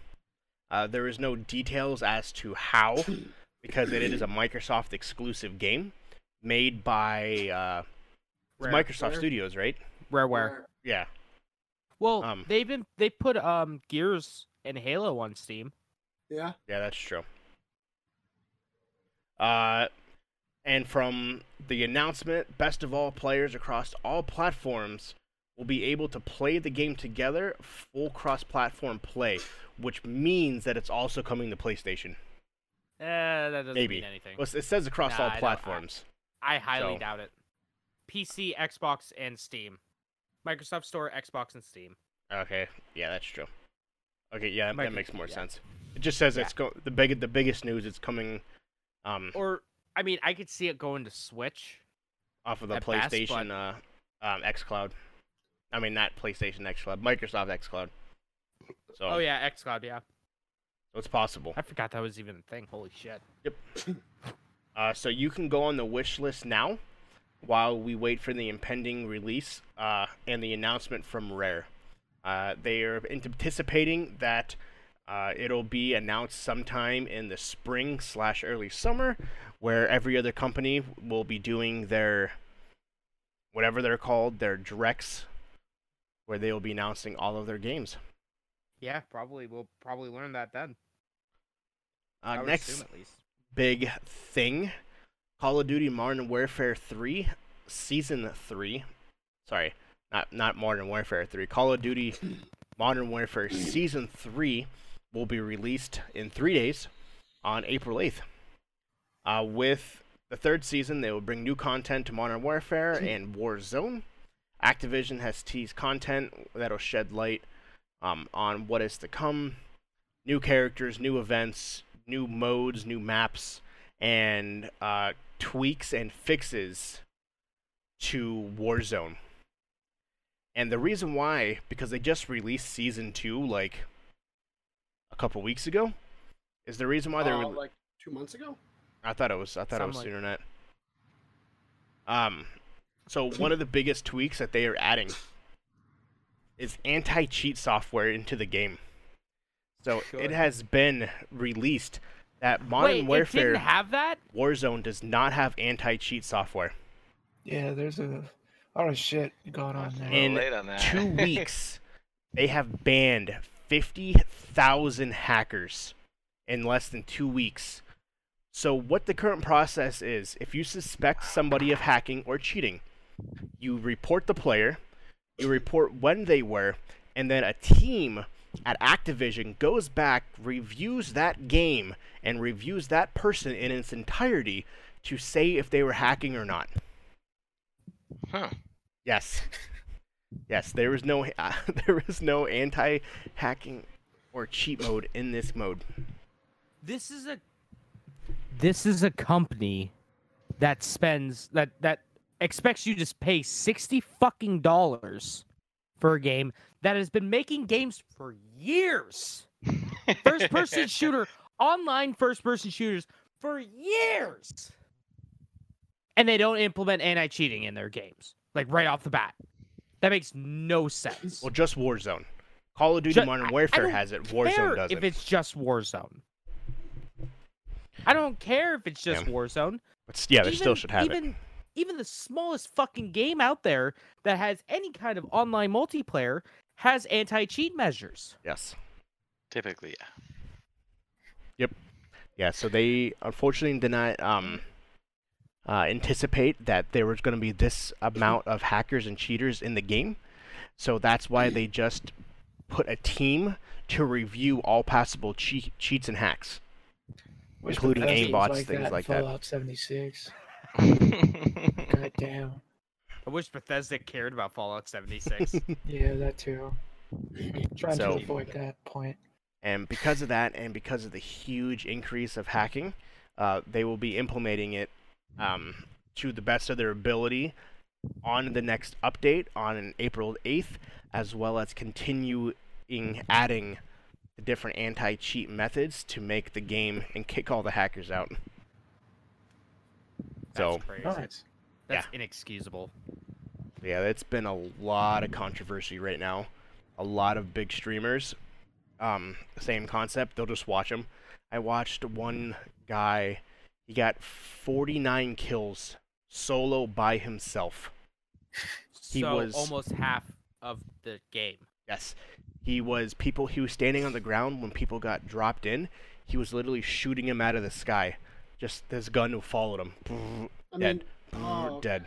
Uh, there is no details as to how, because it is a Microsoft exclusive game made by uh, Rare. Microsoft Rare. Studios, right? Rareware. Yeah. Well, Um, they've been they put um Gears and Halo on Steam. Yeah. Yeah, that's true. Uh, and from the announcement, best of all players across all platforms will be able to play the game together, full cross-platform play, which means that it's also coming to PlayStation. Eh, that doesn't Maybe. mean anything. Well, it says across Nah, all I don't- I- platforms. I highly so- doubt it. PC, Xbox, and Steam. Microsoft Store, Xbox, and Steam. Okay, yeah, that's true. Okay, yeah, that, that makes more yeah. sense. It just says Yeah. it's go- the big the biggest news. It's coming um Or I mean, I could see it going to Switch. off of the at best, PlayStation uh um XCloud. I mean not PlayStation XCloud, Microsoft XCloud. So Oh yeah, XCloud. Yeah, so it's possible. I forgot that was even a thing. Holy shit. Uh, so you can go on the wish list now while we wait for the impending release uh, and the announcement from Rare. Uh, they are anticipating that uh, it'll be announced sometime in the spring slash early summer, where every other company will be doing their whatever they're called, their directs, where they will be announcing all of their games. Yeah, probably we'll probably learn that then. Uh, next, assume big thing Call of Duty Modern Warfare 3 Season 3. Sorry, not not Modern Warfare 3. Call of Duty Modern Warfare Season 3 will be released in 3 days on April 8th. Uh, with the third season, they will bring new content to Modern Warfare and Warzone. Activision has teased content that'll shed light um, on what is to come. New characters, new events, new modes, new maps, and uh, tweaks and fixes to Warzone. And the reason why, because they just released season two like a couple weeks ago, is the reason why they're. Uh, like two months ago. I thought it was. I thought it was Something sooner than that. Um, so one of the biggest tweaks that they are adding is anti-cheat software into the game. So it has been released that Modern Wait, it Warfare didn't have that. Warzone does not have anti-cheat software. Yeah, there's a lot of shit going on there. In late on that. Two weeks, they have banned fifty thousand hackers in less than two weeks. So what the current process is, if you suspect somebody of hacking or cheating, you report the player, you report when they were, and then a team at Activision goes back, reviews that game, and reviews that person in its entirety to say if they were hacking or not. Huh. Yes. Yes, there is no uh, there is no anti-hacking or cheat mode in this mode. This is a this is a company that spends that that expects you to pay 60 fucking dollars for a game that has been making games for years. First person shooter, online first person shooters for years. And they don't implement anti-cheating in their games. Like right off the bat. That makes no sense. Well, just Warzone. Call of Duty Ju- I- Modern Warfare has it. Warzone doesn't. if it's just Warzone. I don't care if it's just Yeah. Warzone. But yeah, they still should have even, it. Even the smallest fucking game out there that has any kind of online multiplayer has anti-cheat measures. Yes. Typically, yeah. Yep. Yeah. So they unfortunately did not um uh, anticipate that there was going to be this amount of hackers and cheaters in the game. So that's why they just put a team to review all possible cheat, cheats and hacks. Wish including aimbots, like things that in like that. Fallout 76. God damn. I wish Bethesda cared about Fallout 76. Yeah, that too. Trying So- to avoid that point. And because of that, and because of the huge increase of hacking, uh, they will be implementing it um, to the best of their ability on the next update on April 8th, as well as continuing adding the different anti-cheat methods to make the game and kick all the hackers out. That's So crazy. Nice. That's inexcusable. yeah, it's been a lot of controversy right now. A lot of big streamers, um, same concept. They'll just watch them. I watched one guy. He got 49 kills solo by himself. He so was- almost half of the game. Yes. He was people he was standing on the ground when people got dropped in. He was literally shooting him out of the sky. Just his gun who followed him. I Dead. mean, oh, Dead.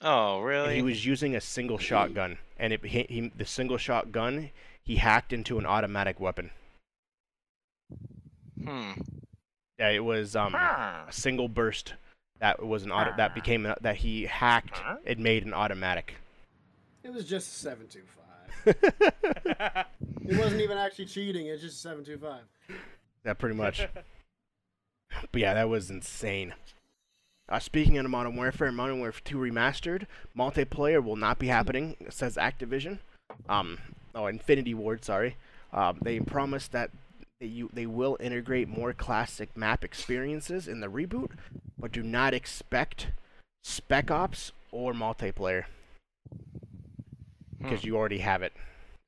Oh, And really? He was using a single shotgun, and it he, he the single shotgun he hacked into an automatic weapon. Hmm. Yeah, it was um a single burst that was an auto that became a, that he hacked. It made an automatic. it was just seven two five. It wasn't even actually cheating. It's just seven two five. Yeah, pretty much. but yeah, that was insane. Uh, speaking of Modern Warfare, Modern Warfare 2 Remastered, multiplayer will not be happening, says Activision. Um, oh, Infinity Ward, sorry. Um, they promised that they, you, they will integrate more classic map experiences in the reboot, but do not expect Spec Ops or multiplayer because Hmm. you already have it.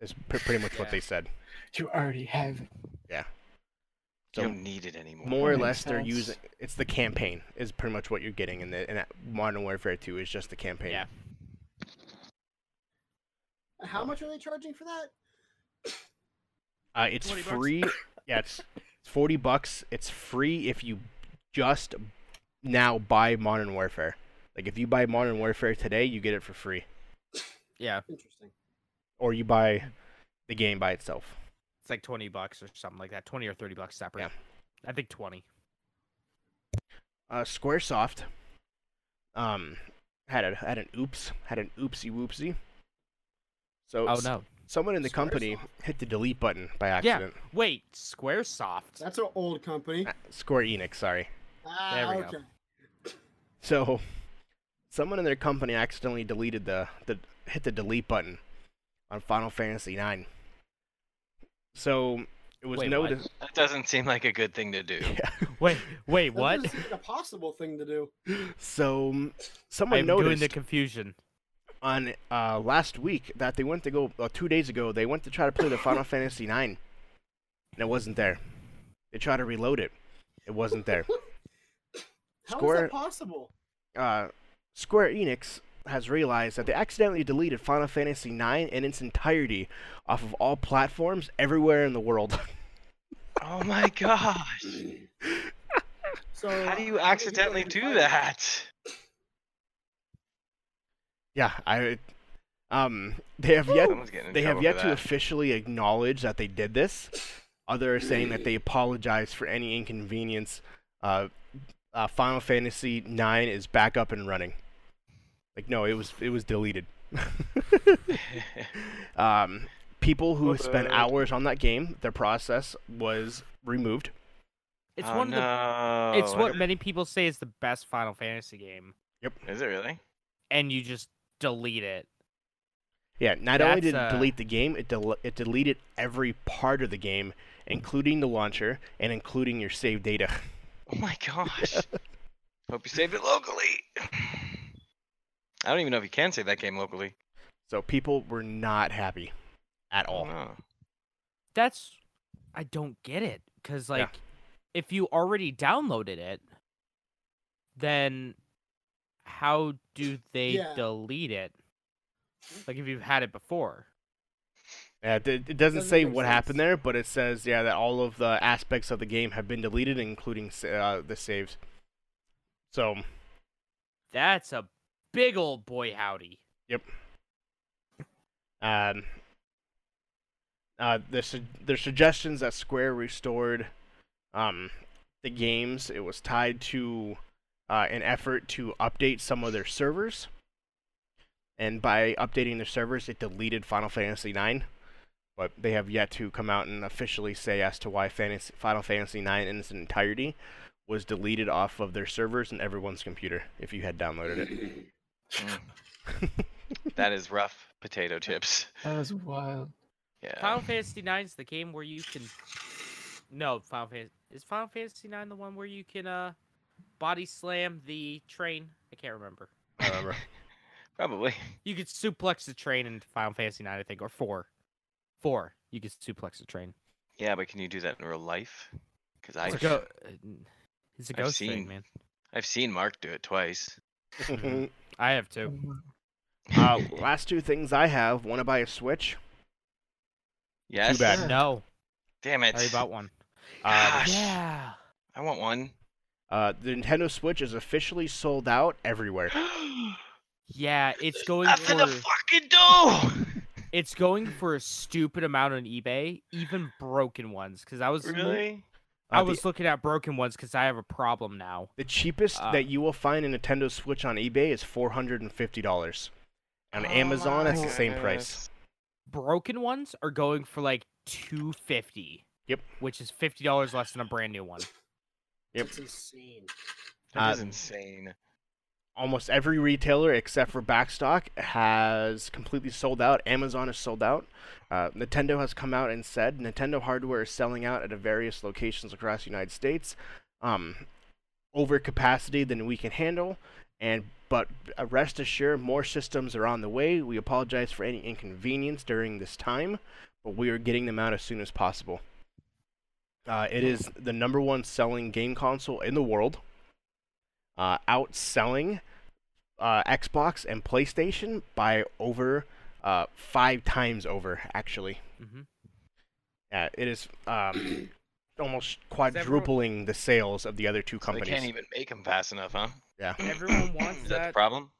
Is pr- pretty much what they said. You already have it. You So don't need it anymore. more or Makes less they're using it's the campaign is pretty much what you're getting in the in that Modern Warfare 2 is just the campaign. Yeah. How much are they charging for that? Uh, it's 20 bucks. free. yeah, it's, it's 40 bucks. It's free if you just now buy Modern Warfare. Like if you buy Modern Warfare today, you get it for free, Yeah, Interesting. or you buy the game by itself. It's like twenty bucks or something like that. Twenty or thirty bucks separate. Yeah. I think twenty. Uh, SquareSoft um had a had an oops had an oopsie whoopsie. So Oh no! someone in the company Squaresoft. hit the delete button by accident. Yeah. accident. Wait, SquareSoft. That's an old company. Uh, Square Enix, sorry. Ah, There we go. okay. So, someone in their company accidentally deleted the, the hit the delete button on Final Fantasy IX. So it was Wait, what? noticed. That doesn't seem like a good thing to do. Yeah. Wait, wait, That what? doesn't seem like a possible thing to do. So someone I'm doing the confusion. on uh, last week that they went to go uh, two days ago. They went to try to play the Final Fantasy IX, and it wasn't there. They tried to reload it. It wasn't there. How is Square- that possible? uh, Square Enix has realized that they accidentally deleted Final Fantasy IX in its entirety off of all platforms everywhere in the world. Oh my gosh. So How do you accidentally do that? yeah, I um they have yet Someone's getting in they have yet to officially acknowledge that they did this. Other saying that they apologize for any inconvenience. Uh, uh, Final Fantasy IX is back up and running. Like no, it was it was deleted. um, people who spent hours on that game, their process was removed. It's oh, one of the. It's what many people say is the best Final Fantasy game, Yep. Is it really? and you just delete it. Yeah, not only did it uh, delete the game, it del- it deleted every part of the game, including the launcher and including your save data. Oh my gosh. Hope you saved it locally. I don't even know if you can save that game locally. So people were not happy at all. no. That's. I don't get it because like, if you already downloaded it, then how do they Yeah. delete it? Like if you've had it before. Yeah, it, it doesn't Doesn't say make what happened there, but it says yeah that all of the aspects of the game have been deleted, including uh, the saves. So That's a big old boy howdy. Yep. Um, uh, there's su- there's suggestions that Square restored um, the games. It was tied to uh, an effort to update some of their servers, and by updating their servers, it deleted Final Fantasy IX. But they have yet to come out and officially say as to why Fantasy, Final Fantasy IX in its entirety was deleted off of their servers and everyone's computer if you had downloaded it. Mm. that is rough potato chips. That was wild. Yeah. Final Fantasy IX is the game where you can. No, Final Fantasy is Final Fantasy IX the one where you can uh body slam the train. I can't remember. I remember. Probably. You could suplex the train in Final Fantasy IX, I think, or four. Four. You could suplex the train. Yeah, but can you do that in real life? Because I, It's a go. uh, It's a I've ghost thing, man. I've seen Mark do it twice. I have too. Mhm. uh, last two things I have: want to buy a Switch? Yes. Too bad. No, Damn it. I already bought one. Uh, Gosh. Yeah. I want one. uh, the Nintendo Switch is officially sold out everywhere. Yeah, it's going Nothing to for fucking do. it's going for a stupid amount on eBay, even broken ones. Because I was really? I Uh, the- was looking at broken ones because I have a problem now. The cheapest Uh, that you will find a Nintendo Switch on eBay is four hundred and fifty dollars. On Oh Amazon, my it's the same price. Broken ones are going for like two fifty. Yep. Which is fifty dollars less than a brand new one. Yep. It's insane. That is Uh, insane. Almost every retailer except for Backstock has completely sold out. Amazon is sold out. Uh, Nintendo has come out and said Nintendo hardware is selling out at various locations across the United States. Um, over capacity than we can handle. And but uh, rest assured, more systems are on the way. We apologize for any inconvenience during this time, but we are getting them out as soon as possible. Uh, it is the number one selling game console in the world, uh, outselling uh, Xbox and PlayStation by over uh, five times over. Actually, Mm-hmm. uh, it is um, almost everyone- quadrupling the sales of the other two So they can't even make them fast enough, huh? Yeah. Everyone wants Is that the that. problem?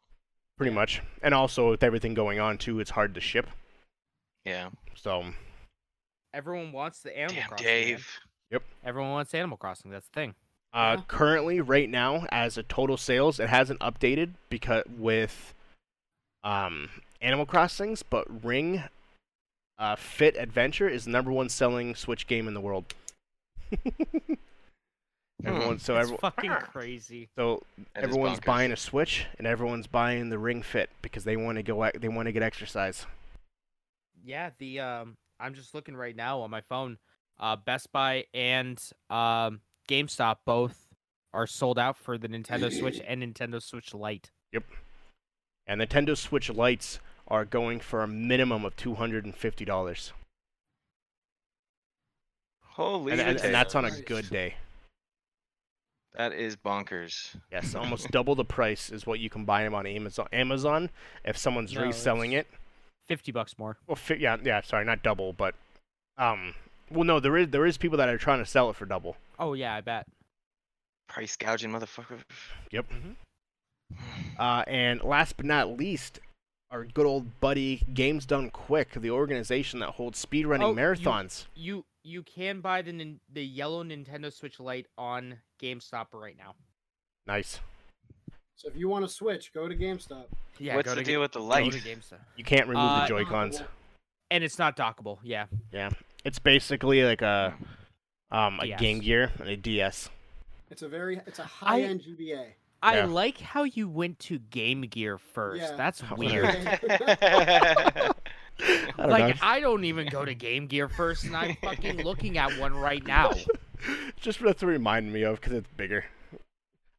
Pretty much, and also with everything going on too, it's hard to ship. Yeah. So Everyone wants the Animal Damn, Crossing. man. Dave. Yep. Everyone wants Animal Crossing. That's the thing. Uh, Yeah. currently, right now, as a total sales, it hasn't updated because with um, Animal Crossings, but Ring uh, Fit Adventure is the number one selling Switch game in the world. Everyone, so It's every, fucking crazy. so That is everyone's buying a Switch and everyone's buying the Ring Fit because they want to go they want to get exercise. Yeah, the um, I'm just looking right now on my phone. Uh, Best Buy and um, GameStop both are sold out for the Nintendo Switch and Nintendo Switch Lite. Yep. And Nintendo Switch Lites are going for a minimum of two hundred and fifty dollars, Holy and, and, and that's on a good day. That is bonkers. Yes, almost double the price is what you can buy them on Amazon. Amazon, if someone's No, reselling it, Fifty bucks more. well, fi- yeah, yeah, sorry, not double, but um, well, no, there is there is people that are trying to sell it for double. Oh yeah, I bet. Price gouging, motherfucker. Yep. Uh, and last but not least, our good old buddy Games Done Quick, the organization that holds speedrunning Oh, marathons. You you can buy the nin- the yellow Nintendo Switch Lite on GameStop right now. Nice. So if you want to switch, go to GameStop. Yeah, What's go the to, deal with the light? Go to GameStop. You can't remove Uh, the Joy Cons. And it's not dockable. Yeah. Yeah. It's basically like a um a DS. Game Gear and a DS. It's a very, it's a high-end GBA. I Yeah. like how you went to Game Gear first. Yeah. That's weird. I like know. I don't even go to Game Gear first, and I'm fucking looking at one right now. Just that's to remind me of because it's bigger.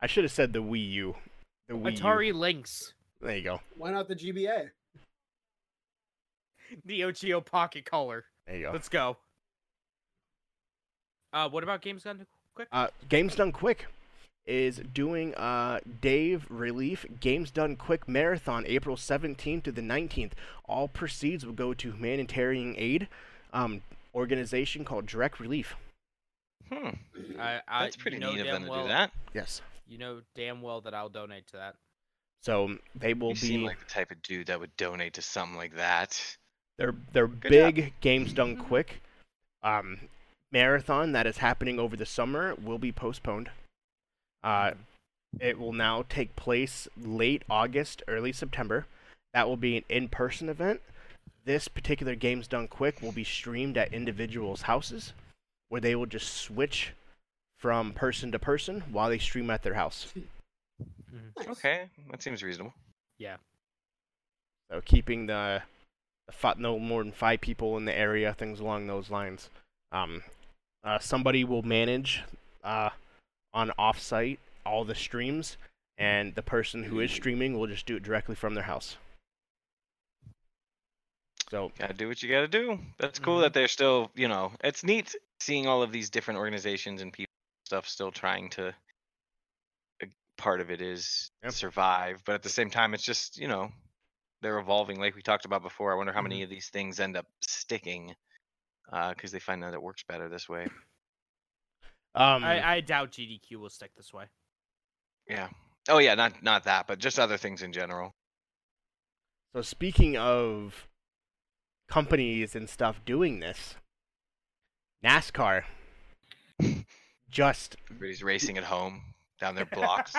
I should have said the Wii U. The Wii U. Atari Lynx, There you go. Why not the GBA? Neo Geo Pocket Color. There you go. Let's go. Uh, what about Games Done Quick? Uh, Games Done Quick is doing uh Dave Relief Games Done Quick Marathon April 17th to the 19th. All proceeds will go to humanitarian aid um organization called Direct Relief. Hmm. I, I, That's pretty you know neat of damn them to do that. Yes. You know damn well that I'll donate to that. So they will You be seem like the type of dude that would donate to something like that. They're they're Good job. big games done quick. Um, marathon that is happening over the summer will be postponed. Uh, it will now take place late August, early September. That will be an in-person event. This particular games done quick will be streamed at individuals' houses, where they will just switch from person to person while they stream at their house. Nice. Okay, that seems reasonable. Yeah. So keeping the, the fi- no more than five people in the area, things along those lines. Um, uh, somebody will manage uh, on offsite all the streams, and the person who is streaming will just do it directly from their house. So Gotta do what you gotta do. That's cool Mhm. that they're still, you know, it's neat seeing all of these different organizations and people stuff still trying to. a Part of it is Yep. survive, but at the same time, it's just you know, they're evolving like we talked about before. I wonder how many of these things end up sticking because they find that it works better this way. Um, I, I doubt GDQ will stick this way. Yeah. Oh yeah, not not that, but just other things in general. So speaking of companies and stuff doing this, NASCAR just Everybody's racing at home down their blocks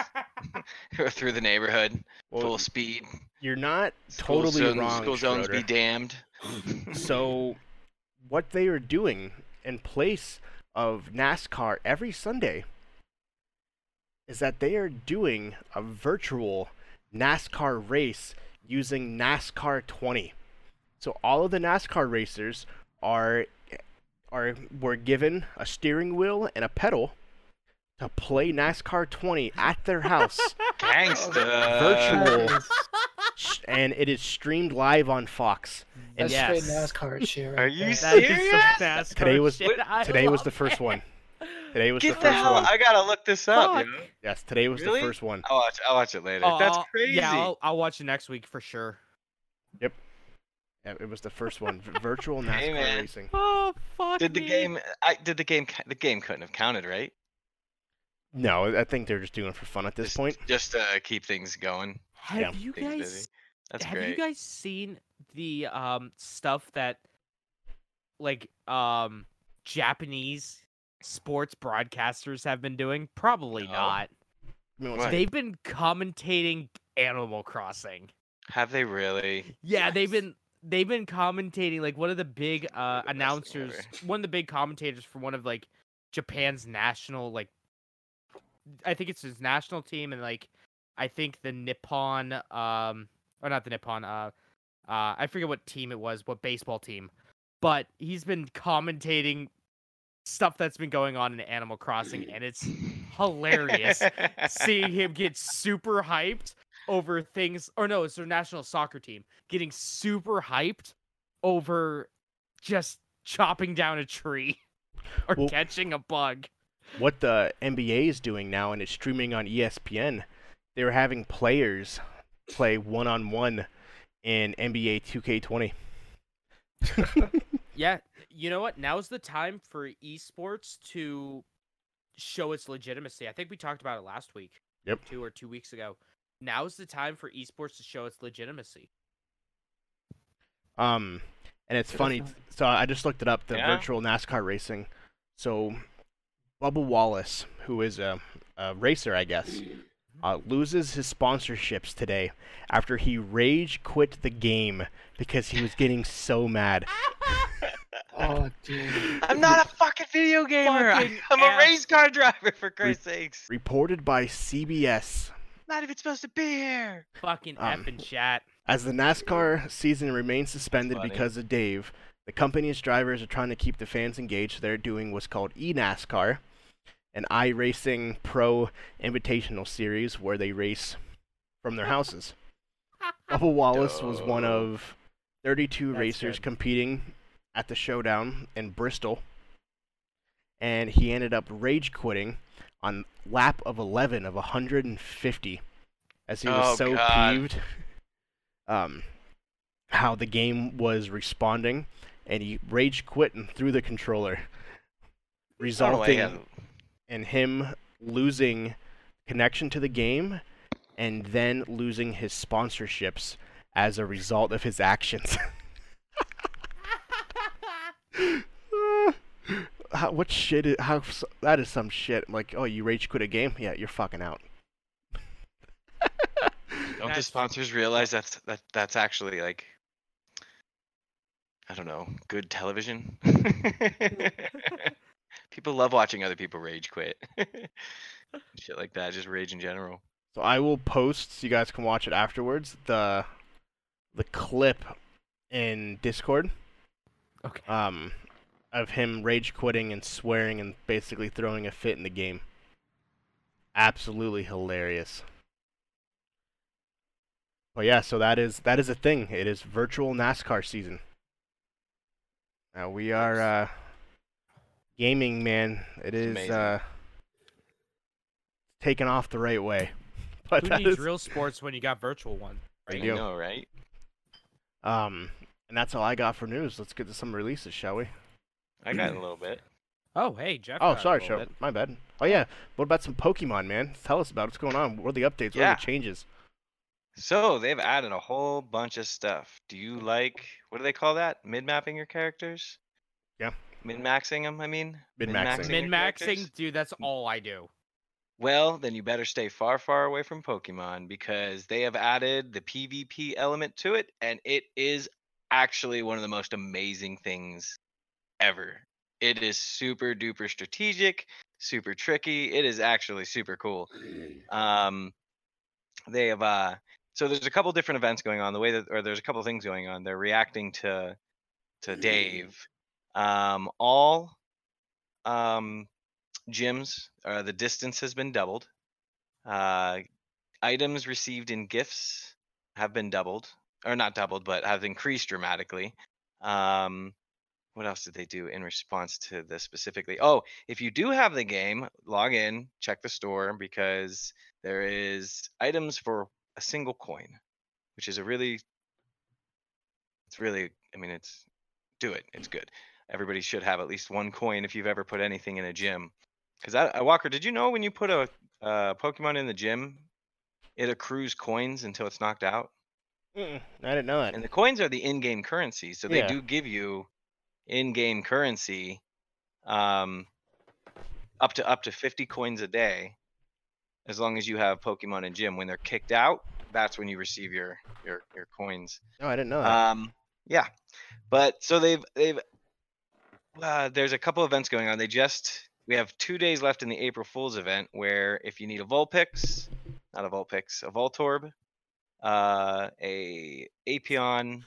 or through the neighborhood, well, full speed. you're not School totally zones, wrong. School zones be damned. So what they are doing in place of NASCAR every Sunday is that they are doing a virtual NASCAR race using NASCAR 20. So all of the NASCAR racers are are were given a steering wheel and a pedal to play NASCAR 20 at their house, Gangsta. Virtual. That is- sh- and it is streamed live on Fox. Mm. And That's yes. straight NASCAR shit. Right Are you there. That is some Serious? NASCAR Today was- shit. Today was the first it. one. Today was Get the the, first hell! one. I gotta look this up. Fuck. yo. Yes, today was Really? the first one. I'll watch. I'll watch it later. Oh, That's crazy. Yeah, I'll, I'll watch it next week for sure. Yeah, it was the first one. Virtual NASCAR Hey, man. racing. Oh fuck! Did the me. game? I did the game. The game couldn't have counted, right? No, I think they're just doing it for fun at this just, point. just to keep things going. Have Yeah. you guys. That's have great. you guys seen the um stuff that like um Japanese sports broadcasters have been doing? Probably No. not. What? They've been commentating Animal Crossing. Have they really? Yeah, they've been they've been commentating like one of the big uh the announcers, one of the big commentators for one of like Japan's national like I think it's his national team and like I think the Nippon um or not the Nippon uh uh I forget what team it was, what baseball team. But he's been commentating stuff that's been going on in Animal Crossing and it's hilarious seeing him get super hyped over things or no it's their national soccer team getting super hyped over just chopping down a tree or Well- catching a bug what the NBA is doing now, and it's streaming on E ESPN. They're having players play one on one in NBA 2K20. yeah you know what now's the time for esports to show its legitimacy i think we talked about it last week Yep. two or two weeks ago now's the time for esports to show its legitimacy Um, and it's funny. So I just looked it up. The Yeah. virtual NASCAR racing. So, Bubba Wallace, who is a, a racer, I guess, uh, loses his sponsorships today after he rage quit the game because he was getting so mad. Oh, dude. I'm not a fucking video gamer. I- Fucking I'm a race car driver, for Christ's sakes. Reported by CBS, Not even supposed to be here. fucking Um, f and chat as the NASCAR season remains suspended because of Dave, the company's drivers are trying to keep the fans engaged. They're doing what's called eNASCAR, an iRacing Pro Invitational Series where they race from their houses. Bubba Wallace was one of 32 That's racers good. competing at the showdown in Bristol, and he ended up rage quitting on lap of 11 of 150 as he was Oh, so God. peeved um, how the game was responding, and he rage quit and threw the controller, I don't know why resulting he had- in him losing connection to the game and then losing his sponsorships as a result of his actions. how, what shit is, how that is some shit like oh you rage quit a game yeah you're fucking out Don't the sponsors realize that's that that's actually like I don't know, good television? People love watching other people rage quit. Shit like that, just rage in general. so i will post so you guys can watch it afterwards the the clip in discord. Okay. Um of him rage quitting and swearing and basically throwing a fit in the game. Absolutely hilarious. But yeah so that is that is a thing. It is virtual nascar season. Now we are uh gaming man it is amazing. uh taken off the right way but who needs is- real sports when you got virtual one there I you know, right? um and that's all i got for news let's get to some releases shall we I got a little bit. Oh, hey, Jeff. Oh, got sorry, show. bit. My bad. Oh yeah. What about some Pokemon, man? Tell us about what's going on. What are the updates? What are the changes? So they've added a whole bunch of stuff. Do you like what do they call that? Mid mapping your characters? Yeah. Min maxing them. I mean. Min-maxing. Min maxing, dude. That's all I do. Well, then you better stay far, far away from Pokemon because they have added the PvP element to it, and it is actually one of the most amazing things ever. It is super duper strategic, super tricky. It is actually super cool. Um, they have uh, so there's a couple different events going on. The way that, or there's a couple things going on. They're reacting to to Dave. Um, all um gyms, uh, the distance has been doubled. Uh, items received in gifts have been doubled, or not doubled, but have increased dramatically. Um, what else did they do in response to this specifically? Oh, if you do have the game, log in, check the store because there is items for a single coin, which is a really, it's really, I mean, it's do it. It's good. Everybody should have at least one coin if you've ever put anything in a gym. Because I, uh, Walker, did you know when you put a uh, Pokemon in the gym, it accrues coins until it's knocked out? Mm-mm, I didn't know that. And the coins are the in-game currency, so they Yeah. do give you in-game currency, um, up to up to 50 coins a day, as long as you have Pokemon in gym. When they're kicked out, that's when you receive your your your coins. No, I didn't know that. Um, yeah, but so they've they've uh, there's a couple events going on. They just we have two days left in the April Fools event where if you need a Vulpix, not a Vulpix, a Voltorb, uh, a Apion,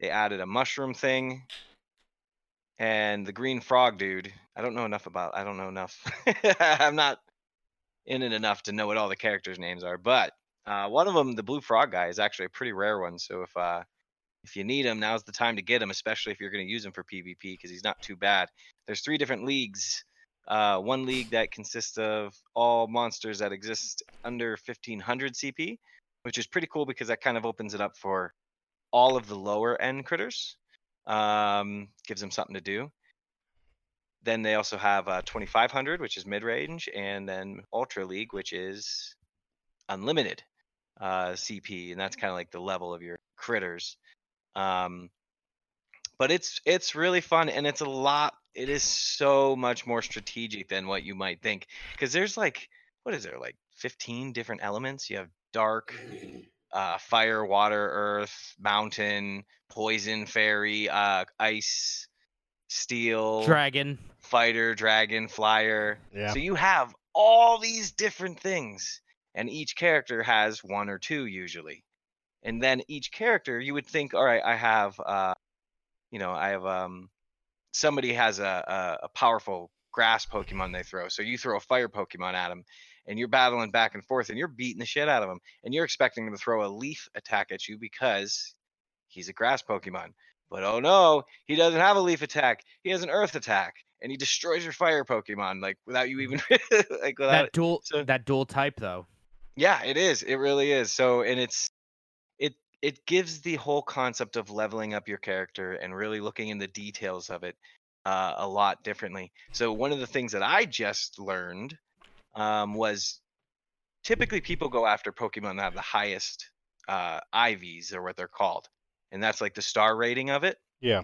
they added a mushroom thing, and the green frog dude. I don't know enough about. I don't know enough. I'm not in it enough to know what all the characters' names are, but uh, one of them, the blue frog guy, is actually a pretty rare one. So if uh, if you need him, now's the time to get him, especially if you're going to use him for PvP because he's not too bad. There's three different leagues. Uh, one league that consists of all monsters that exist under 1500 CP, which is pretty cool because that kind of opens it up for all of the lower end critters. Um, gives them something to do. Then they also have uh, 2500, which is mid range, and then Ultra League, which is unlimited uh, CP, and that's kind of like the level of your critters. Um, but it's it's really fun, and it's a lot. It is so much more strategic than what you might think, because there's like what is there like 15 different elements? You have dark, uh, fire, water, earth, mountain, poison, fairy, uh, ice, steel, Dragon. fighter, dragon, flyer. yeah. So you have all these different things, and each character has one or two usually. And then each character, you would think, all right, I have, uh, you know, I have um, somebody has a, a a powerful grass Pokemon they throw. So you throw a fire Pokemon at them and you're battling back and forth, and you're beating the shit out of him, and you're expecting him to throw a leaf attack at you because he's a grass Pokemon. But oh no, he doesn't have a leaf attack. He has an earth attack, and he destroys your fire Pokemon like without you even like without. That dual so- that dual type though. Yeah, it is. It really is. So, and it's it gives the whole concept of leveling up your character and really looking in the details of it uh, a lot differently. So, one of the things that I just learned um, was typically people go after Pokemon that have the highest uh, IVs or what they're called, and that's like the star rating of it. Yeah.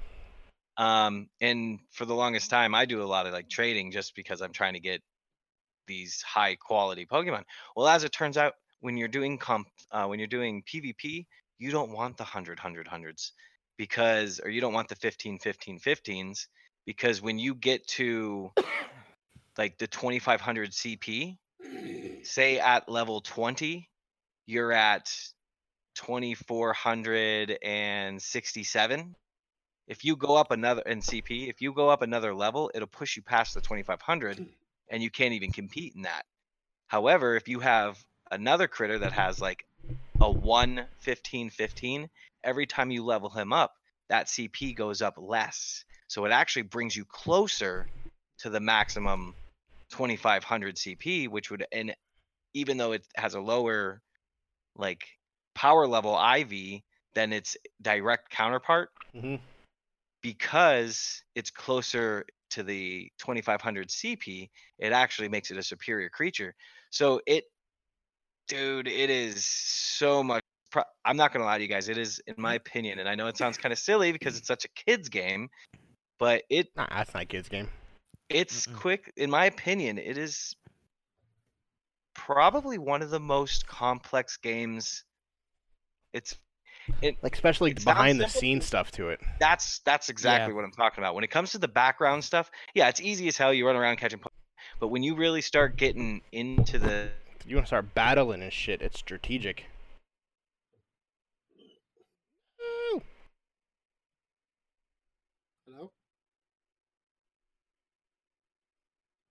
Um, and for the longest time, I do a lot of like trading just because I'm trying to get these high quality Pokemon. Well, as it turns out, when you're doing comp, uh, when you're doing PvP, you don't want the 100, 100, hundreds because, or you don't want the 15, 15, 15s because when you get to like the 2500 CP, say at level 20, you're at 2467 if you go up another in CP, if you go up another level, it'll push you past the 2500 and you can't even compete in that. However, if you have another critter that has like a 1 15 15, every time you level him up, that CP goes up less. So it actually brings you closer to the maximum 2500 CP, which would and even though it has a lower like power level IV than its direct counterpart, hmm because it's closer to the 2500 CP, it actually makes it a superior creature. So it, dude, it is so much. Pro- I'm not gonna lie to you guys. It is, in my mm-hmm. opinion, and I know it sounds kind of silly because it's such a kids game, but it Nah, that's not kids game. it's Mm-mm. quick. In my opinion, it is probably one of the most complex games. It's Like especially It sounds behind the simple. scenes stuff to it. that's that's exactly what I'm talking about. When it comes to the background stuff, yeah, it's easy as hell. You run around catching, po- but when you really start getting into the You want to start battling and shit. It's strategic. Hello?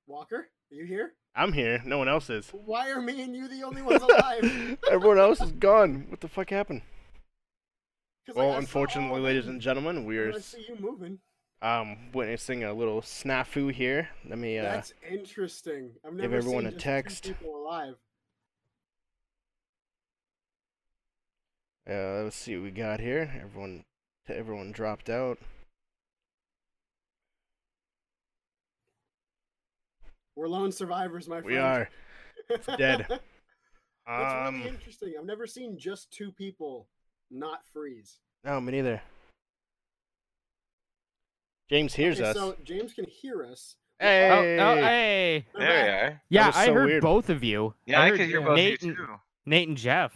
Walker, are you here? I'm here. No one else is. Why are me and you the only ones alive? Everyone else is gone. What the fuck happened? like, Well, saw unfortunately, ladies and gentlemen, we are I see you moving. Um witnessing a little snafu here. Let me uh That's interesting. I've never give everyone seen a text. People alive. uh let's see what we got here. Everyone everyone dropped out. We're lone survivors, my friend. We are. It's dead. That's Um really interesting. I've never seen just two people not freeze. no, me neither. James hears okay, us. So James can hear us. Hey. Oh, oh, hey. There back. you are. Yeah, was I so heard weird. both of you. Yeah, I, heard could hear both Nate you too. Nate and Jeff.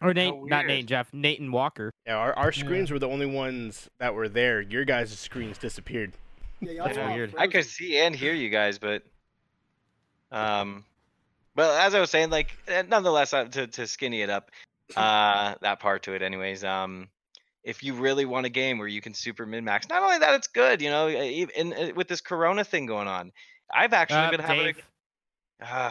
Or Nate, not. Nate and Jeff, Nate and Walker. Yeah, our, our Yeah. screens were the only ones that were there. Your guys' screens disappeared. Yeah, That's weird. I could see and hear you guys, but um, but as I was saying, like eh, nonetheless, uh, to to skinny it up, uh, that part to it, anyways. Um, if you really want a game where you can super min max, not only that, it's good. You know, e- even uh, with this Corona thing going on, I've actually Uh, been having. Dave, A, uh,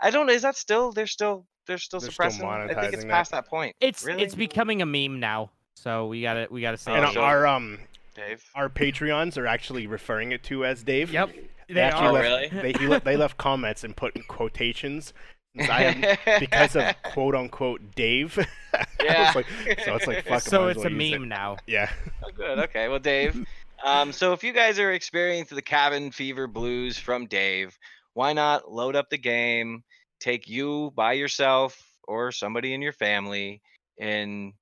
I don't. Is that still? They're still. They're still They're still suppressing. I think it's monetizing that. past that point. it's really? it's becoming a meme now. So we gotta we gotta say Oh, and it. our um Dave. our Patreons are actually referring it to as Dave. Yep. They They Oh, are. left, really? They he, le- they left comments and put in quotations. Since I have, because of quote unquote Dave. Yeah. like, so it's like fuck. So might as it's a well use it. meme now. Yeah. Oh, good. Okay. Well, Dave. Um, so if you guys are experiencing the cabin fever blues from Dave, why not load up the game, take you by yourself or somebody in your family, and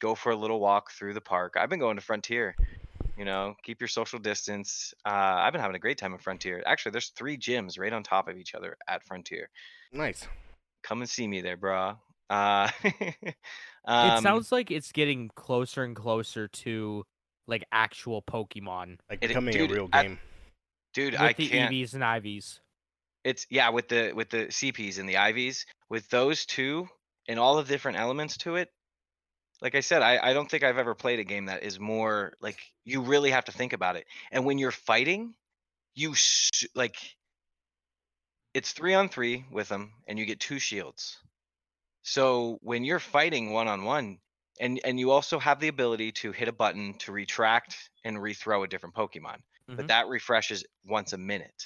go for a little walk through the park. I've been going to Frontier. You know, keep your social distance. Uh, I've been having a great time at Frontier. Actually, there's three gyms right on top of each other at Frontier. Nice. Come and see me there, brah. Uh, um, it sounds like it's getting closer and closer to like actual Pokemon Like It- becoming dude, a real I- game. dude. with I the can't. EVs and IVs. It's yeah, with the with the CPs and the IVs, with those two and all the different elements to it. Like I said, I, I don't think I've ever played a game that is more like you really have to think about it. And when you're fighting, you s- like it's three on three with them, and you get two shields. So when you're fighting one on one, and and you also have the ability to hit a button to retract and rethrow a different Pokemon, but Mhm. that refreshes once a minute,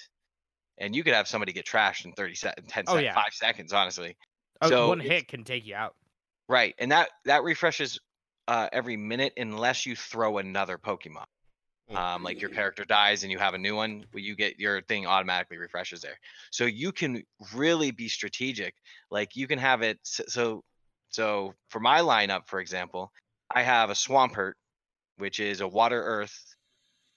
and you could have somebody get trashed in 30 seconds, 10 Oh, yeah. five seconds, honestly. Uh, So one hit can take you out. Right, and that that refreshes uh, every minute unless you throw another Pokemon. Mm. Um, like your character dies and you have a new one, well, you get your thing automatically refreshes there. So you can really be strategic. Like you can have it. So so for my lineup, for example, I have a Swampert, which is a Water Earth,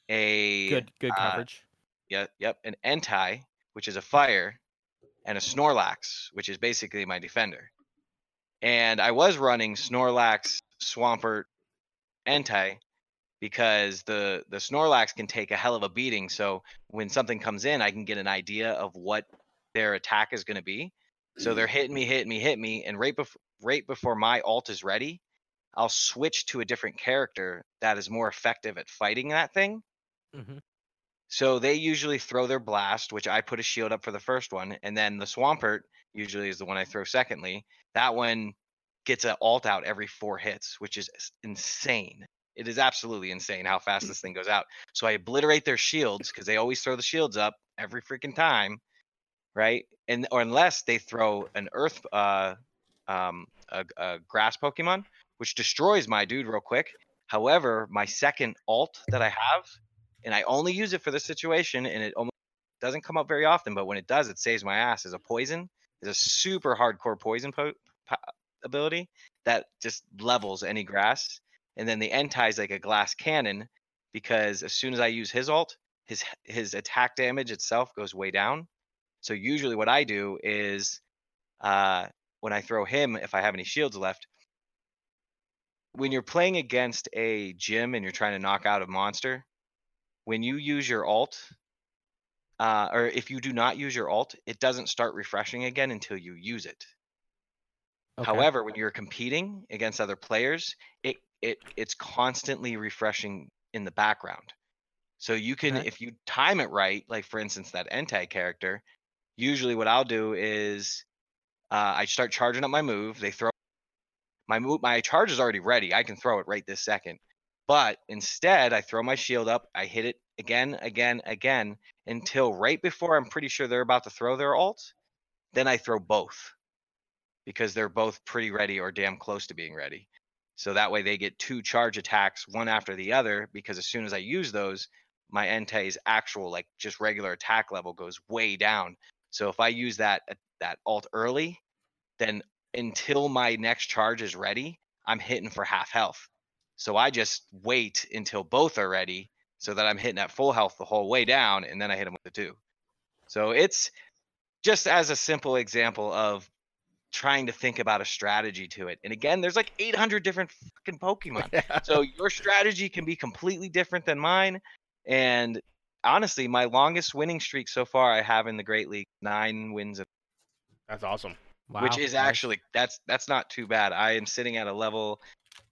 a Good good uh, coverage. yeah, yep, an Entei, which is a fire, and a Snorlax, which is basically my defender. And I was running Snorlax, Swampert, Entei because the the Snorlax can take a hell of a beating. So when something comes in, I can get an idea of what their attack is going to be. So they're hitting me, hitting me, hitting me, and right before right before my alt is ready, I'll switch to a different character that is more effective at fighting that thing. Mhm. So they usually throw their blast, which I put a shield up for the first one, and then the Swampert usually is the one I throw secondly. That one gets an alt out every four hits, which is insane. It is absolutely insane how fast this thing goes out. So I obliterate their shields because they always throw the shields up every freaking time, right? And or unless they throw an earth, uh, um, a, a grass Pokemon, which destroys my dude real quick. However, my second alt that I have and I only use it for this situation, and it almost doesn't come up very often. But when it does, it saves my ass. Is a poison. Is a super hardcore poison po- po- ability that just levels any grass. And then the Entei is like a glass cannon because as soon as I use his ult, his his attack damage itself goes way down. So usually what I do is uh, when I throw him, if I have any shields left, when you're playing against a gym and you're trying to knock out a monster, when you use your ult, uh, or if you do not use your alt, it doesn't start refreshing again until you use it. Okay. However, when you're competing against other players, it it it's constantly refreshing in the background. So you can, Okay. if you time it right, like for instance that Entei character, usually what I'll do is uh, I start charging up my move. They throw my move. My charge is already ready. I can throw it right this second. But instead, I throw my shield up. I hit it again, again, again until right before I'm pretty sure they're about to throw their alt. Then I throw both because they're both pretty ready or damn close to being ready. So that way they get two charge attacks one after the other because as soon as I use those, my Entei's actual like just regular attack level goes way down. So if I use that uh, that alt early, then until my next charge is ready, I'm hitting for half health. So I just wait until both are ready so that I'm hitting at full health the whole way down and then I hit them with the two. So it's just as a simple example of trying to think about a strategy to it. And again, there's like 800 different fucking Pokemon. so your strategy can be completely different than mine. And honestly, my longest winning streak so far I have in the Great League, nine wins, That's awesome. Wow, which is actually that's that's not too bad. I am sitting at a level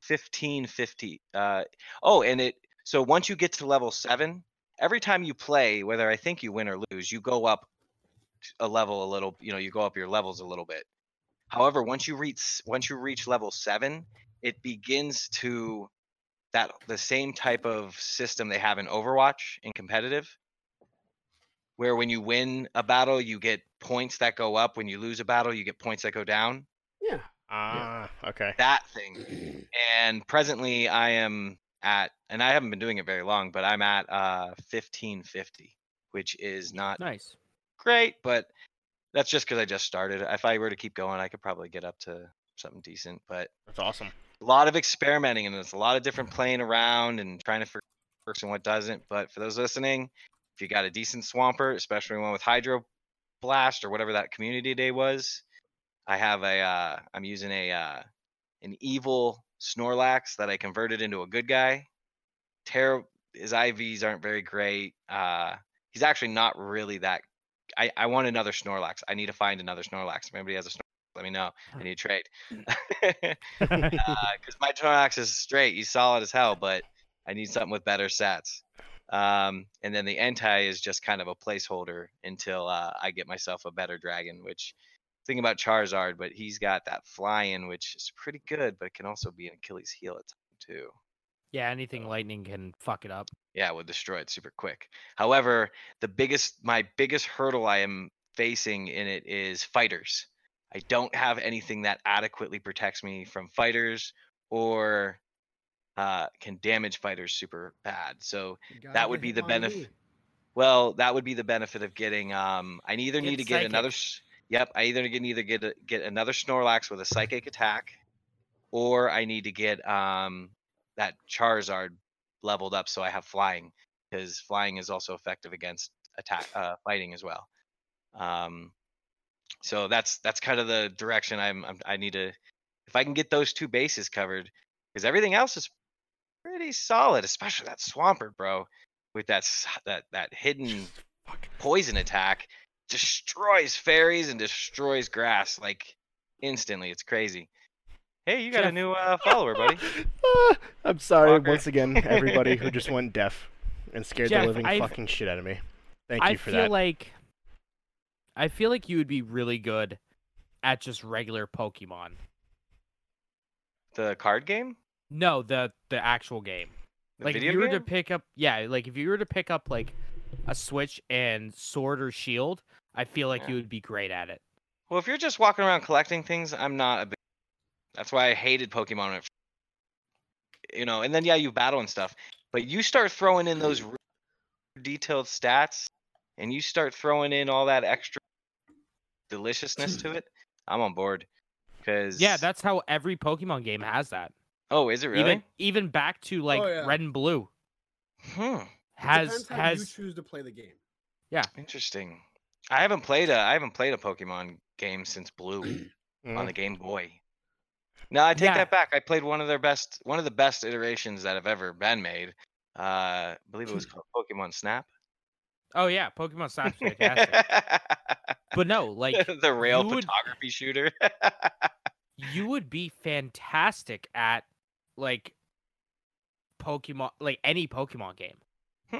15, 50. Uh, oh, and it so once you get to level seven, every time you play, whether I think you win or lose, you go up a level a little. You know, you go up your levels a little bit. However, once you reach once you reach level seven, it begins to that the same type of system they have in Overwatch in competitive, where when you win a battle, you get points that go up. When you lose a battle, you get points that go down. Yeah. Ah, okay. That thing. And presently, I am at, and I haven't been doing it very long, but I'm at uh 1550, which is not nice. great, but that's just because I just started. If I were to keep going, I could probably get up to something decent. But That's awesome. a lot of experimenting and there's a lot of different playing around and trying to figure what works and what doesn't. But for those listening, if you got a decent Swampert, especially one with Hydro Blast or whatever that community day was, I have a uh I'm using a uh an evil Snorlax that I converted into a good guy. Terra his IVs aren't very great. Uh he's actually not really that I, I want another Snorlax. I need to find another Snorlax. If anybody has a Snorlax, let me know. I need trade. because my Snorlax is straight. He's solid as hell, but I need something with better stats. Um, and then the Entei is just kind of a placeholder until uh, I get myself a better dragon. Which thinking about Charizard, but he's got that flying, which is pretty good, but can also be an Achilles heel at times too. Yeah, anything lightning can fuck it up. Yeah, will destroy it super quick. However, the biggest, my biggest hurdle I am facing in it is fighters. I don't have anything that adequately protects me from fighters or uh, can damage fighters super bad. So, That would be the him on benef- me. well, that would be the benefit of getting. Um, I either need to get another. psychic. s- Yep, I either can either get a, get another Snorlax with a psychic attack, or I need to get um that Charizard leveled up so I have flying because flying is also effective against attack uh, fighting as well. Um, so that's that's kind of the direction I'm, I'm I need to if I can get those two bases covered because everything else is pretty solid, especially that Swampert, bro, with that that that hidden poison attack destroys fairies and destroys grass like instantly. It's crazy. Hey, you got a new uh, follower, buddy. Ah, I'm sorry Walker. once again, everybody who just went deaf and scared Jeff, the living I've- fucking shit out of me. Thank I you for feel that. like I feel like you would be really good at just regular Pokemon. The card game, No, the the actual game. the like if video you were to pick up yeah, like if you were to pick up like a Switch and Sword or Shield, I feel like Yeah. you would be great at it. Well, if you're just walking around collecting things, I'm not a big. That's why I hated Pokemon. when it You know, and then yeah, you battle and stuff, but you start throwing in those detailed stats and you start throwing in all that extra deliciousness to it, I'm on board. Because Yeah, that's how every Pokemon game has that. oh, is it really? Even even back to like yeah. Red and Blue Hmm. It has depends how you has choose to play the game. Yeah. Interesting. I haven't played a I haven't played a Pokemon game since Blue Mm. on the Game Boy. No, I take Yeah. that back. I played one of their best one of the best iterations that have ever been made. Uh I believe it was called Pokemon Snap. oh yeah, Pokemon Snap's fantastic. but no, like the rail you would- photography shooter. you would be fantastic at like Pokemon, like any Pokemon game. Hmm.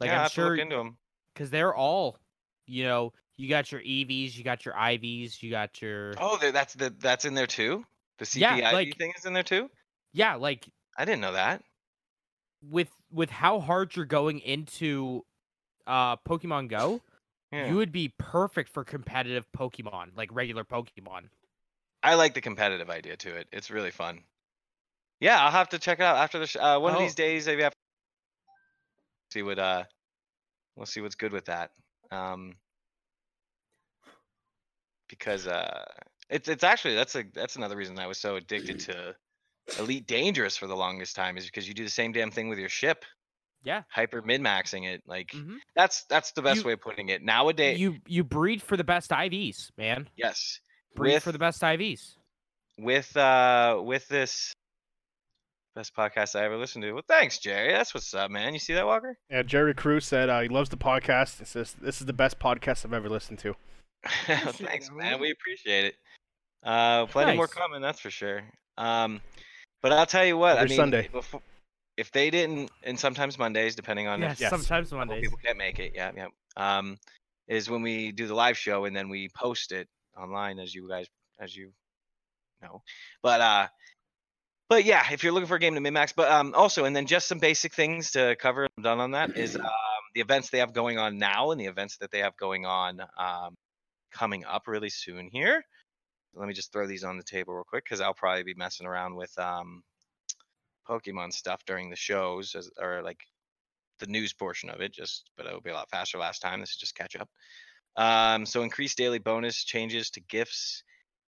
Like yeah, I I'm have to look sure into them. because they're all, you know, you got your EVs, you got your IVs, you got your Oh, that's the that's in there too. The Yeah, like- thing is in there too. yeah, like I didn't know that. with with how hard you're going into uh Pokemon Go, Yeah. you would be perfect for competitive Pokemon, like regular Pokemon. I like the competitive idea to it. It's really fun. Yeah, I'll have to check it out after the sh- uh, one of Oh. these days. Maybe have see what uh, we'll see what's good with that. Um, because uh, it's it's actually that's a that's another reason I was so addicted to Elite Dangerous for the longest time is because you do the same damn thing with your ship. Yeah. Hyper min maxing it like Mhm. that's that's the best You- way of putting it nowadays. You you breed for the best IVs, man. yes, Breed with for the best IVs. with uh with this best podcast I ever listened to. Well, thanks, Jerry. That's what's up, man. You see that, Walker? Yeah, Jerry Crew said uh, he loves the podcast. He says this is the best podcast I've ever listened to. thanks, man. man. We appreciate it. Uh, plenty more Nice. coming, that's for sure. Um, but I'll tell you what. I mean, Sunday. before, if they didn't, and sometimes Mondays, depending on Yes, if Yes. sometimes well, Mondays. people can't make it. Yeah, yeah. Um, is when we do the live show and then we post it online, as you guys, as you know. But uh, but yeah, if you're looking for a game to min max, but um, also, and then just some basic things to cover. I'm done on that. Is um, the events they have going on now and the events that they have going on um, coming up really soon here. Let me just throw these on the table real quick because I'll probably be messing around with um, Pokemon stuff during the shows as, or like the news portion of it. Just but it'll be a lot faster last time. This is just catch up. Um, so increased daily bonus changes to gifts.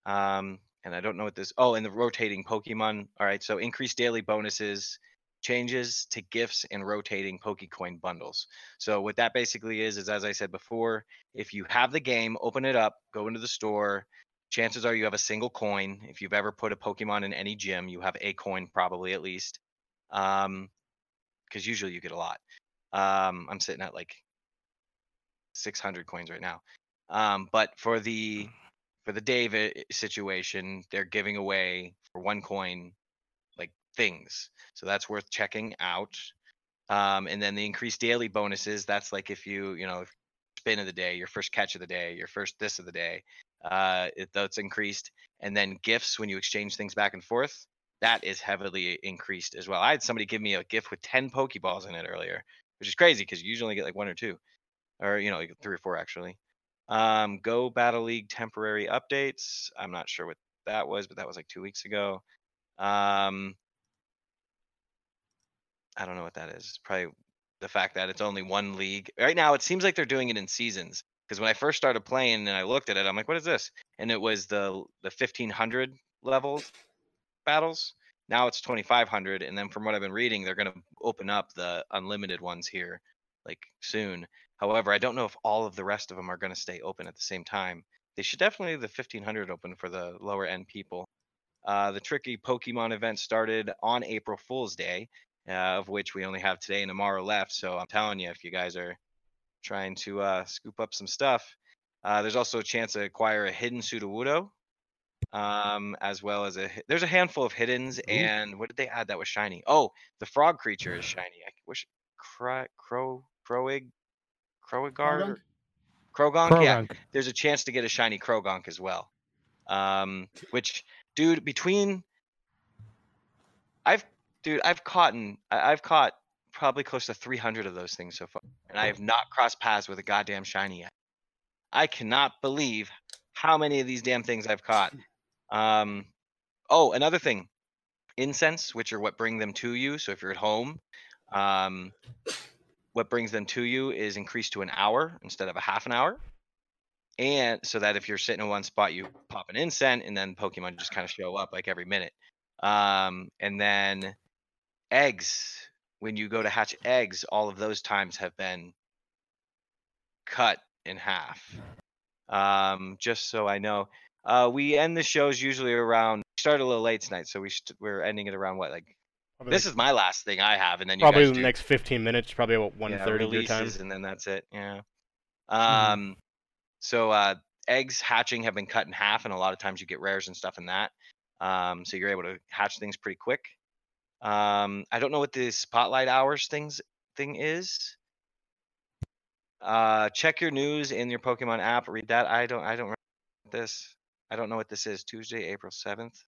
Um, and I don't know what this. Oh, and the rotating Pokemon. All right, so increased daily bonuses, changes to gifts, and rotating Pokecoin bundles. So what that basically is is, as I said before, if you have the game, open it up, go into the store. Chances are you have a single coin. If you've ever put a Pokemon in any gym, you have a coin probably at least. Um, because usually you get a lot. Um, I'm sitting at like 600 coins right now. Um, but for the for the David situation, they're giving away for one coin like things. So that's worth checking out. Um, and then the increased daily bonuses, that's like if you, you know, spin of the day, your first catch of the day, your first this of the day, uh, it, that's increased. And then gifts when you exchange things back and forth, that is heavily increased as well. I had somebody give me a gift with 10 Pokeballs in it earlier, which is crazy because you usually get like one or two, or, you know, three or four actually. Um, Go Battle League temporary updates. I'm not sure what that was, but that was like two weeks ago. Um, I don't know what that is. Probably the fact that it's only one league. Right now, it seems like they're doing it in seasons. Because when I first started playing and I looked at it, I'm like, what is this? And it was the the 1500 levels battles. Now it's 2500, and then from what I've been reading, they're going to open up the unlimited ones here like soon. However, I don't know if all of the rest of them are going to stay open at the same time. They should definitely leave the 1500 open for the lower end people. Uh, the tricky Pokemon event started on April Fool's Day, uh, of which we only have today and tomorrow left. So I'm telling you, if you guys are trying to uh, scoop up some stuff, uh, there's also a chance to acquire a hidden Sudowoodo, um, as well as a. There's a handful of hiddens, and what did they add that was shiny? Oh, the frog creature is shiny. I wish Cro Crow Crowig Crowigard Croagunk. Yeah, there's a chance to get a shiny Croagunk as well. Um, which, dude, between I've, dude, I've caught, I- I've caught probably close to 300 of those things so far, and I have not crossed paths with a goddamn shiny yet. I cannot believe how many of these damn things I've caught. Um, oh, another thing, incense, which are what bring them to you. So if you're at home, um, what brings them to you is increased to an hour instead of a half an hour. And so that if you're sitting in one spot, you pop an incense and then Pokemon just kind of show up like every minute. Um, and then eggs, when you go to hatch eggs, all of those times have been cut in half. Um, just so I know. Uh, we end the shows usually around. We start a little late tonight, so we st- we're ending it around what like Probably this like- is my last thing I have, and then you probably the do next 15 minutes, probably about yeah, 1:30 your time. and then that's it. Yeah. Mm-hmm. Um. So uh, eggs hatching have been cut in half, and a lot of times you get rares and stuff in that. Um. So you're able to hatch things pretty quick. Um. I don't know what the spotlight hours things thing is. Uh, check your news in your Pokemon app. Read that. I don't. I don't remember this. I don't know what this is. Tuesday, April seventh.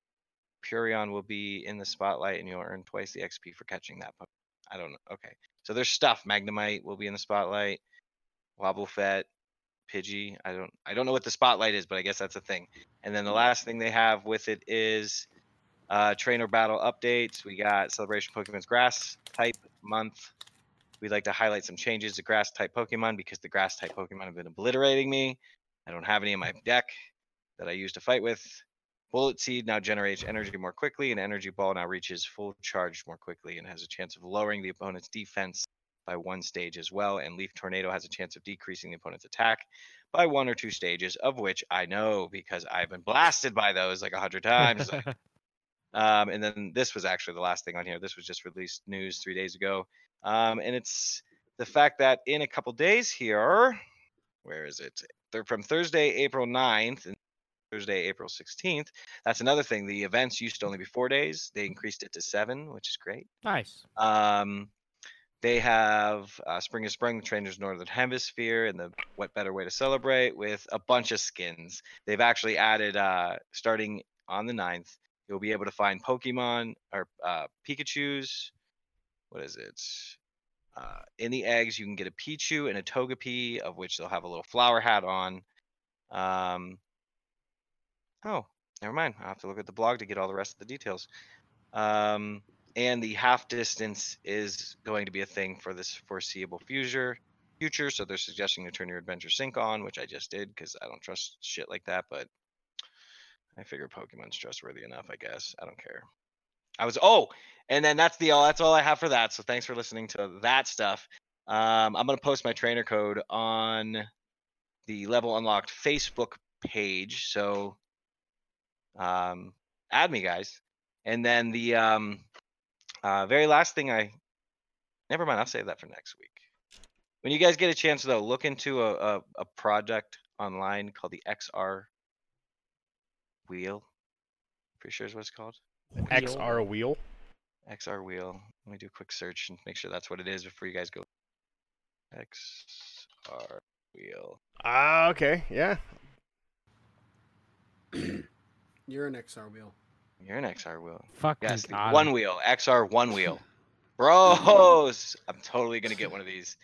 Purrloin will be in the spotlight, and you'll earn twice the XP for catching that. Pokemon. I don't know. Okay. So there's stuff. Magnemite will be in the spotlight. Wobbuffet, Pidgey. I don't. I don't know what the spotlight is, but I guess that's a thing. And then the last thing they have with it is uh, trainer battle updates. We got Celebration Pokemon's Grass type month. We'd like to highlight some changes to grass type Pokemon because the grass type Pokemon have been obliterating me. I don't have any in my deck that I use to fight with. Bullet Seed now generates energy more quickly, and Energy Ball now reaches full charge more quickly and has a chance of lowering the opponent's defense by one stage as well. And Leaf Tornado has a chance of decreasing the opponent's attack by one or two stages, of which I know because I've been blasted by those like a hundred times. Um, and then this was actually the last thing on here. This was just released news three days ago. Um, and it's the fact that in a couple days here, where is it? They're from Thursday, April 9th and Thursday, April 16th. That's another thing. The events used to only be four days. They increased it to seven, which is great. nice. Um, they have uh, Spring is Spring, the Trainers Northern Hemisphere, and the What Better Way to Celebrate with a bunch of skins. They've actually added, uh, starting on the 9th, you'll be able to find Pokemon or uh, Pikachu's. What is it? Uh, in the eggs, you can get a Pichu and a Togepi, of which they'll have a little flower hat on. Um, oh, never mind. I'll have to look at the blog to get all the rest of the details. Um, and the half distance is going to be a thing for this foreseeable future. Future, so they're suggesting to turn your adventure sync on, which I just did because I don't trust shit like that. But I figure Pokemon's trustworthy enough. I guess I don't care. I was oh, and then that's the all. That's all I have for that. So thanks for listening to that stuff. Um, I'm gonna post my trainer code on the Level Unlocked Facebook page. So um, add me, guys. And then the um, uh, very last thing I, never mind. I'll save that for next week. When you guys get a chance, though, look into a a, a project online called the XR Wheel. Pretty sure is what it's called. XR wheel. XR Wheel. Let me do a quick search and make sure that's what it is before you guys go. XR Wheel. Ah, okay, yeah. You're an XR wheel. You're an XR Wheel. Fucking Yes, one wheel, XR one wheel. Bros, I'm totally gonna get one of these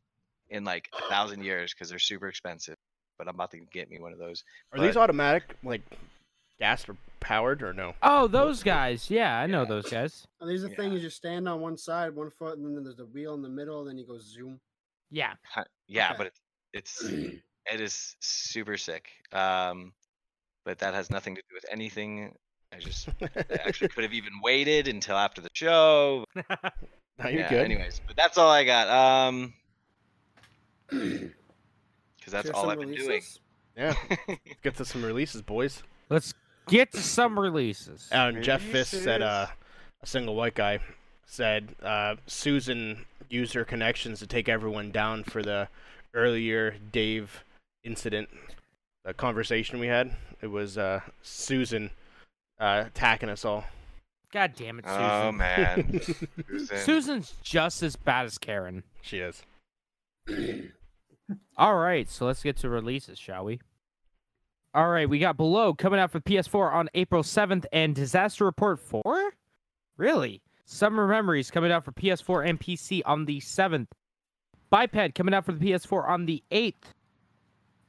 in like a thousand years because they're super expensive. But I'm about to get me one of those. Are these automatic, like gas or powered, or no? Oh, those guys. Yeah, I know Yeah. those guys. And there's a thing Yeah. you just stand on one side, one foot, and then there's a wheel in the middle, and then you go zoom. Yeah. Yeah, Okay. but it's it's it is super sick. Um, but that has nothing to do with anything. I just I actually could have even waited until after the show. no, you're yeah, good. Anyways, but that's all I got. Um, because that's all I've been releases. Yeah, let's get to some releases, boys. Let's get to some releases. And Jeff Fisk said, uh, a single white guy said, uh, Susan used her connections to take everyone down for the earlier Dave incident, the conversation we had. It was uh, Susan uh, attacking us all. God damn it, Susan. oh man, Susan. Susan's just as bad as Karen. She is. All right, so let's get to releases, shall we? All right, we got Below coming out for PS4 on April 7th and Disaster Report 4? Really? Summer Memories coming out for PS4 and PC on the 7th. Biped coming out for the PS4 on the 8th.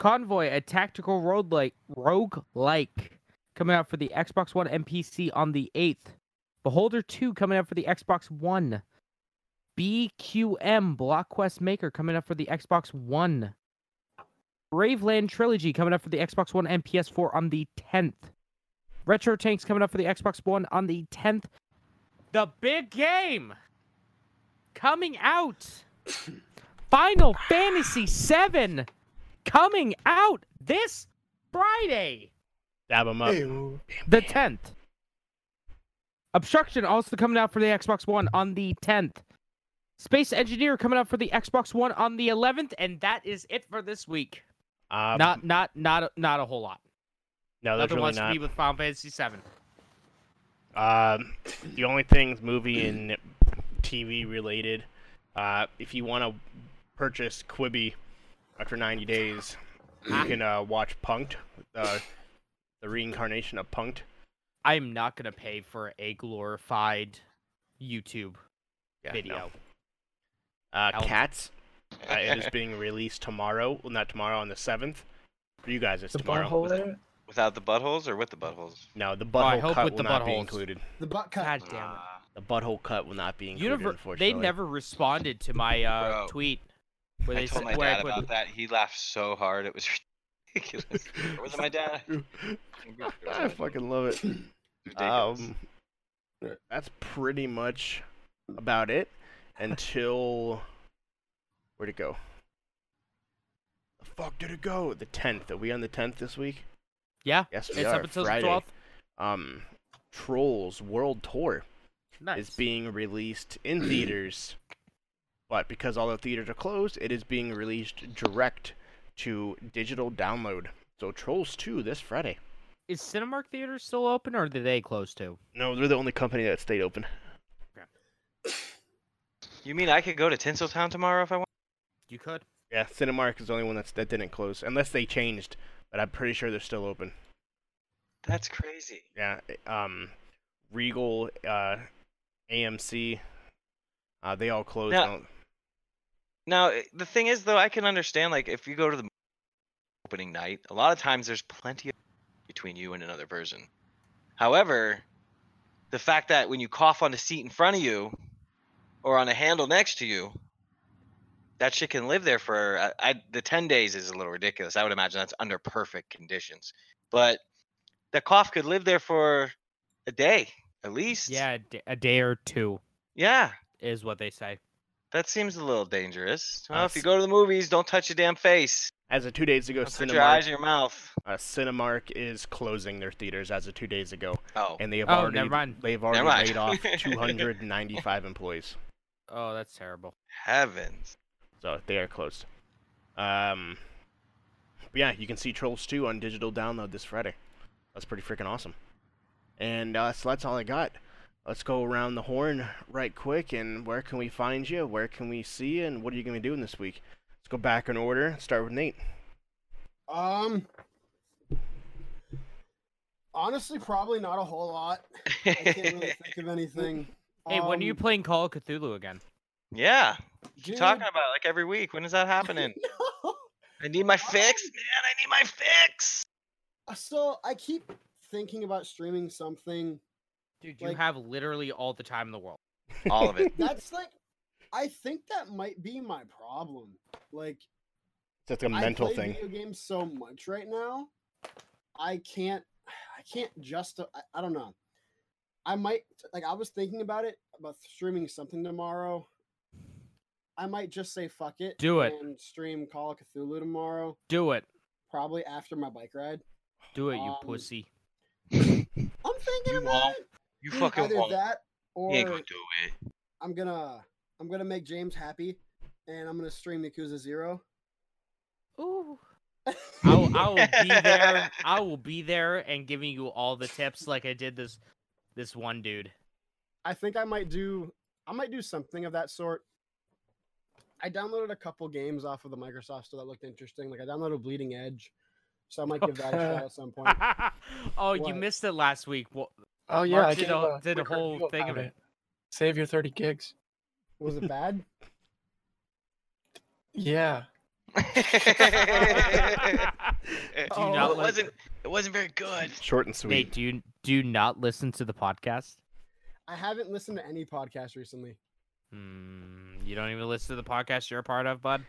Convoy, a tactical road like rogue like coming out for the Xbox One and PC on the 8th. Beholder 2 coming out for the Xbox One. BQM Block Quest Maker coming up for the Xbox One. Braveland Trilogy coming up for the Xbox One and PS4 on the 10th. Retro Tanks coming up for the Xbox One on the 10th. The big game coming out. Final Fantasy VII coming out this Friday, Dab them up. Ew. the 10th. Obstruction also coming out for the Xbox One on the 10th. Space Engineer coming out for the Xbox One on the 11th, and that is it for this week. Um, not, not, not, a- not a whole lot. no, that's Nothing really wants not. to be with Final Fantasy VII. Um, the only things movie and TV related, uh, if you want to purchase Quibi after 90 days, you can uh, watch Punk'd, uh, the reincarnation of Punk'd. I am not gonna pay for a glorified YouTube Yeah, no. video. Uh, Cats, uh, it is being released tomorrow. Well, not tomorrow, on the 7th. For you guys, it's The tomorrow. butthole there? Without the buttholes or with the buttholes? No, the Oh, I butthole hope cut with will the not be included. The butt cut. God damn it. Ah, The butthole cut will not be included, Univer- unfortunately. they never responded to my uh, tweet where I they told my where I dad put- about that. He laughed so hard it was ridiculous. Where was my dad? I fucking love it. Um, that's pretty much about it until where'd it go? The fuck did it go? The tenth. Are we on the tenth this week? Yeah, Yes, we it's are. up until Friday. the 12th. Um, Trolls World Tour Nice. is being released in theaters, but because all the theaters are closed, it is being released direct to digital download. So Trolls Two this Friday. Is Cinemark Theater still open or did they close too? No, they're the only company that stayed open. Okay. You mean I could go to Tinseltown tomorrow if I want? You could. Yeah, Cinemark is the only one that's that didn't close, unless they changed. But I'm pretty sure they're still open. That's crazy. Yeah, um, Regal, uh, AMC, uh, they all closed. Now- don't- Now eh, the thing is though, I can understand like if you go to the opening night, a lot of times there's plenty of between you and another person. However, the fact that when you cough on the seat in front of you or on a handle next to you, that shit can live there for I, I the 10 days is a little ridiculous. I would imagine that's under perfect conditions. But the cough could live there for a day at least. Yeah, a day or two Yeah. is what they say. That seems a little dangerous. Well, Uh, if you go to the movies, don't touch your damn face. As of two days ago, Don't touch your eyes Cinemark, and your mouth. uh, Cinemark is closing their theaters as of two days ago, Oh. and they have Oh, already never mind. they've already mind. laid off 295 employees. Oh, that's terrible. Heavens. So they are closed. Um, but yeah, you can see Trolls 2 on digital download this Friday. That's pretty freaking awesome. And uh, so that's all I got. Let's go around the horn right quick. And where can we find you? Where can we see you? And what are you going to be doing this week? Let's go back in order. Start with Nate. Um, honestly, probably not a whole lot. I can't really think of anything. Hey, when are you Um, playing Call of Cthulhu again? yeah. What you talking about like every week. When is that happening? no. I need my fix, man. I need my fix. So I keep thinking about streaming something. Dude, you like- have literally all the time in the world. All of it. That's like, I think that might be my problem. Like, That's a mental I play thing. video games so much right now. I can't. I can't just. I, I don't know. I might like. I was thinking about it about streaming something tomorrow. I might just say fuck it. Do it. and stream Call of Cthulhu tomorrow. Do it. Probably after my bike ride. Do it, you Um, pussy. I'm thinking You about won't. it. You fucking Either won't. that or You ain't gonna do it. I'm gonna I'm gonna make James happy, and I'm gonna stream Yakuza Zero. Ooh. I will, I will be there. I will be there and giving you all the tips like I did this this one dude. I think I might do I might do something of that sort. I downloaded a couple games off of the Microsoft store that looked interesting. Like I downloaded Bleeding Edge, so I might give that a shot at some point. oh, you missed it last week. Wha- Oh yeah, Mark I did gave a- a did a whole thing of about it. Save your 30 gigs. Was it bad? Yeah. it Do not let- wasn't. It wasn't very good. Short and sweet. Nate, do you do you not listen to the podcast? I haven't listened to any podcast recently. Hmm, you don't even listen to the podcast you're a part of, bud.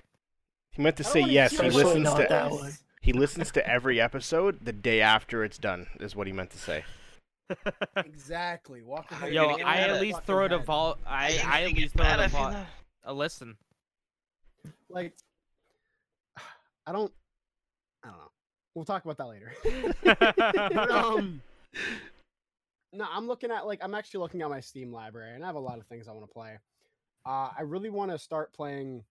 He meant to say yes. He listens to that one. he listens to every episode the day after it's done. Is what he meant to say. Exactly. Walker. How Yo, gonna it get I at at least fucking throw it a head. vol. I ain't I at thinking least throw it a, if vol- a listen. Like, I don't. I don't know. We'll talk about that later. but, um, no, I'm looking at like I'm actually looking at my Steam library, and I have a lot of things I want to play. Uh, I really want to start playing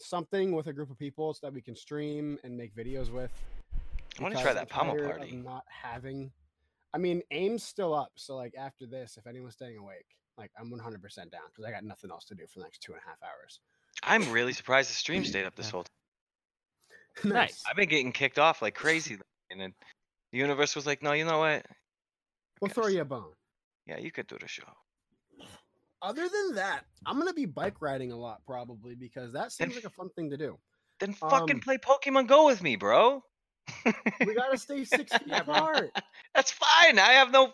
something with a group of people so that we can stream and make videos with. I want to try that pummel tired of party. Not having. I mean, aim's still up, so like after this, if anyone's staying awake, like I'm 100% down because I got nothing else to do for the next two and a half hours. I'm really surprised the stream stayed up this whole time. Nice. I've been getting kicked off like crazy, and then the universe was like, "No, you know what? We'll throw you a bone. Yeah, you could do the show." Other than that, I'm gonna be bike riding a lot probably because that Then seems like a fun thing to do. Then fucking Um, play Pokemon Go with me, bro. We gotta stay six feet apart. That's fine. I have no.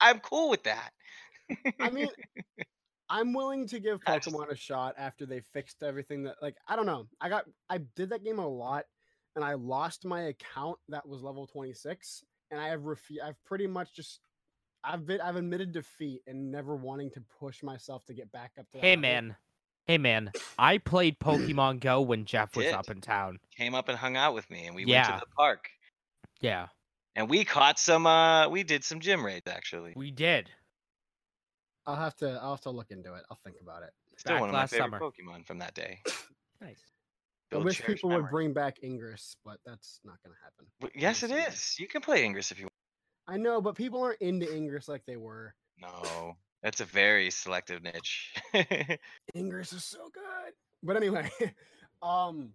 I'm cool with that. I mean, I'm willing to give Pokemon a shot after they fixed everything that like I don't know. I got I did that game a lot and I lost my account that was level 26 and I have refu- I've pretty much just I've been I've admitted defeat and never wanting to push myself to get back up to that Hey level. man, hey man. I played Pokemon Go when Jeff was Did. up in town. Came up and hung out with me, and we went to the park, Yeah, and we caught some. uh We did some gym raids actually. we did. I'll have to I'll have to look into it. I'll think about it. Still back one of my last favorite summer. Pokemon from that day. Nice. I Build wish cherished people would memories. bring back Ingress, but that's not gonna happen. W- Yes, it Yes, it is. You can play Ingress if you want. I know, but people aren't into Ingress like they were. No, that's a very selective niche. Ingress is so good. But anyway, um,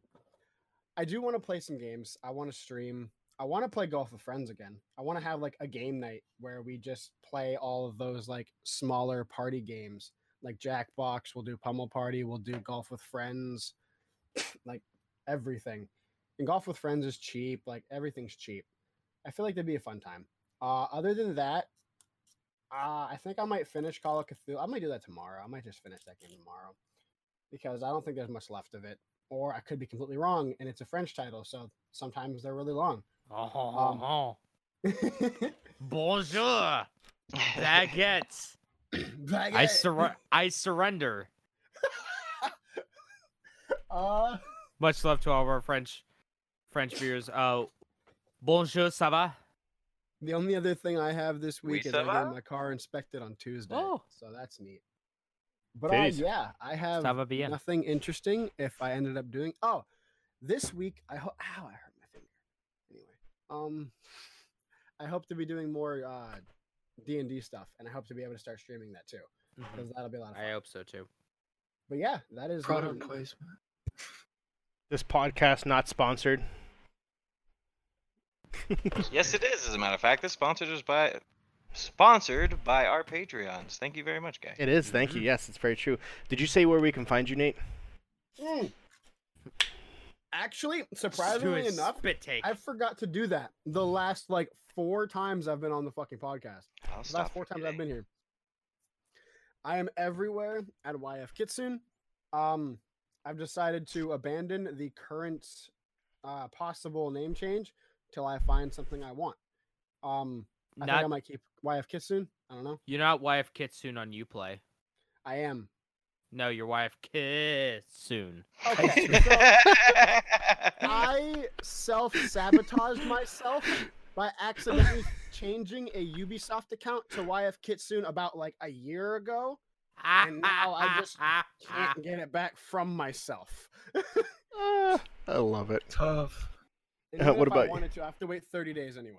I do want to play some games. I want to stream. I want to play golf with friends again. I want to have like a game night where we just play all of those like smaller party games, like Jackbox. We'll do Pummel Party. We'll do Golf with Friends, like everything. And Golf with Friends is cheap. Like everything's cheap. I feel like that'd be a fun time. Uh, other than that, uh, I think I might finish Call of Cthulhu. I might do that tomorrow. I might just finish that game tomorrow because I don't think there's much left of it. Or I could be completely wrong, and it's a French title, so sometimes they're really long. Oh, bonjour, baguettes. I Baguette. sur- I surrender. uh, Much love to all of our French French viewers. Uh, bonjour, ça va? The only other thing I have this Oui, week is I va? get my car inspected on Tuesday, Oh. so that's neat. But uh, Titties. yeah, I have Ça va bien. nothing interesting. If I ended up doing, oh, this week I hope. Ow, I hurt my finger. Anyway, um, I hope to be doing more uh D and D stuff, and I hope to be able to start streaming that too, because that'll be a lot of fun. I hope so too. But yeah, that is Product um, placement. This podcast not sponsored. yes, it is. As a matter of fact, this sponsored is by sponsored by our Patreons. Thank you very much, guys. It is. Thank you. Yes, it's very true. Did you say where we can find you, Nate? Mm. Actually, surprisingly enough, spit take. I forgot to do that the last like four times I've been on the fucking podcast. I'll The last four times I've been here. I am everywhere at YF Kitsune. Um, I've decided to abandon the current uh, possible name change till I find something I want. Um, I think I might keep YF Kitsune. I don't know. you're not YF Kitsune on UPlay. I am. No, you're YF Kitsune. Okay. so I self sabotaged myself by accidentally changing a Ubisoft account to YF Kitsune about like a year ago. And now I just Can't get it back from myself. Ah, I love it. Tough. And Uh, what if about I you? wanted to, I have to wait 30 days anyway.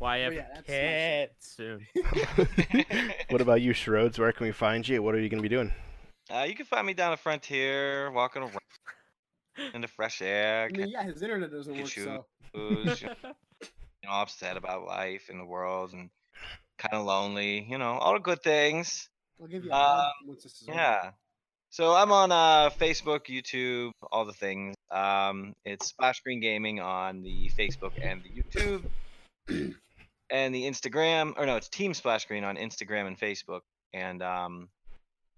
YF yeah, that's my Kitsune. what about you, Shrodes? Where can we find you? What are you going to be doing? uh, you can find me down the frontier, walking around in the fresh air, I mean, yeah, his internet doesn't You work, shoot. so you know upset about life and the world and kind of lonely. You know, all the good things. I'll give you a Uh, once this is over. Yeah. So I'm on uh, Facebook, YouTube, all the things. Um, it's Splash Screen Gaming on the Facebook and the YouTube, and the Instagram. Or no, it's Team Splash Screen on Instagram and Facebook. And um,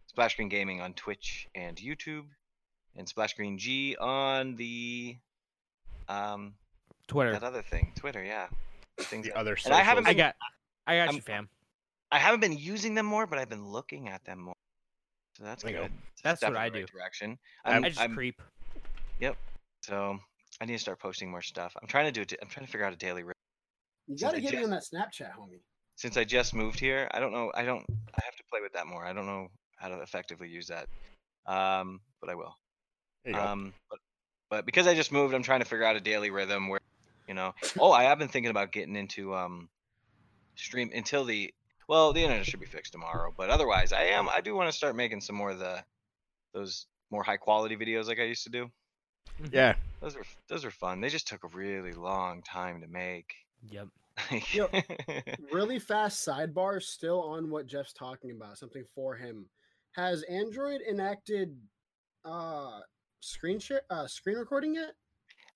Splash Screen Gaming on Twitch and YouTube, and Splash Screen G on the um Twitter. that other thing, Twitter. Yeah, things. The other And I haven't socials. I got, I got I'm- you, fam. I haven't been using them more, but I've been looking at them more. So that's There you go. good. That's step what I the right do. Direction. I'm- I'm, just I'm- creep. Yep. So I need to start posting more stuff. I'm trying to do it. I'm trying to figure out a daily. rhythm. You got to I get me just- on that Snapchat, homie. Since I just moved here, I don't know. I don't. I have to play with that more. I don't know how to effectively use that. Um, but I will. There you go. Um, but but because I just moved, I'm trying to figure out a daily rhythm where, you know. Oh, I have been thinking about getting into um, stream until the well, the internet should be fixed tomorrow. But otherwise, I am. I do want to start making some more of the those more high quality videos like I used to do. yeah. Those were those were fun. They just took a really long time to make. Yep. Yo, Really fast sidebar still on what Jeff's talking about, something for him. Has Android enacted uh screen share uh screen recording yet?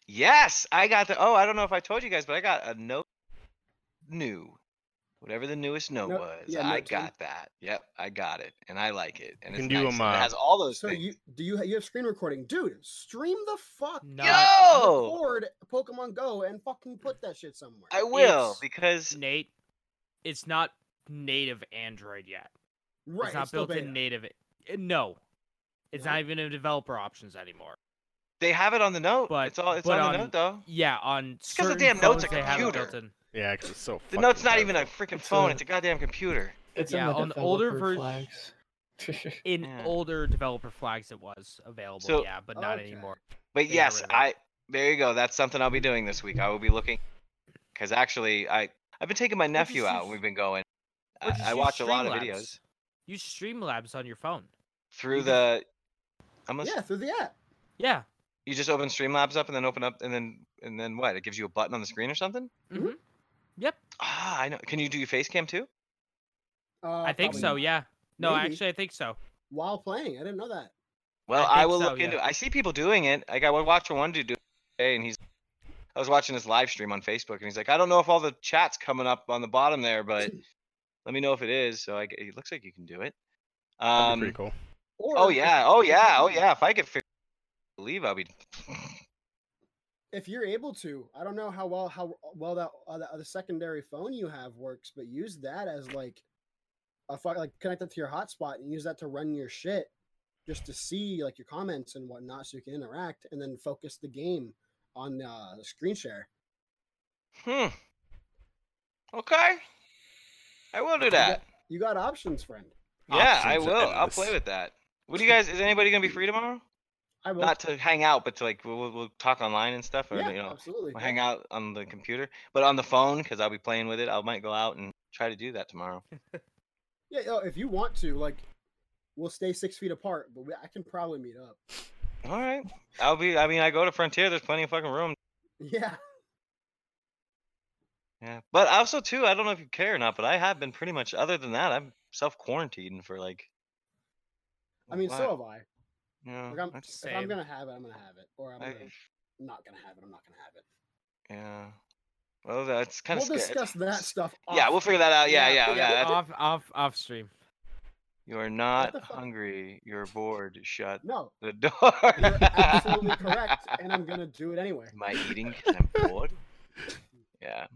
yes, I got the. Oh, I don't know if I told you guys, but I got a note new. Whatever the newest note Note- was, yeah, I Note 10. got that. Yep, I got it, and I like it. And You it's can do nice, 'em, and uh, it has all those So things. you do you you have screen recording, dude? Stream the fuck Not- Yo, record Pokemon Go and fucking put that shit somewhere. I will It's- because Nate, it's not native Android yet. right, it's not still built in native. uh, No, it's No? not even in developer options anymore. they have it on the note. But- it's all it's but on the note though. Yeah, on 'cause the certain damn note's a phones, they have it computer. Built in. Yeah, 'cause it's so. The fucking note's not even a freaking It's phone. a- It's a goddamn computer. It's Yeah, on the older developer ver- flags. In Yeah. older developer flags, it was available. So- yeah, but not Okay. anymore. But They yes, rid of it. I there you go. That's something I'll be doing this week. I will be looking because actually I I've been taking my nephew see out. f- and We've been going. I, I watch a lot of Streamlabs. videos Use Streamlabs on your phone. through You the. I'm gonna, Yeah, through the app. Yeah. You just open Streamlabs up and then open up and then and then what? It gives you a button on the screen or something. hmm Yep. Ah, I know. Can you do your face cam too? Uh, I think so. not. Yeah. No, Maybe. actually, I think so. While playing, I didn't know that. Well, I I, will so, look yeah. into. it. I see people doing it. Like I would watch one dude do it today, and he's. I was watching his live stream on Facebook, and he's like, "I don't know if all the chat's coming up on the bottom there, but let me know if it is." So I, it looks like you can do it. That'd Um, be pretty cool. Or oh yeah, oh yeah, oh yeah. If I could figure, believe I'll be. If you're able to, I don't know how well how well that uh, the, the secondary phone you have works, but use that as like a fu- like connect that to your hotspot and use that to run your shit, just to see like your comments and whatnot, so you can interact, and then focus the game on uh, the screen share. Hmm. Okay. I will do You got- that. You got options, friend. Yeah, I will. I'll play with that. What do you guys? Is anybody gonna be free tomorrow? I will. Not to hang out, but to like we'll, we'll talk online and stuff, or yeah, you know, absolutely. we'll hang out on the computer, but on the phone because I'll be playing with it. I might go out and try to do that tomorrow. Yeah, yo, if you want to, like, we'll stay six feet apart, but we, I can probably meet up. All right. I'll be. I mean, I go to Frontier. There's plenty of fucking room. Yeah. Yeah. But also too, I don't know if you care or not, but I have been pretty much. Other than that, I'm self quarantined for like. I mean, so have I. Yeah. Like, I'm, that's- if I'm gonna have it, I'm gonna have it, or I'm I- gonna, not gonna have it. I'm not gonna have it. yeah. Well, that's kind of. We'll of. discuss that stuff. Yeah, we'll figure that out. Yeah, Yeah, yeah, yeah. yeah. off, off, off stream. You are not hungry. You're bored. Shut No, the door. you're absolutely correct, and I'm gonna do it anyway. Am I eating 'cause I'm bored? Yeah.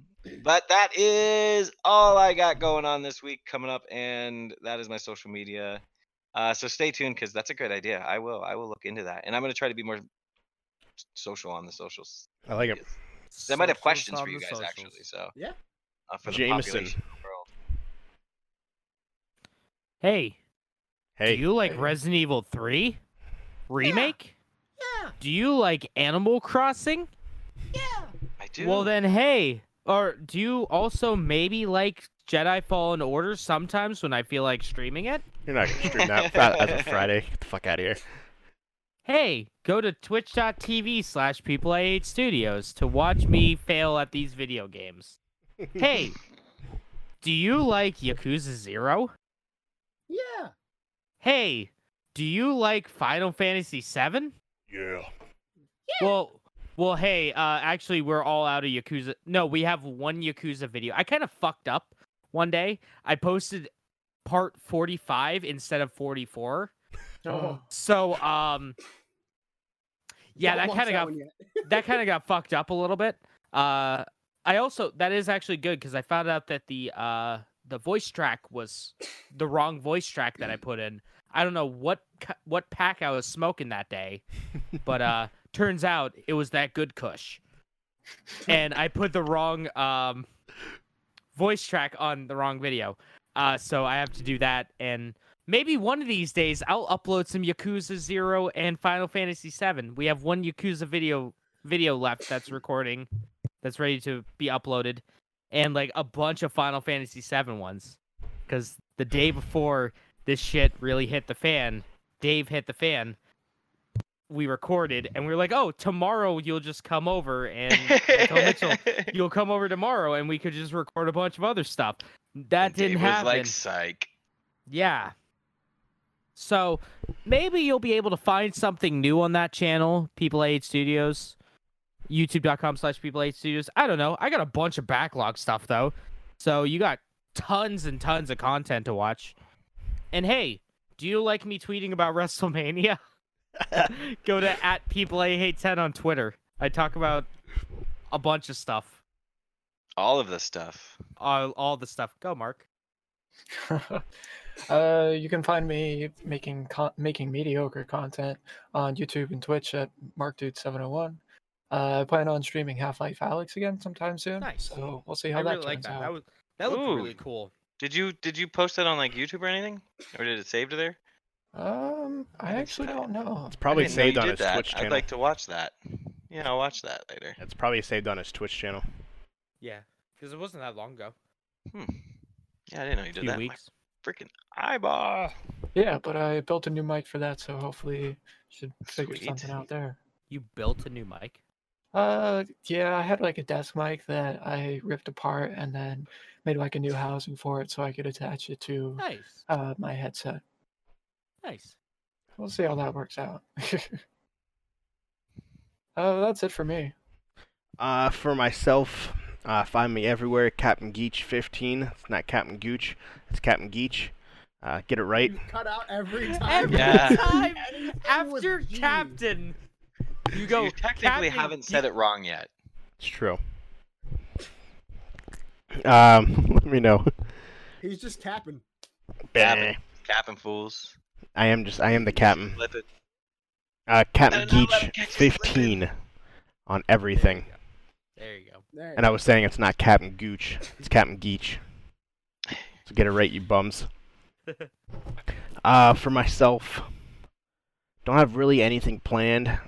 But that is all I got going on this week coming up, and that is my social media. Uh, so stay tuned because that's a great idea. I will. I will look into that, and I'm gonna try to be more social on the socials. I like it. medias. They might have questions for you guys socials. actually. So Yeah. uh, for the Jameson. population of the world. Hey, Hey, do you like Hey. Resident Evil 3 remake? Yeah, Do you like Animal Crossing? yeah. I do. Well then, hey, or do you also maybe like Jedi Fallen Order sometimes when I feel like streaming it? you're not gonna stream that fri- as a Friday. Get the fuck out of here. Hey, go to twitch.tv slash people I hate studios to watch me fail at these video games. Hey, do you like Yakuza Zero? Yeah. Hey, do you like Final Fantasy VII? Yeah. Well, well, hey, uh, actually, we're all out of Yakuza. No, we have one Yakuza video. I kind of fucked up one day. I posted part 45 instead of 44. Oh, So um yeah, that kind of got that kind of got fucked up a little bit. Uh I also that is actually good cuz I found out that the uh the voice track was the wrong voice track that I put in. I don't know what what pack I was smoking that day, but uh turns out it was that good kush. And I put the wrong um voice track on the wrong video. Uh so I have to do that and maybe one of these days I'll upload some Yakuza 0 and Final Fantasy 7. We have one Yakuza video video left that's recording that's ready to be uploaded and like a bunch of Final Fantasy 7 ones cuz the day before this shit really hit the fan, Dave hit the fan. We recorded and we were like, "Oh, tomorrow you'll just come over and Mitchell, you'll come over tomorrow and we could just record a bunch of other stuff." That And didn't Dave was like psych. Yeah. So maybe you'll be able to find something new on that channel, People Eight Studios, YouTube.com slash People Eight Studios. I don't know. I got a bunch of backlog stuff though. So you got tons and tons of content to watch. And hey, do you like me tweeting about WrestleMania? Go to at People Eight Ten on Twitter. I talk about a bunch of stuff. All of the stuff. All, all the stuff. Go, Mark. uh, you can find me making con- making mediocre content on YouTube and Twitch at MarkDude701. Uh, I plan on streaming Half-Life Alyx again sometime soon. Nice. So we'll see how I that really like turns that. out. That was that looked Ooh. really cool. Did you did you post that on like YouTube or anything, or did it save to there? Um, I think actually don't know. It's probably I didn't know saved on did his that. Twitch channel. I'd like to watch that. Yeah, I'll watch that later. It's probably saved on his Twitch channel. Yeah, because it wasn't that long ago. Hmm. Yeah, I didn't know you A did few that. weeks. My freaking eyeball. Yeah, but I built a new mic for that, so hopefully should figure Sweet. something out there. You built a new mic. Uh, yeah, I had like a desk mic that I ripped apart and then made like a new housing for it so I could attach it to Nice, uh my headset. Nice. We'll see how that works out. uh, that's it for me. Uh, for myself, uh, find me everywhere, Captain Geach 15. It's not Captain Gooch, it's Captain Geach. Uh, get it right. You cut out every time. Every Yeah. time after Captain, you go. you technically Captain haven't said it wrong yet. It's true. Um, let me know. He's just capping. Capping. Capping fools. I am just, I am the captain. Uh, Captain No, no, Geach catch you slipping. 15 on everything. There you go. There And I was saying it's not Captain Gooch, it's Captain Geach. So get it right, you bums. Uh, for myself, don't have really anything planned.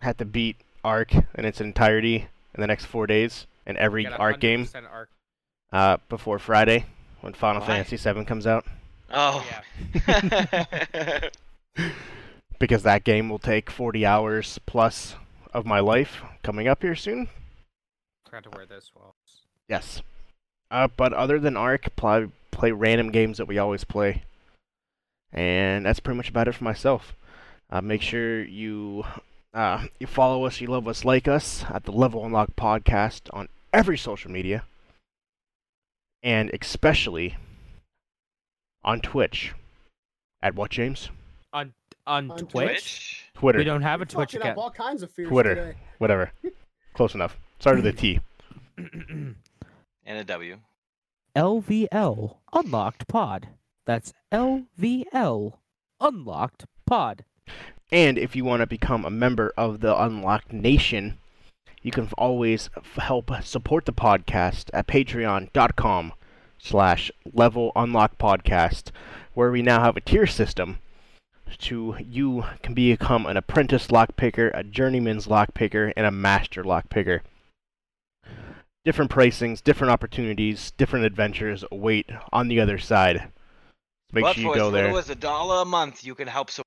Had to beat Ark in its entirety in the next four days, in every Got Ark game, 100% Ark. uh, before Friday when Final Why? Fantasy VII comes out. Oh. Yeah. Because that game will take 40 hours plus of my life coming up here soon. Forgot to wear this. Well, Yes. Uh, but other than Ark, play, play random games that we always play. And that's pretty much about it for myself. Uh, make sure you uh, you follow us, you love us, like us at the Level Unlock podcast on every social media, and especially on Twitch. At what, James? on On Twitch. Twitch. Twitter, We don't have a Twitch Fucking up account. all kinds of fears Twitter. today. whatever. Close enough. Start with a T. And a W. LVL Unlocked Pod. That's LVL Unlocked Pod. And if you want to become a member of the Unlocked Nation, you can always f- help support the podcast at patreon.com slash level unlock podcast, where we now have a tier system to you can become an apprentice lockpicker, a journeyman's lockpicker, and a master lockpicker. Different pricings, different opportunities, different adventures await on the other side. Make but sure you go as there. little as a dollar a month, you can help support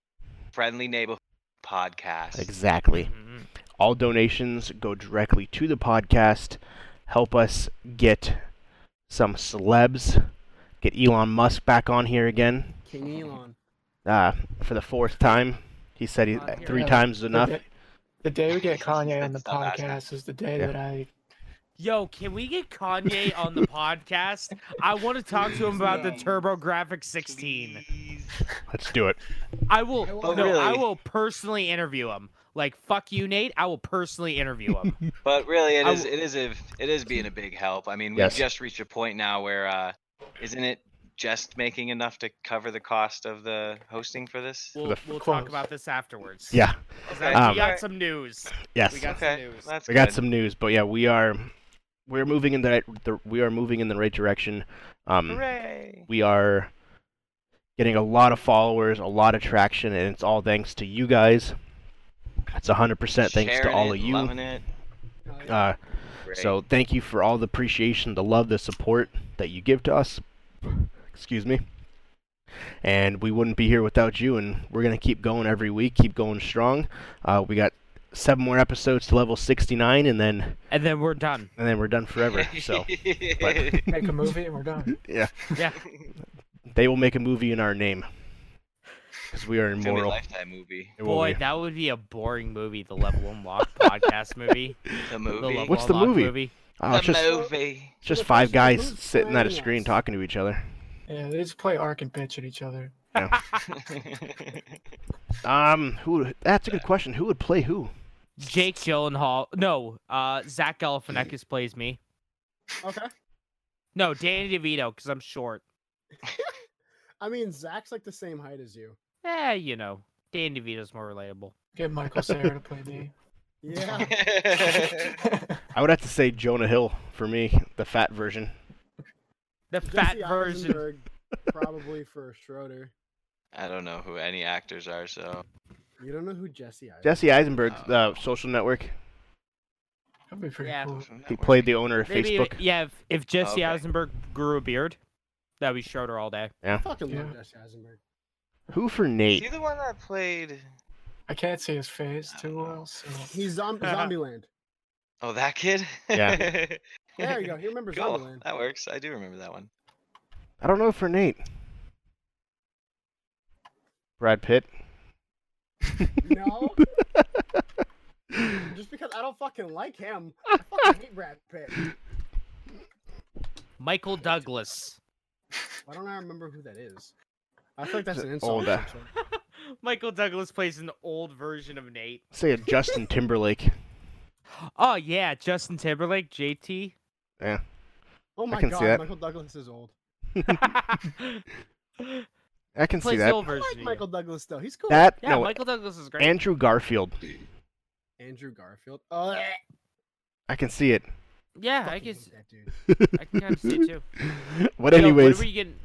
friendly neighborhood podcast. Exactly. Mhm. All donations go directly to the podcast. Help us get some celebs. Get Elon Musk back on here again King Elon. uh, for the fourth time. He said he, On here. three Yeah, times is The enough. day, the day we get Kanye on the podcast is the day Yeah. that I Yo, can we get Kanye on the podcast? I want to talk to him about the No. TurboGrafx 16. Please. Let's do it. I will. But no, I will personally interview him. Like fuck you, Nate. I will personally interview him. But really, it I is w- it is a it is being a big help. I mean, we've Yes. just reached a point now where uh, isn't it just making enough to cover the cost of the hosting for this? We'll, The- we'll talk about this afterwards. Yeah. I- Um, we got some news. Yes. We got okay, some news. that's we got some news, but yeah, we are we're moving in the right the, we are moving in the right direction. Um, Hooray! we are getting a lot of followers, a lot of traction, and it's all thanks to you guys. It's 100% thanks to all it, of you. Loving it. Uh, Great. so thank you for all the appreciation, the love, the support that you give to us. Excuse me. And we wouldn't be here without you, and we're gonna keep going every week, keep going strong. Uh, we got seven more episodes to level 69, and then And then we're done. and then we're done forever. So Make a movie and we're done. yeah, Yeah. they will make a movie in our name because we are It's gonna be a immortal. lifetime movie. Boy, be. that would be a boring movie. The Level Unlock podcast movie. The The movie. Level What's the Unlock movie? Oh, the it's just movie. it's just five guys sitting at a screen us? talking to each other. Yeah, they just play Ark and bitch at each other. Yeah. Um, who? That's a good question. Who would play who? Jake Gyllenhaal. No, uh, Zach Galifianakis plays me. Okay. No, Danny DeVito, because I'm short. I mean, Zach's like the same height as you. Eh, you know, Danny DeVito's more relatable. Get Michael Cera to play me. Yeah. I would have to say Jonah Hill for me, the fat version. The fat Jesse version. Eisenberg, probably for Schroeder. I don't know who any actors are, so You don't know who Jesse Eisenberg Jesse Eisenberg, Oh. the Social Network. That'd be pretty Yeah. cool. He played the owner of Maybe, Facebook. yeah, if, if Jesse Okay. Eisenberg grew a beard, that'd be Schroeder all day. I fucking love Yeah. Jesse Eisenberg. Who for Nate? Is he the one that played? I can't see his face too oh. well, so He's Zom- Zombieland. Oh, that kid. Yeah. There you go. He remembers cool. Zombieland. That works. I do remember that one. I don't know for Nate. Brad Pitt. No. Just because I don't fucking like him. I fucking hate Brad Pitt. Michael Douglas. Why don't I remember who that is? I feel like that's an insult. that- uh, of some sort. Michael Douglas plays an old version of Nate. Say a Justin Timberlake. Oh yeah, Justin Timberlake, JT. Yeah. Oh my god. Michael Douglas is old. I can see that. old I version. like. Michael Douglas though. He's cool. That Yeah, no, Michael Douglas is great. Andrew Garfield. Andrew Garfield. Oh, I can see it. yeah, I fucking can. hate that dude. I can kind of see it too. But Yo, anyways, whatever you get,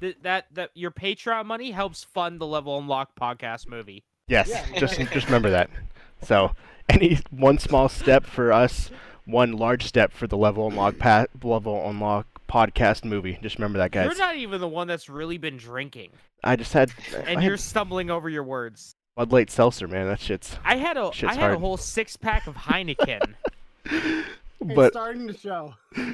th- that that your Patreon money helps fund the Level Unlock podcast movie. yes, Yeah, just just remember that. So, any one small step for us, one large step for the level unlock pa- level unlock podcast movie. Just remember that, guys. You're not even the one that's really been drinking, I just had and I you're had stumbling over your words. Bud Light Seltzer, man. That shit's. I had a I Shit's had a whole six pack of Heineken. It's But starting to show. oh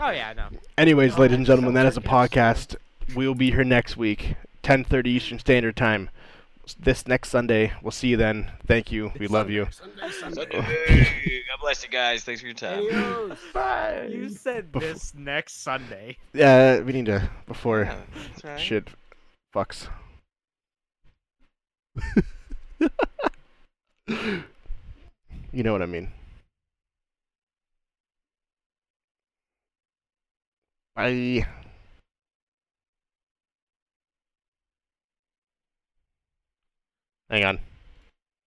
yeah, I know. anyways, Oh, ladies and gentlemen, that is a Seltzer, podcast. We'll be here next week, 10:30 Eastern Standard Time. This next Sunday. We'll see you then. Thank you. We love you. Sunday, Sunday. Sunday. God bless you guys. Thanks for your time. Adios. Bye. You said Bef- this next Sunday. Yeah, we need to before Yeah, right. shit fucks. you know what I mean. Bye. Hang on.